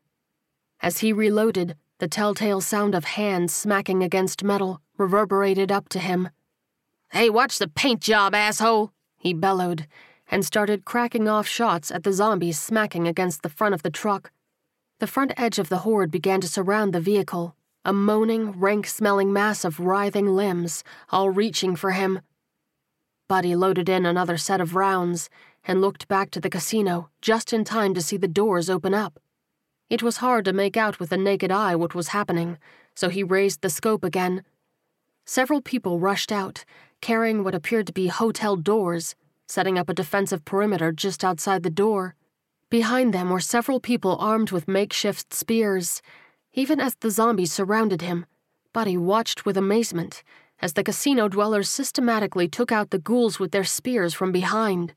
As he reloaded, the telltale sound of hands smacking against metal reverberated up to him. Hey, watch the paint job, asshole! he bellowed, and started cracking off shots at the zombies smacking against the front of the truck. The front edge of the horde began to surround the vehicle, a moaning, rank smelling mass of writhing limbs, all reaching for him. Buddy loaded in another set of rounds and looked back to the casino just in time to see the doors open up. It was hard to make out with the naked eye what was happening, so he raised the scope again. Several people rushed out, carrying what appeared to be hotel doors, setting up a defensive perimeter just outside the door. Behind them were several people armed with makeshift spears. Even as the zombies surrounded him, Buddy watched with amazement as the casino dwellers systematically took out the ghouls with their spears from behind.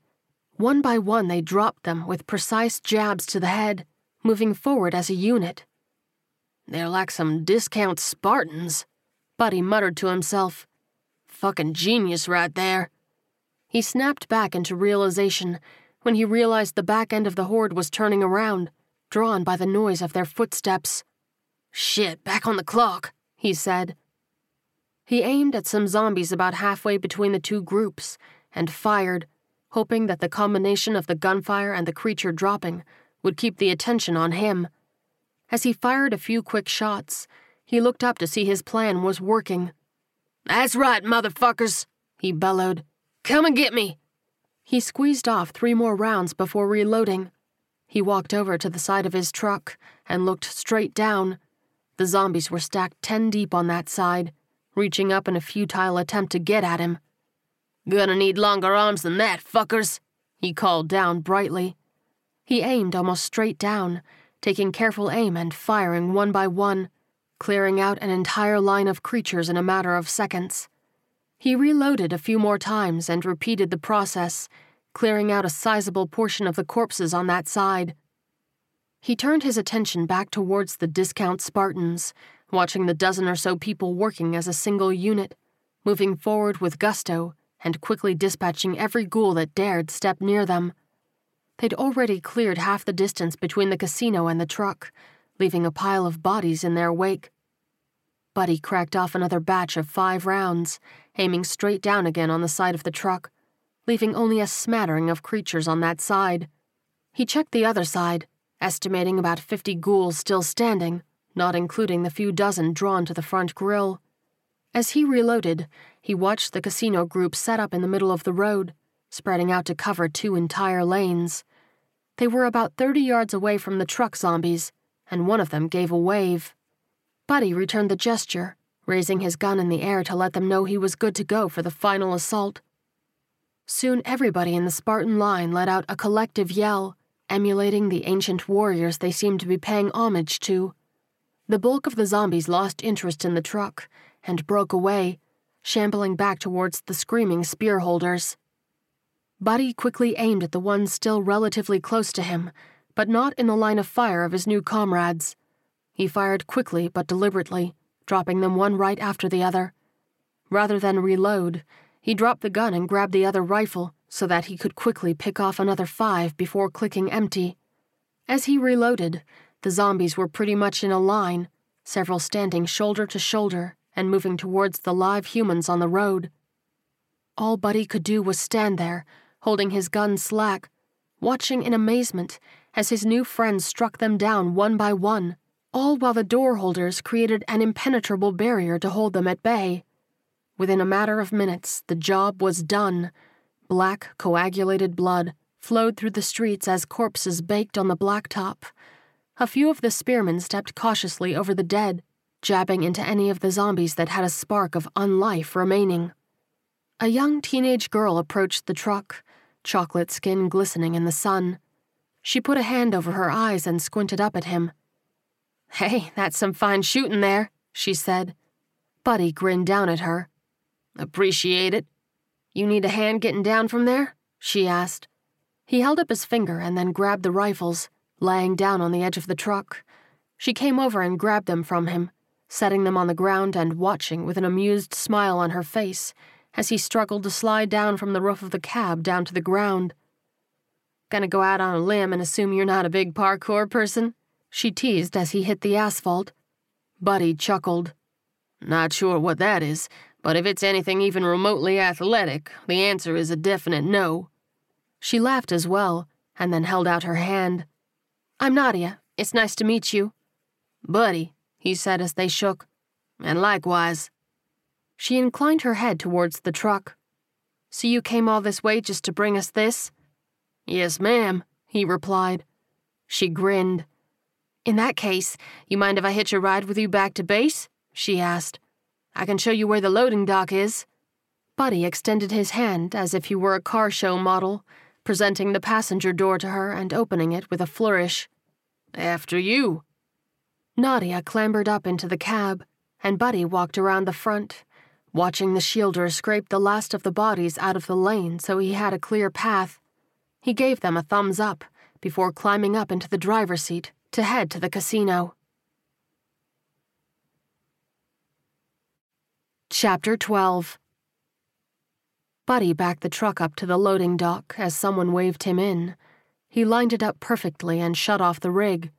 One by one, they dropped them with precise jabs to the head, moving forward as a unit. They're like some discount Spartans, Buddy muttered to himself. Fucking genius right there. He snapped back into realization when he realized the back end of the horde was turning around, drawn by the noise of their footsteps. Shit, back on the clock, he said. He aimed at some zombies about halfway between the two groups and fired, hoping that the combination of the gunfire and the creature dropping would keep the attention on him. As he fired a few quick shots, he looked up to see his plan was working. That's right, motherfuckers, he bellowed. Come and get me. He squeezed off three more rounds before reloading. He walked over to the side of his truck and looked straight down. The zombies were stacked ten deep on that side, reaching up in a futile attempt to get at him. Gonna need longer arms than that, fuckers, he called down brightly. He aimed almost straight down, taking careful aim and firing one by one, clearing out an entire line of creatures in a matter of seconds. He reloaded a few more times and repeated the process, clearing out a sizable portion of the corpses on that side. He turned his attention back towards the discount Spartans, watching the dozen or so people working as a single unit, moving forward with gusto and quickly dispatching every ghoul that dared step near them. They'd already cleared half the distance between the casino and the truck, leaving a pile of bodies in their wake. Buddy cracked off another batch of five rounds, aiming straight down again on the side of the truck, leaving only a smattering of creatures on that side. He checked the other side, estimating about 50 ghouls still standing, not including the few dozen drawn to the front grill. As he reloaded, he watched the casino group set up in the middle of the road, spreading out to cover two entire lanes. They were about 30 yards away from the truck zombies, and one of them gave a wave. Buddy returned the gesture, raising his gun in the air to let them know he was good to go for the final assault. Soon everybody in the Spartan line let out a collective yell, emulating the ancient warriors they seemed to be paying homage to. The bulk of the zombies lost interest in the truck and broke away, shambling back towards the screaming spear holders. Buddy quickly aimed at the ones still relatively close to him, but not in the line of fire of his new comrades. He fired quickly but deliberately, dropping them one right after the other. Rather than reload, he dropped the gun and grabbed the other rifle so that he could quickly pick off another five before clicking empty. As he reloaded, the zombies were pretty much in a line, several standing shoulder to shoulder and moving towards the live humans on the road. All Buddy could do was stand there, holding his gun slack, watching in amazement as his new friends struck them down one by one, all while the door holders created an impenetrable barrier to hold them at bay. Within a matter of minutes, the job was done. Black, coagulated blood flowed through the streets as corpses baked on the blacktop. A few of the spearmen stepped cautiously over the dead, jabbing into any of the zombies that had a spark of unlife remaining. A young teenage girl approached the truck, chocolate skin glistening in the sun. She put a hand over her eyes and squinted up at him. Hey, that's some fine shooting there, she said. Buddy grinned down at her. Appreciate it. You need a hand getting down from there? she asked. He held up his finger and then grabbed the rifles, laying down on the edge of the truck. She came over and grabbed them from him, setting them on the ground and watching with an amused smile on her face as he struggled to slide down from the roof of the cab down to the ground. Gonna go out on a limb and assume you're not a big parkour person? She teased as he hit the asphalt. Buddy chuckled. Not sure what that is, but if it's anything even remotely athletic, the answer is a definite no. She laughed as well, and then held out her hand. I'm Nadia. It's nice to meet you. Buddy, he said as they shook. And likewise. She inclined her head towards the truck. So you came all this way just to bring us this? Yes, ma'am, he replied. She grinned. In that case, you mind if I hitch a ride with you back to base? She asked. I can show you where the loading dock is. Buddy extended his hand as if he were a car show model, presenting the passenger door to her and opening it with a flourish. After you. Nadia clambered up into the cab, and Buddy walked around the front, watching the shielder scrape the last of the bodies out of the lane so he had a clear path. He gave them a thumbs up before climbing up into the driver's seat to head to the casino. Chapter 12 Buddy backed the truck up to the loading dock as someone waved him in. He lined it up perfectly and shut off the rig.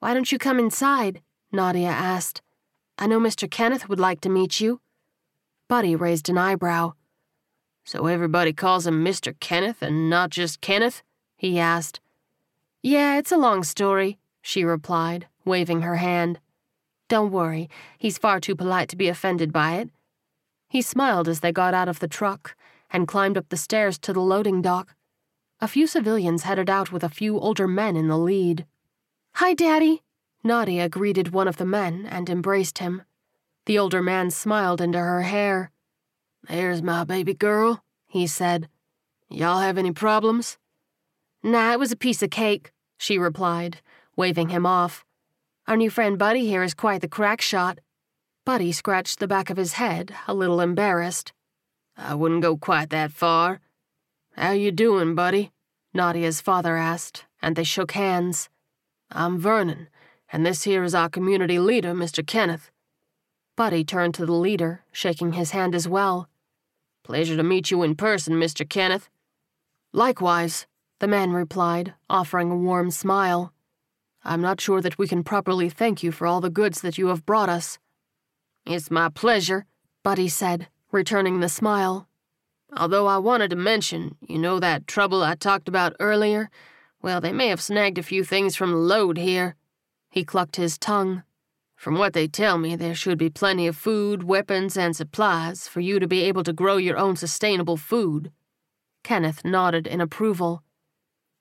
Why don't you come inside? Nadia asked. I know Mr. Kenneth would like to meet you. Buddy raised an eyebrow. So everybody calls him Mr. Kenneth and not just Kenneth? he asked. Yeah, it's a long story, she replied, waving her hand. Don't worry, he's far too polite to be offended by it. He smiled as they got out of the truck and climbed up the stairs to the loading dock. A few civilians headed out with a few older men in the lead. Hi, Daddy. Nadia greeted one of the men and embraced him. The older man smiled into her hair. There's my baby girl, he said. Y'all have any problems? Nah, it was a piece of cake, she replied, waving him off. Our new friend Buddy here is quite the crack shot. Buddy scratched the back of his head, a little embarrassed. I wouldn't go quite that far. How you doing, Buddy? Nadia's father asked, and they shook hands. I'm Vernon, and this here is our community leader, Mr. Kenneth. Buddy turned to the leader, shaking his hand as well. Pleasure to meet you in person, Mr. Kenneth. Likewise, the man replied, offering a warm smile. I'm not sure that we can properly thank you for all the goods that you have brought us. It's my pleasure, Buddy said, returning the smile. Although I wanted to mention, you know that trouble I talked about earlier? Well, they may have snagged a few things from the load here. He clucked his tongue. From what they tell me, there should be plenty of food, weapons, and supplies for you to be able to grow your own sustainable food. Kenneth nodded in approval.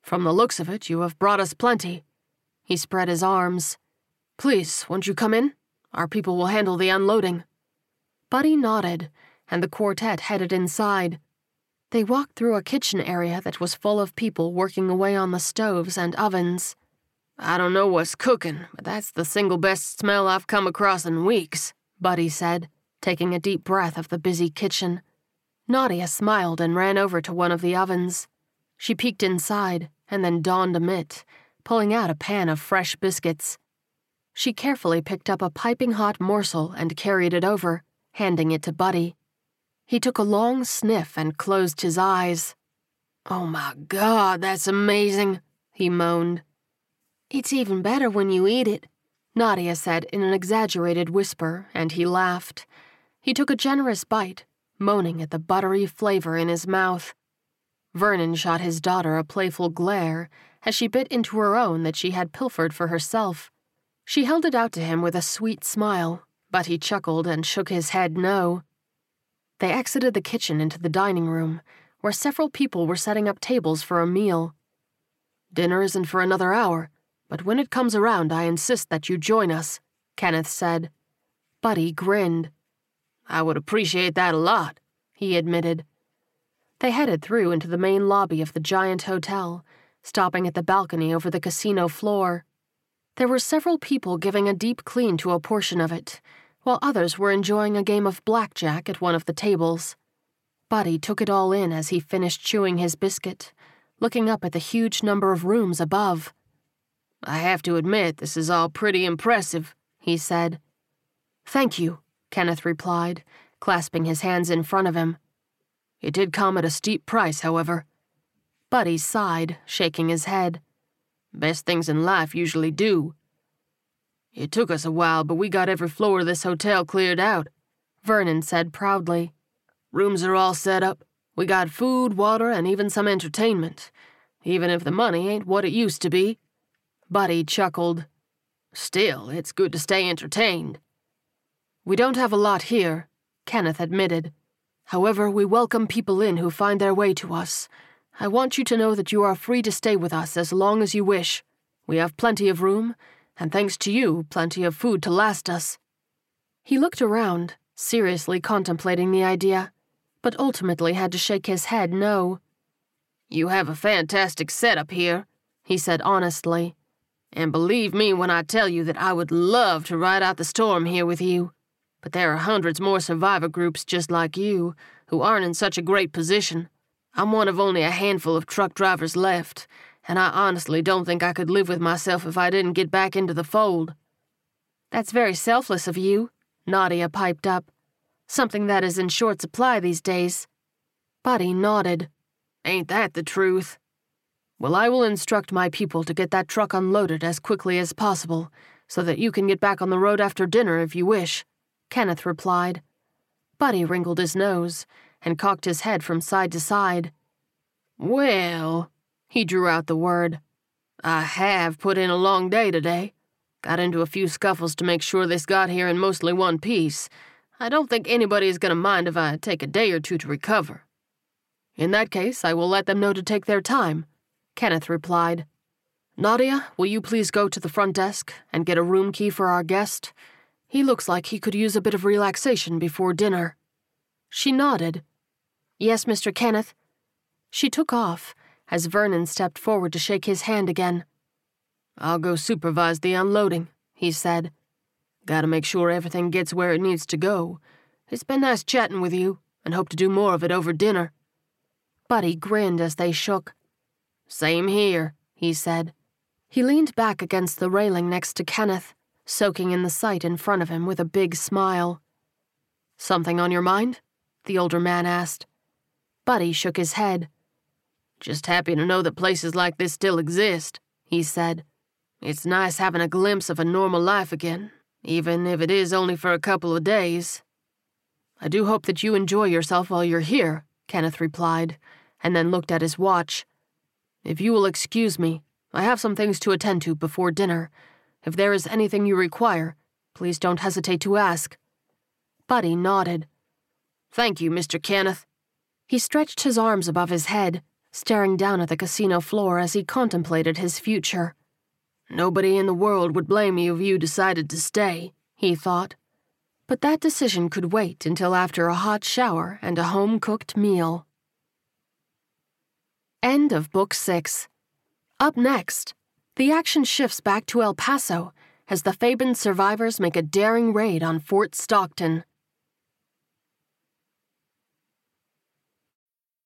From the looks of it, you have brought us plenty. He spread his arms. Please, won't you come in? Our people will handle the unloading. Buddy nodded, and the quartet headed inside. They walked through a kitchen area that was full of people working away on the stoves and ovens. I don't know what's cooking, but that's the single best smell I've come across in weeks, Buddy said, taking a deep breath of the busy kitchen. Nadia smiled and ran over to one of the ovens. She peeked inside and then donned a mitt, pulling out a pan of fresh biscuits. She carefully picked up a piping hot morsel and carried it over, handing it to Buddy. He took a long sniff and closed his eyes. Oh my god, that's amazing, he moaned. It's even better when you eat it, Nadia said in an exaggerated whisper, and he laughed. He took a generous bite, moaning at the buttery flavor in his mouth. Vernon shot his daughter a playful glare as she bit into her own that she had pilfered for herself. She held it out to him with a sweet smile, but he chuckled and shook his head no. They exited the kitchen into the dining room, where several people were setting up tables for a meal. Dinner isn't for another hour, but when it comes around, I insist that you join us, Kenneth said. Buddy grinned. I would appreciate that a lot, he admitted. They headed through into the main lobby of the giant hotel, stopping at the balcony over the casino floor. There were several people giving a deep clean to a portion of it, while others were enjoying a game of blackjack at one of the tables. Buddy took it all in as he finished chewing his biscuit, looking up at the huge number of rooms above. I have to admit, this is all pretty impressive, he said. Thank you, Kenneth replied, clasping his hands in front of him. It did come at a steep price, however. Buddy sighed, shaking his head. Best things in life usually do. It took us a while, but we got every floor of this hotel cleared out, Vernon said proudly. Rooms are all set up. We got food, water, and even some entertainment, even if the money ain't what it used to be. Buddy chuckled. Still, it's good to stay entertained. We don't have a lot here, Kenneth admitted. However, we welcome people in who find their way to us. I want you to know that you are free to stay with us as long as you wish. We have plenty of room, and thanks to you, plenty of food to last us. He looked around, seriously contemplating the idea, but ultimately had to shake his head no. You have a fantastic setup here, he said honestly. And believe me when I tell you that I would love to ride out the storm here with you. But there are hundreds more survivor groups just like you who aren't in such a great position. I'm one of only a handful of truck drivers left, and I honestly don't think I could live with myself if I didn't get back into the fold. That's very selfless of you, Nadia piped up. Something that is in short supply these days. Buddy nodded. Ain't that the truth? Well, I will instruct my people to get that truck unloaded as quickly as possible, so that you can get back on the road after dinner if you wish. Kenneth replied. Buddy wrinkled his nose and cocked his head from side to side. Well, he drew out the word. I have put in a long day today. Got into a few scuffles to make sure this got here in mostly one piece. I don't think anybody is going to mind if I take a day or two to recover. In that case, I will let them know to take their time, Kenneth replied. Nadia, will you please go to the front desk and get a room key for our guest? He looks like he could use a bit of relaxation before dinner. She nodded. Yes, Mr. Kenneth. She took off as Vernon stepped forward to shake his hand again. I'll go supervise the unloading, he said. Gotta make sure everything gets where it needs to go. It's been nice chatting with you, and hope to do more of it over dinner. Buddy grinned as they shook. Same here, he said. He leaned back against the railing next to Kenneth soaking in the sight in front of him with a big smile. Something on your mind? the older man asked. Buddy shook his head. Just happy to know that places like this still exist, he said. It's nice having a glimpse of a normal life again, even if it is only for a couple of days. I do hope that you enjoy yourself while you're here, Kenneth replied, and then looked at his watch. If you will excuse me, I have some things to attend to before dinner, if there is anything you require, please don't hesitate to ask. Buddy nodded. Thank you, Mr. Kenneth. He stretched his arms above his head, staring down at the casino floor as he contemplated his future. Nobody in the world would blame you if you decided to stay, he thought. But that decision could wait until after a hot shower and a home cooked meal. End of Book 6. Up next. The action shifts back to El Paso as the Fabin survivors make a daring raid on Fort Stockton.